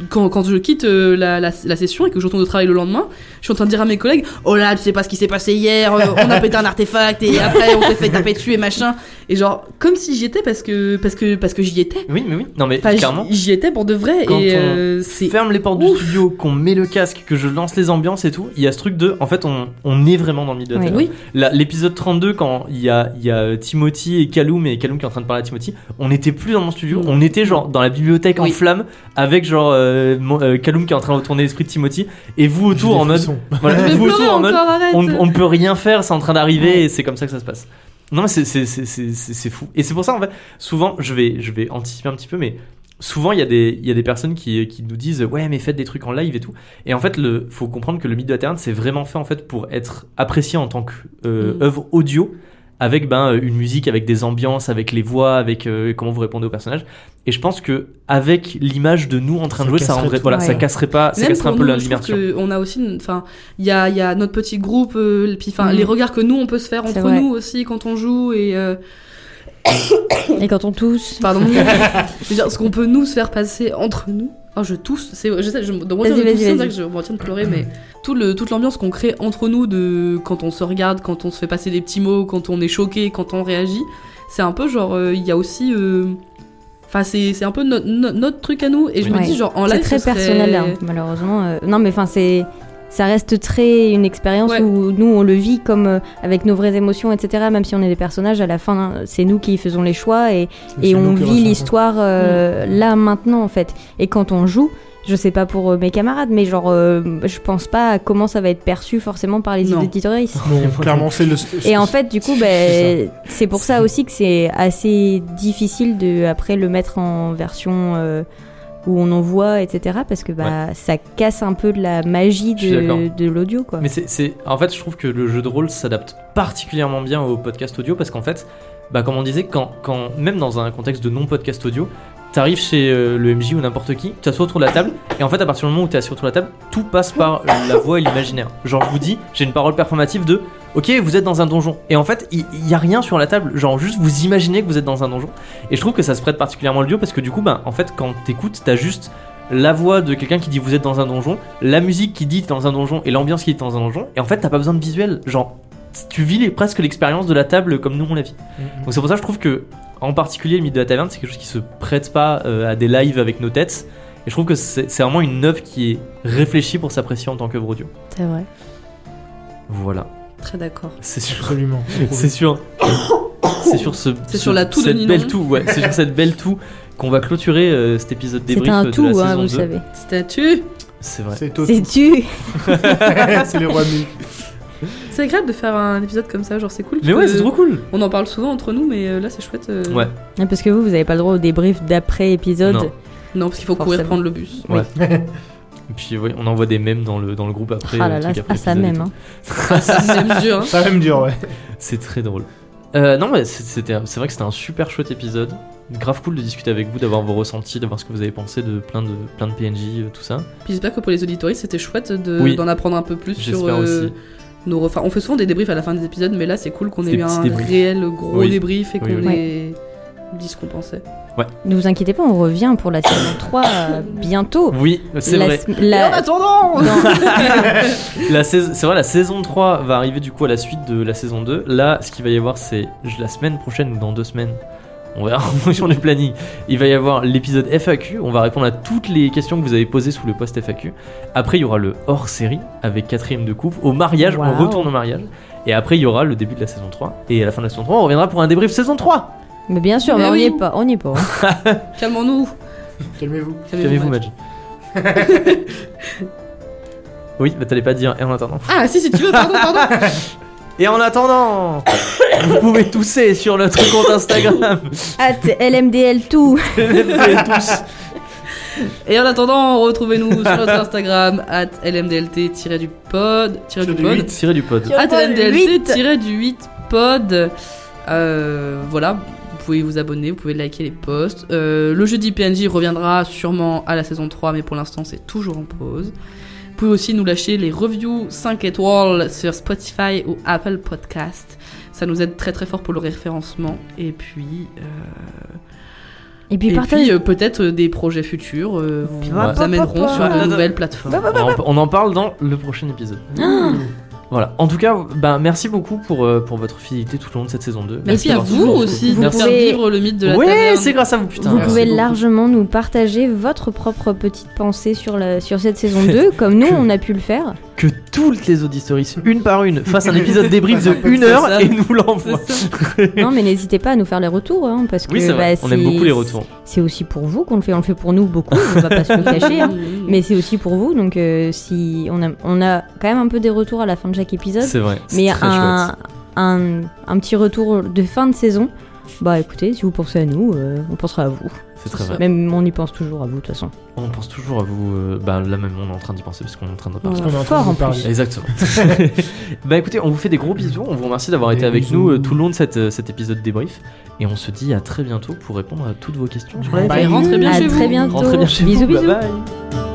quand, quand je quitte euh, la, la, la session et que je retourne au travail le lendemain, je suis en train de dire à mes collègues Oh là, tu sais pas ce qui s'est passé hier, euh, on a pété un artefact et *laughs* après on s'est fait taper dessus et machin. Et genre, comme si j'y étais parce que, parce que, parce que j'y étais. Oui, mais oui. Non, mais Enfin, clairement. j'y étais pour de vrai Quand et on euh, ferme les portes du studio, qu'on met le casque, que je lance les ambiances et tout, il y a ce truc de. En fait, on, on est vraiment dans le milieu de la Oui. L'épisode 32, quand il y a, il y a Timothy et Kaloum, et Kaloum qui est en train de parler à Timothy, on n'était plus dans mon studio, on était genre dans la bibliothèque en flamme, avec genre euh, mon- euh, Kaloum qui est en train de retourner l'esprit de Timothy, et vous autour en mode. Frissons. *laughs* Voilà, je vais vous pleurer autour en encore, mode. arrête. On, on ne peut rien faire, c'est en train d'arriver, Ouais. et c'est comme ça que ça se passe. Non, mais c'est- c'est c'est- c'est- c'est- c'est fou. Et c'est pour ça, en fait, souvent, je vais, je vais anticiper un petit peu, mais souvent, il y, a des- il y a des personnes qui, qui nous disent Ouais, mais faites des trucs en live et tout. Et en fait, il faut comprendre que le mythe de la Terre, c'est vraiment fait en fait pour être apprécié en tant qu'œuvre Mm. œuvre audio, avec ben, euh, une musique, avec des ambiances, avec les voix, avec euh, comment vous répondez aux personnages. Et je pense que avec l'image de nous en train Ça de jouer, ça casserait rendrait, ça casserait pas, ça casserait un peu l'immersion. on a aussi, enfin, il y a, y a notre petit groupe, euh, puis enfin Mhm. les regards que nous on peut se faire entre nous aussi quand on joue et euh, et quand on tousse pardon, *laughs* je veux dire ce qu'on peut nous se faire passer entre nous. Oh, je tousse, c'est, je sais, je, dans mon de tousser, c'est vrai que je me retiens de pleurer, mais tout le, toute l'ambiance qu'on crée entre nous de quand on se regarde, quand on se fait passer des petits mots, quand on est choqué, quand on réagit, c'est un peu genre, euh, il y a aussi, euh, enfin c'est, c'est un peu no- no- notre truc à nous. Et je me dis genre en c'est live très ce serait- personnel hein, malheureusement euh, non mais enfin c'est ça reste très une expérience Ouais. où nous on le vit comme euh, avec nos vraies émotions etc même si on est des personnages à la fin hein, c'est nous qui faisons les choix et, on vit l'histoire euh, là maintenant en fait. Et quand on joue je sais pas pour euh, mes camarades mais genre euh, je pense pas à comment ça va être perçu forcément par les Non, clairement, c'est le. *laughs* et en fait, du coup, c'est ben, c'est pour ça aussi que c'est assez difficile de après le mettre en version euh, où on en voit, etc. Parce que bah, ça casse un peu de la magie de, de l'audio, quoi. Mais c'est, c'est- en fait, je trouve que le jeu de rôle s'adapte particulièrement bien au podcast audio parce qu'en fait, bah, comme on disait, quand, quand, même dans un contexte de non-podcast audio, t'arrives chez euh, le MJ ou n'importe qui, tu t'assois autour de la table, et en fait, à partir du moment où t'es assis autour de la table, tout passe par la voix et l'imaginaire. Genre, je vous dis, j'ai une parole performative de Ok, vous êtes dans un donjon. Et en fait, il il y, a rien sur la table. Genre, juste vous imaginez que vous êtes dans un donjon. Et je trouve que ça se prête particulièrement au audio parce que du coup, bah, en fait, quand t'écoutes, t'as juste la voix de quelqu'un qui dit vous êtes dans un donjon, la musique qui dit t'es dans un donjon et l'ambiance qui dit t'es dans un donjon. Et en fait, t'as pas besoin de visuel. Genre, tu vis les- presque l'expérience de la table comme nous on la vit. Donc c'est pour ça que je trouve que, en particulier, le mythe de la taverne, c'est quelque chose qui se prête pas euh, à des lives avec nos têtes. Et je trouve que c'est c'est vraiment une œuvre qui est réfléchie pour s'apprécier en tant qu'œuvre audio. C'est vrai. Voilà. Très d'accord. C'est sûr. Absolument. *laughs* C'est sûr. C'est sur ce, C'est ce- sur la toux de cette Ninon. belle toux, ouais. C'est sur cette belle toux qu'on va clôturer euh, cet épisode débrief C'est un de tout, la hein, saison vous 2. savez. Statue C'est vrai. C'est Toto. C'est tu. *laughs* C'est les rois Mille. C'est agréable de faire un épisode comme ça, genre c'est cool. Mais ouais, c'est trop cool. On en parle souvent entre nous, mais euh, là c'est chouette. euh, Ouais. Ah, Parce que vous, vous avez pas le droit au débrief d'après épisode. Non. Non, parce qu'il faut courir Forcément. prendre le bus. Ouais. *laughs* Et puis oui, on envoie des mèmes dans le, dans le groupe après. Ah euh, là là, truc après ah, ça épisode et même. tout. *laughs* hein. C'est même dur. Hein. Ça va me dur, ouais. C'est très drôle. Euh, non, mais c'est- c'était, c'est vrai que c'était un super chouette épisode. Grave cool de discuter avec vous, d'avoir vos ressentis, d'avoir ce que vous avez pensé de plein de, plein de PNJ, euh, tout ça. Puis j'espère que pour les auditoristes c'était chouette de- Oui. d'en apprendre un peu plus sur J'espère euh, aussi. Nos. re- Enfin, on fait souvent des débriefs à la fin des épisodes, mais là c'est cool qu'on ait eu un débriefs. réel gros Oui. débrief et Oui, qu'on oui. ait dit ce qu'on pensait. Ne vous inquiétez pas, on revient pour la saison *coughs* 3 euh, bientôt. Oui, c'est La vrai. la- attendant *laughs* *laughs* *laughs* La sais- c'est vrai, la saison 3 va arriver du coup à la suite de la saison 2. Là, ce qu'il va y avoir, c'est la semaine prochaine ou dans deux semaines. On verra *laughs* en fonction du planning. Il va y avoir l'épisode FAQ. On va répondre à toutes les questions que vous avez posées sous le post FAQ. Après, il y aura le hors série avec quatrième de couve. Au mariage, on retourne au mariage. Et après, il y aura le début de la saison 3. Et à la fin de la saison 3, on reviendra pour un débrief saison 3. Mais bien sûr, mais, Mais on n'y est pas. On n'y est pas. hein. *laughs* Calmons-nous. Calmez-vous. Calmez-vous, Madge. *laughs* Oui, bah t'allais pas dire. Et en attendant. Ah si si tu veux, pardon, pardon. Et en attendant, vous pouvez tousser sur notre compte Instagram. At LMDL tout. tous. Et en attendant, retrouvez-nous sur notre Instagram at lmdlt-du-pod. Du du pod. du pod. At Pod lmdlt-du-8 pod. Euh, voilà, vous pouvez vous abonner, vous pouvez liker les posts. Euh, le jeudi PNJ reviendra sûrement à la saison 3, mais pour l'instant c'est toujours en pause. Vous pouvez aussi nous lâcher les reviews 5 étoiles sur Spotify ou Apple Podcast. Ça nous aide très très fort pour le référencement. Et puis, euh, Et puis et partage. puis euh, peut-être euh, des projets futurs euh, vous, amèneront sur de nouvelles plateformes. On en, on en parle dans le prochain épisode. *laughs* Voilà. En tout cas, bah, merci beaucoup pour, euh, pour votre fidélité tout au long de cette saison 2. Merci à d'avoir vous aussi de Vous faire pouvez- vivre le mythe de la Ouais, taverne. c'est grâce à vous, putain. Vous Merci pouvez beaucoup. largement nous partager votre propre petite pensée sur, la, sur cette saison *laughs* 2, comme nous, Que- on a pu le faire. Que toutes les auditories, une par une, fassent un épisode débrief de une heure ça. et nous l'envoient. *laughs* Non, mais n'hésitez pas à nous faire les retours, hein, parce que Oui, bah, On aime beaucoup les retours. C'est aussi pour vous qu'on le fait. On le fait pour nous beaucoup, on va pas se le cacher. hein. *laughs* Mais c'est aussi pour vous, donc euh, si on a, on a quand même un peu des retours à la fin de chaque épisode, C'est vrai. mais très un, un, un petit retour de fin de saison. Bah écoutez, si vous pensez à nous, euh, on pensera à vous. C'est très vrai. Même on y pense toujours à vous de toute façon. On pense toujours à vous. euh, bah là même, on est en train d'y penser parce qu'on est en train de repartir. On est en train Fort de vous en parler. plus. Exactement. *laughs* bah écoutez, on vous fait des gros bisous. On vous remercie d'avoir Des été avec bisous. nous euh, tout le long de cette, euh, cet épisode débrief. Et on se dit à très bientôt pour répondre à toutes vos questions sur la Bah, et rentrez bien à chez très vous. bientôt. Rentrez bien chez bisous vous. bisous. Bye bye.